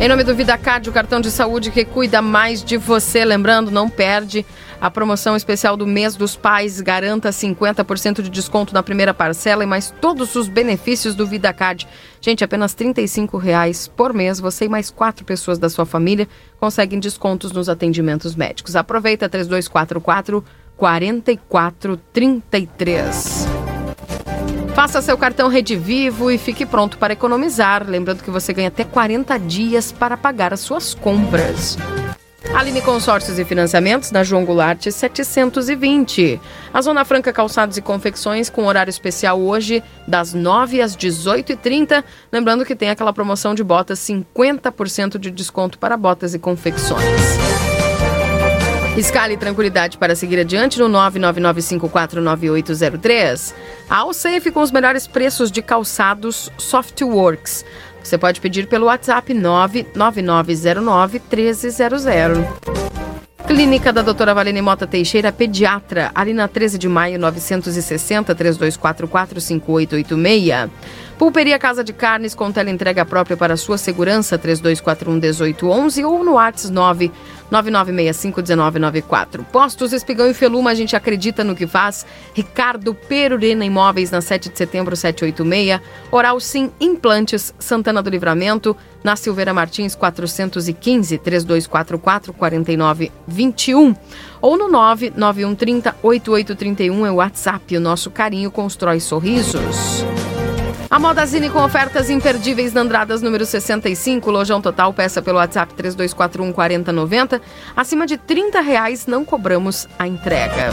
S2: Em nome do VidaCard, o cartão de saúde que cuida mais de você. Lembrando, não perde a promoção especial do mês dos pais. Garanta 50% de desconto na primeira parcela e mais todos os benefícios do VidaCard. Gente, apenas 35 reais por mês. Você e mais quatro pessoas da sua família conseguem descontos nos atendimentos médicos. Aproveita 3244 4433. Faça seu cartão Rede Vivo e fique pronto para economizar. Lembrando que você ganha até 40 dias para pagar as suas compras. Aline Consórcios e Financiamentos, na João Goulart 720. A Zona Franca Calçados e Confecções, com horário especial hoje, das 9 às 18h30. Lembrando que tem aquela promoção de botas, 50% de desconto para botas e confecções. Escale tranquilidade para seguir adiante no 999549803. A Alsafe com os melhores preços de calçados Softworks. Você pode pedir pelo WhatsApp 99909-1300. Clínica da doutora Valene Mota Teixeira, pediatra, ali na 13 de maio, 960 3244 5886. Pulperia Casa de Carnes com teleentrega própria para sua segurança, 3241 1811 ou no WhatsApp 9 9965-1994. Postos Espigão e Feluma, a gente acredita no que faz. Ricardo Perurena Imóveis, na 7 de setembro, 786. Oral Sim Implantes, Santana do Livramento, na Silveira Martins, 415 3244 4921. Ou no 99130 8831 é o WhatsApp. O nosso carinho constrói sorrisos. A Modazine com ofertas imperdíveis na Andradas número 65, lojão total, peça pelo WhatsApp 3241 4090. Acima de 30 reais não cobramos a entrega.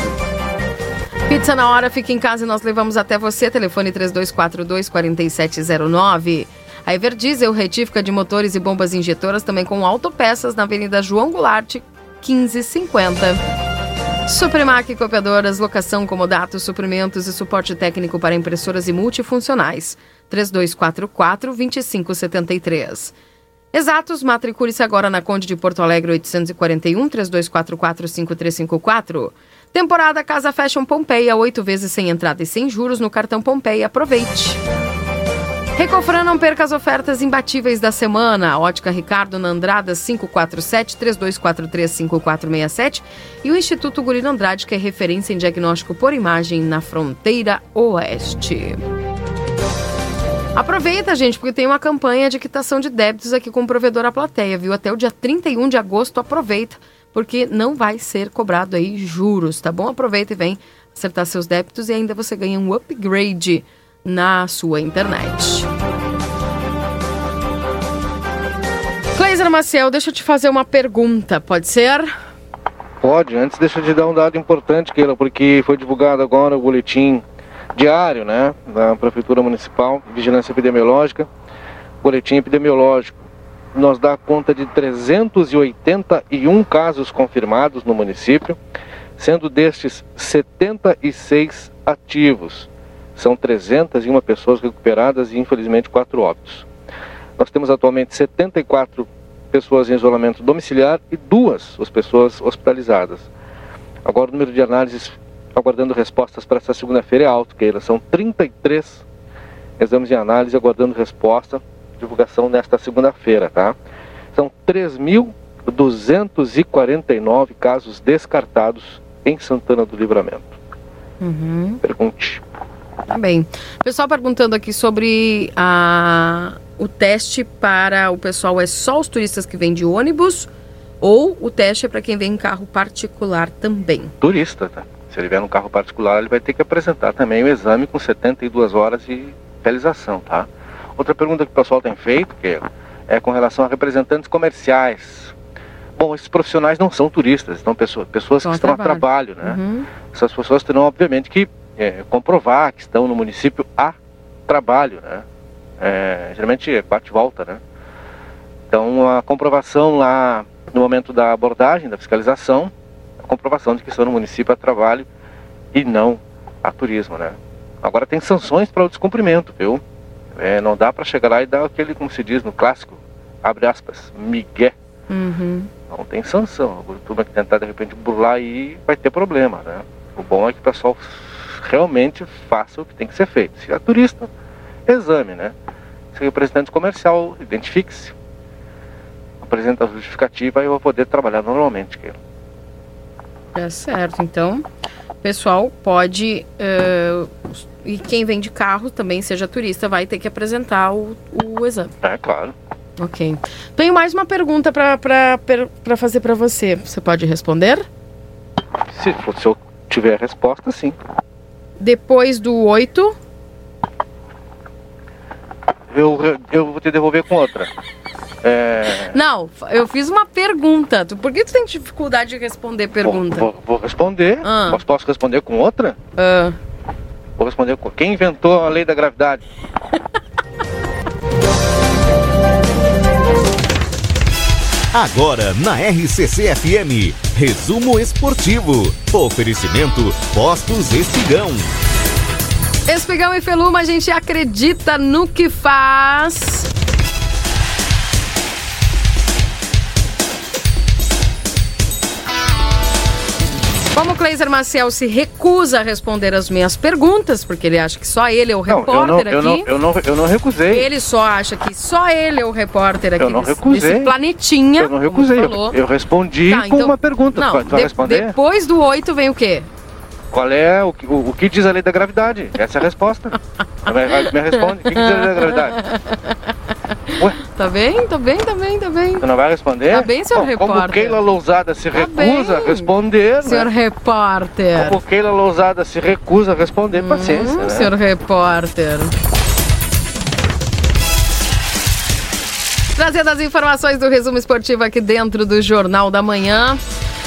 S2: Pizza na hora, fica em casa e nós levamos até você. Telefone 3242 4709. A Everdiesel, retífica de motores e bombas injetoras, também com autopeças na Avenida João Goulart, 1550. Suprimac Copiadoras, locação, comodato, suprimentos e suporte técnico para impressoras e multifuncionais. 3244-2573. Exatos, matricule-se agora na Conde de Porto Alegre 841 3244 5354. Temporada Casa Fashion Pompeia, oito vezes sem entrada e sem juros no cartão Pompeia. Aproveite! Recofran não perca as ofertas imbatíveis da semana. Ótica Ricardo na Andrada 547-3243-5467 e o Instituto Gurino Andrade, que é referência em diagnóstico por imagem na fronteira oeste. Aproveita, gente, porque tem uma campanha de quitação de débitos aqui com o provedor à plateia, viu? Até o dia 31 de agosto, aproveita, porque não vai ser cobrado aí juros, tá bom? Aproveita e vem acertar seus débitos e ainda você ganha um upgrade na sua internet. Cleiser Maciel, deixa eu te fazer uma pergunta, pode ser?
S10: Pode, antes deixa eu te dar um dado importante, Keila, porque foi divulgado agora o boletim diário, né, da Prefeitura Municipal, Vigilância Epidemiológica, boletim epidemiológico. Nos dá conta de 381 casos confirmados no município, sendo destes 76 ativos. São 301 pessoas recuperadas e, infelizmente, 4 óbitos. Nós temos atualmente 74 pessoas em isolamento domiciliar e duas as pessoas hospitalizadas. Agora, o número de análises aguardando respostas para essa segunda-feira é alto, Keila. São 33 exames de análise aguardando resposta, divulgação nesta segunda-feira, tá? São 3.249 casos descartados em Santana do Livramento.
S2: Uhum.
S10: Pergunte.
S2: Tá bem. Pessoal perguntando aqui sobre a, o teste para o pessoal é só os turistas que vêm de ônibus ou o teste é para quem vem em carro particular também?
S10: Turista, tá? Se ele vier num carro particular, ele vai ter que apresentar também o exame com 72 horas de realização, tá? Outra pergunta que o pessoal tem feito, que é com relação a representantes comerciais. Bom, esses profissionais não são turistas, são pessoas, pessoas que estão a trabalho, né?
S2: Uhum.
S10: Essas pessoas terão, obviamente, que é, comprovar que estão no município a trabalho, né? É, geralmente é bate e volta, né? Então a comprovação lá no momento da abordagem, da fiscalização, a comprovação de que estão no município a trabalho e não a turismo, né? Agora tem sanções para o descumprimento, viu? É, não dá para chegar lá e dar aquele, como se diz no clássico, abre aspas, migué.
S2: Uhum.
S10: Não tem sanção. A turma que tentar de repente burlar aí vai ter problema, né? O bom é que o pessoal realmente faça o que tem que ser feito. Se é turista, exame, né? Se é representante comercial, identifique-se. Apresenta a justificativa e eu vou poder trabalhar normalmente. Keila.
S2: É certo. Então, o pessoal pode. eh, e quem vem de carro, também seja turista, vai ter que apresentar o, o exame.
S10: É, claro.
S2: Ok. Tenho mais uma pergunta para fazer para você. Você pode responder?
S10: Se, se eu tiver a resposta, sim.
S2: Depois do 8,
S10: Eu, eu vou te devolver com outra. É,
S2: Não, eu fiz uma pergunta. Por que tu tem dificuldade de responder pergunta?
S10: vou, vou responder.
S2: Ah.
S10: Posso, posso responder com outra?
S2: Ah.
S10: Vou responder com. Quem inventou a lei da gravidade?
S18: Agora na RCC FM, resumo esportivo. Oferecimento Postos Espigão.
S2: Espigão e Feluma, a gente acredita no que faz. Como o Cleiser Maciel se recusa a responder as minhas perguntas, porque ele acha que só ele é o
S10: Não, eu
S2: repórter
S10: não,
S2: aqui.
S10: eu não, eu não, eu não recusei.
S2: Ele só acha que só ele é o repórter aqui
S10: Eu não
S2: desse,
S10: recusei.
S2: desse planetinha.
S10: Eu não recusei. Eu, eu respondi
S2: Tá,
S10: com
S2: então-
S10: uma pergunta.
S2: Não,
S10: tu vai,
S2: de-
S10: responder?
S2: depois do 8 vem o quê?
S10: Qual é o, que- o, o que diz a lei da gravidade? Essa é a resposta. Vai- Me responde. O que diz a lei da gravidade?
S2: Tá bem, tá bem, tá bem, tá bem.
S10: Você não vai responder?
S2: Tá bem, senhor
S10: Bom, Como
S2: repórter.
S10: Keila Lousada se recusa
S2: bem.
S10: a responder,
S2: Senhor
S10: né?
S2: repórter.
S10: Como Keila Lousada se recusa a responder, paciência,
S2: Hum,
S10: né?
S2: senhor repórter. Trazendo as informações do resumo esportivo aqui dentro do Jornal da Manhã.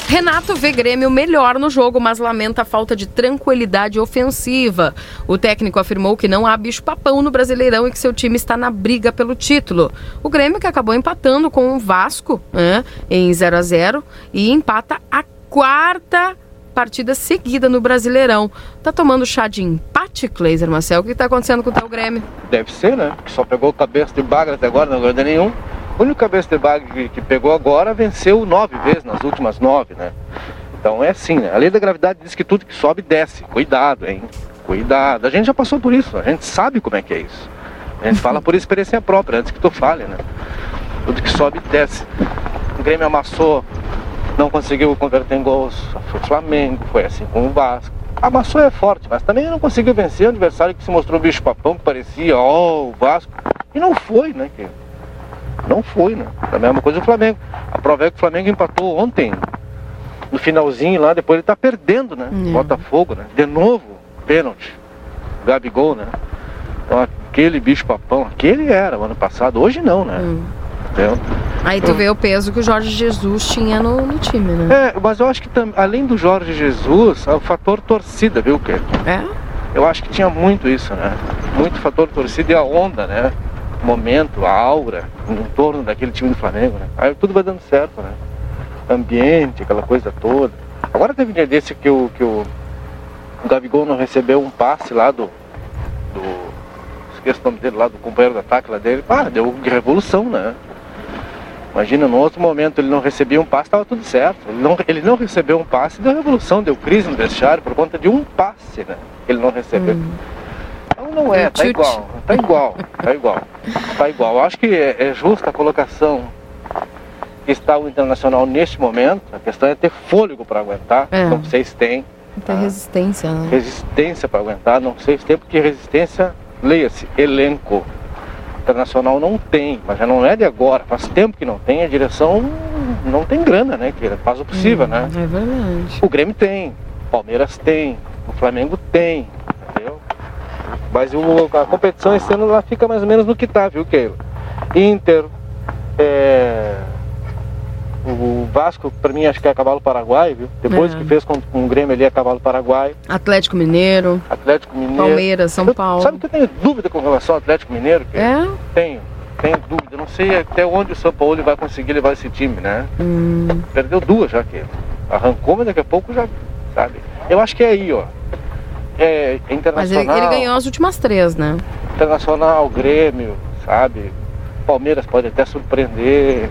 S2: Renato vê Grêmio melhor no jogo, mas lamenta a falta de tranquilidade ofensiva. O técnico afirmou que não há bicho-papão no Brasileirão e que seu time está na briga pelo título. O Grêmio que acabou empatando com o Vasco né, em 0 a 0 e empata a quarta partida seguida no Brasileirão. Tá tomando chá de empate, Kleiser Marcel? O que tá acontecendo com o teu Grêmio?
S10: Deve ser, né? Que só pegou cabeça de bagre até agora, não ganhou nenhum. O único cabeça de bagre que, pegou agora venceu nove vezes nas últimas nove, né? Então é assim, né? A lei da gravidade diz que tudo que sobe desce. Cuidado, hein? Cuidado. A gente já passou por isso, a gente sabe como é que é isso. A gente fala por experiência própria, antes que tu fale, né? Tudo que sobe desce. O Grêmio amassou, não conseguiu converter em gols. Foi o Flamengo, foi assim com o Vasco. Amassou é forte, mas também não conseguiu vencer o adversário que se mostrou bicho papão, que parecia, ó, o Vasco. E não foi, né? Que não foi, né? Da mesma coisa o Flamengo. A prova é que o Flamengo empatou ontem, no finalzinho lá, depois ele tá perdendo, né? Botafogo, né? De novo, pênalti. Gabigol, né? Então aquele bicho papão, aquele era o ano passado, hoje não, né? Entendeu?
S2: Aí tu vê o peso que o Jorge Jesus tinha no, no time, né?
S10: É, mas eu acho que tam- além do Jorge Jesus, é o fator torcida, viu, Kê?
S2: É?
S10: Eu acho que tinha muito isso, né? Muito fator torcida e a onda, né? Momento, a aura em torno daquele time do Flamengo, né? Aí tudo vai dando certo, né? Ambiente, aquela coisa toda. Agora teve um dia desse que o, que o, Gabigol não recebeu um passe lá do. do esqueço o nome dele lá, do companheiro de ataque lá dele. Ah, deu revolução, né? Imagina, no outro momento ele não recebia um passe, estava tudo certo. Ele não, ele não recebeu um passe, deu revolução, deu crise no vestiário por conta de um passe, né? Ele não recebeu. Então não é, tá igual, tá igual, tá igual. Tá igual. Acho que é, é justa a colocação que está o Internacional neste momento. A questão é ter fôlego para aguentar,
S2: É.
S10: como vocês têm.
S2: Tem resistência, né?
S10: Resistência para aguentar, não sei se tem, porque resistência, leia-se, elenco. Internacional não tem, mas já não é de agora, faz tempo que não tem, a direção não tem grana, né? Que faz o possível, né?
S2: É verdade.
S10: O Grêmio tem, o Palmeiras tem, o Flamengo tem? Mas o- a competição esse ano ela fica mais ou menos no que tá, viu, Keila? Inter, é, o Vasco, pra mim, acho que é cavalo paraguai, viu? Depois
S2: É.
S10: que fez com, com o Grêmio ali é cavalo paraguai.
S2: Atlético Mineiro,
S10: Atlético Mineiro.
S2: Palmeiras, São
S10: Eu-
S2: Paulo.
S10: Sabe que eu tenho dúvida com relação ao Atlético Mineiro? Que
S2: É?
S10: Tenho, tenho dúvida. Não sei até onde o São Paulo vai conseguir levar esse time, né?
S2: Hum.
S10: Perdeu duas já que arrancou, mas daqui a pouco já, sabe? Eu acho que é aí, ó. É
S2: Mas ele,
S10: internacional,
S2: ele ganhou as últimas três, né?
S10: internacional, Grêmio, sabe? Palmeiras pode até surpreender.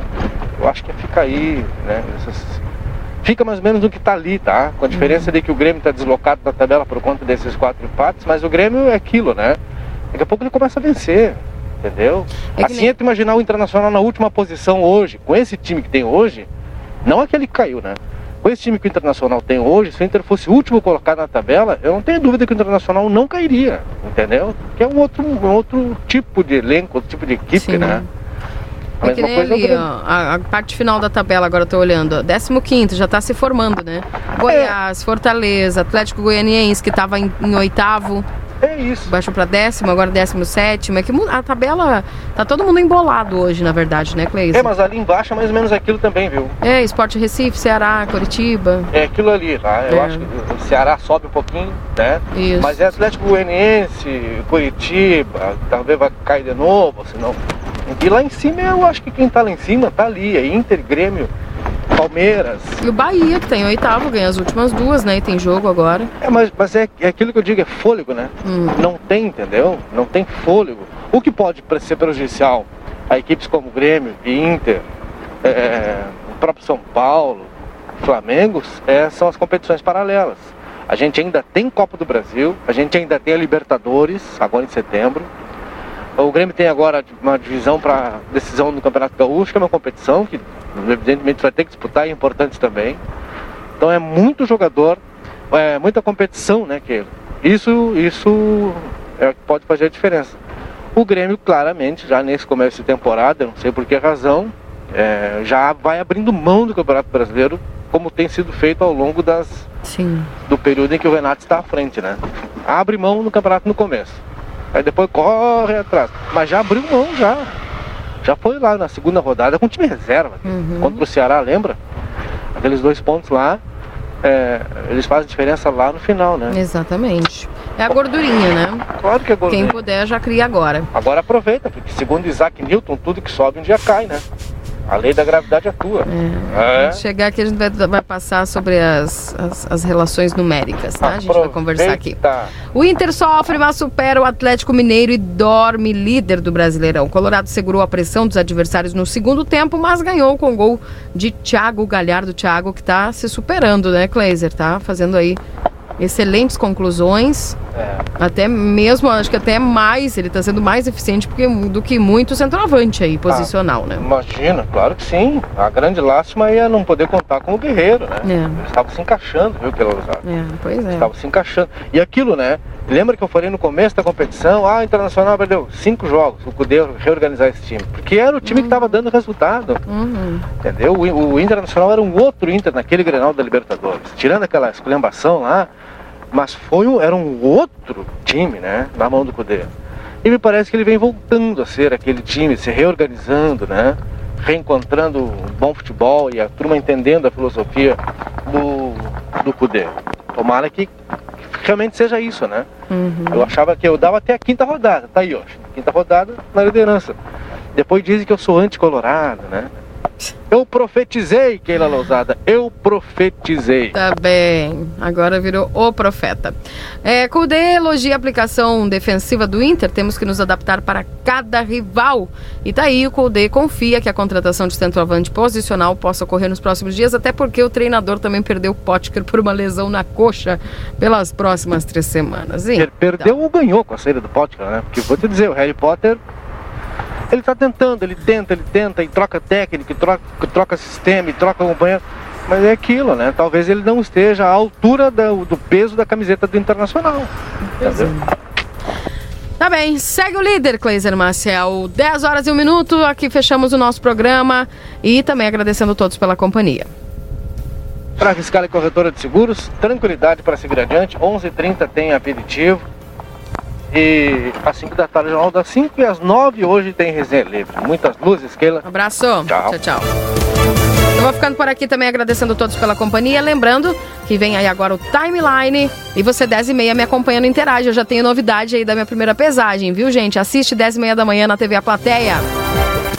S10: Eu acho que fica aí, né? Essas- Fica mais ou menos no que tá ali, tá? Com a diferença de que o Grêmio tá deslocado na tabela por conta desses quatro empates, mas o Grêmio é aquilo, né? Daqui a pouco ele começa a vencer, entendeu?
S2: É
S10: assim
S2: nem-
S10: é tu imaginar o Internacional na última posição hoje, com esse time que tem hoje, não aquele que caiu, né? Com esse time que o Internacional tem hoje, se o Inter fosse o último colocado na tabela, eu não tenho dúvida que o Internacional não cairia, entendeu? Que é um outro, um outro tipo de elenco, outro tipo de equipe,
S2: Sim.
S10: né? A
S2: É
S10: coisa é
S2: ali, ó, a, a parte final da tabela, agora eu tô olhando. 15 já tá se formando, né? Goiás, Fortaleza, Atlético Goianiense, que tava em, em oitavo.
S10: É isso.
S2: Baixou pra décimo, agora décimo sétimo. É que a tabela. Tá todo mundo embolado hoje, na verdade, né, Cleison?
S10: É, mas ali embaixo é mais ou menos aquilo também, viu?
S2: É, Esporte Recife, Ceará, Curitiba.
S10: É aquilo ali, tá? Eu
S2: É.
S10: acho que o Ceará sobe um pouquinho, né?
S2: Isso.
S10: Mas é Atlético Goianiense, Curitiba, talvez vai cair de novo, senão. E lá em cima eu acho que quem tá lá em cima tá ali, é Inter, Grêmio, Palmeiras.
S2: E o Bahia, que tá em oitavo, ganha as últimas duas, né? E tem jogo agora.
S10: É, mas, mas é, é aquilo que eu digo, é fôlego, né?
S2: Hum.
S10: Não tem, entendeu? Não tem fôlego. O que pode ser prejudicial a equipes como Grêmio e Inter, é, o próprio São Paulo, Flamengo, é, são as competições paralelas. A gente ainda tem Copa do Brasil, a gente ainda tem a Libertadores, agora em setembro. O Grêmio tem agora uma divisão para decisão do Campeonato Gaúcho, que é uma competição que evidentemente vai ter que disputar é importante também. Então é muito jogador, é muita competição, né? Que isso, isso é o que pode fazer a diferença. O Grêmio, claramente, já nesse começo de temporada, não sei por que razão, é, já vai abrindo mão do Campeonato Brasileiro, como tem sido feito ao longo das,
S2: Sim.
S10: do período em que o Renato está à frente, né? Abre mão no campeonato no começo. Aí depois corre atrás. Mas já abriu mão, já. Já foi lá na segunda rodada com time reserva.
S2: Uhum.
S10: Contra o Ceará, lembra? Aqueles dois pontos lá, é, eles fazem diferença lá no final, né?
S2: Exatamente. É a gordurinha, né?
S10: Claro que é gordinho.
S2: Quem puder já cria agora.
S10: Agora aproveita, porque segundo Isaac Newton, tudo que sobe um dia cai, né? A lei da gravidade atua. É.
S2: Chegar aqui a gente vai, vai passar sobre as, as, as relações numéricas, tá? A gente vai conversar aqui. O Inter sofre, mas supera o Atlético Mineiro e dorme líder do Brasileirão. O Colorado segurou a pressão dos adversários no segundo tempo, mas ganhou com gol de Thiago Galhardo. Thiago que tá se superando, né, Kleiser? Tá fazendo aí excelentes conclusões.
S10: É.
S2: Até mesmo, acho que até mais, ele está sendo mais eficiente porque, do que muito centroavante aí, posicional,
S10: Ah,
S2: né?
S10: Imagina, claro que sim. A grande lástima é não poder contar com o Guerreiro, né?
S2: É.
S10: Ele estava se encaixando, viu, pela Lousada?
S2: É, pois é.
S10: Estava se encaixando. E aquilo, né? Lembra que eu falei no começo da competição, ah, o Internacional perdeu cinco jogos, o Cudê reorganizar esse time. Porque era o time que estava dando resultado.
S2: Uhum.
S10: Entendeu? O, o Internacional era um outro Inter naquele Grenal da Libertadores. Tirando aquela esculhambação lá, mas foi um, era um outro time, né? Na mão do Cudê. E me parece que ele vem voltando a ser aquele time, se reorganizando, né? Reencontrando um bom futebol e a turma entendendo a filosofia do, do Cudê. Tomara que realmente seja isso, né? Eu achava que eu dava até a quinta rodada, tá aí, ó. Quinta rodada na liderança. Depois dizem que eu sou anticolorado, né? Eu profetizei, Keila Lousada, eu profetizei.
S2: Tá bem, agora virou o profeta. É, Kudê elogia a aplicação defensiva do Inter, temos que nos adaptar para cada rival. E tá aí, o Kudê confia que a contratação de centroavante posicional possa ocorrer nos próximos dias, até porque o treinador também perdeu o Potker por uma lesão na coxa pelas próximas três semanas.
S10: Per- Perdeu ou ganhou com a saída do Potter, né? Porque vou te dizer, o Harry Potter, ele tá tentando, ele tenta, ele tenta, e troca técnica, e troca, troca sistema, e troca companheiro. Mas é aquilo, né? Talvez ele não esteja à altura da- do peso da camiseta do Internacional. Entendeu?
S2: Tá bem, segue o líder, Cleiser Marcel. 10 horas e um minuto, aqui fechamos o nosso programa e também agradecendo a todos pela companhia.
S10: Para fiscal e corretora de seguros, tranquilidade para seguir adiante. 11h30 tem aperitivo. E às 5 da tarde, jornal das 5 e às 9 hoje tem resenha livre. Muitas luzes, Keila.
S2: Abraço.
S10: Tchau.
S2: Tchau, tchau. Eu vou ficando por aqui também agradecendo a todos pela companhia. Lembrando que vem aí agora o timeline e você 10 e meia me acompanhando interage. Eu já tenho novidade aí da minha primeira pesagem, viu, gente? Assiste 10 e meia da manhã na TV A Plateia.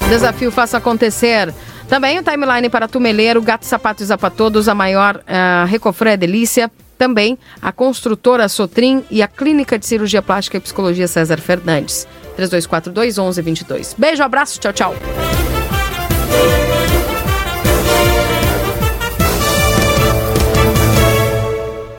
S2: Desafio Faça Acontecer. Também o timeline para Tumeleiro, Gato Sapato e Zapa Todos, a maior uh, Recofré Delícia. Também a construtora Sotrim e a Clínica de Cirurgia Plástica e Psicologia César Fernandes. 3242 1122. Beijo, abraço, tchau, tchau.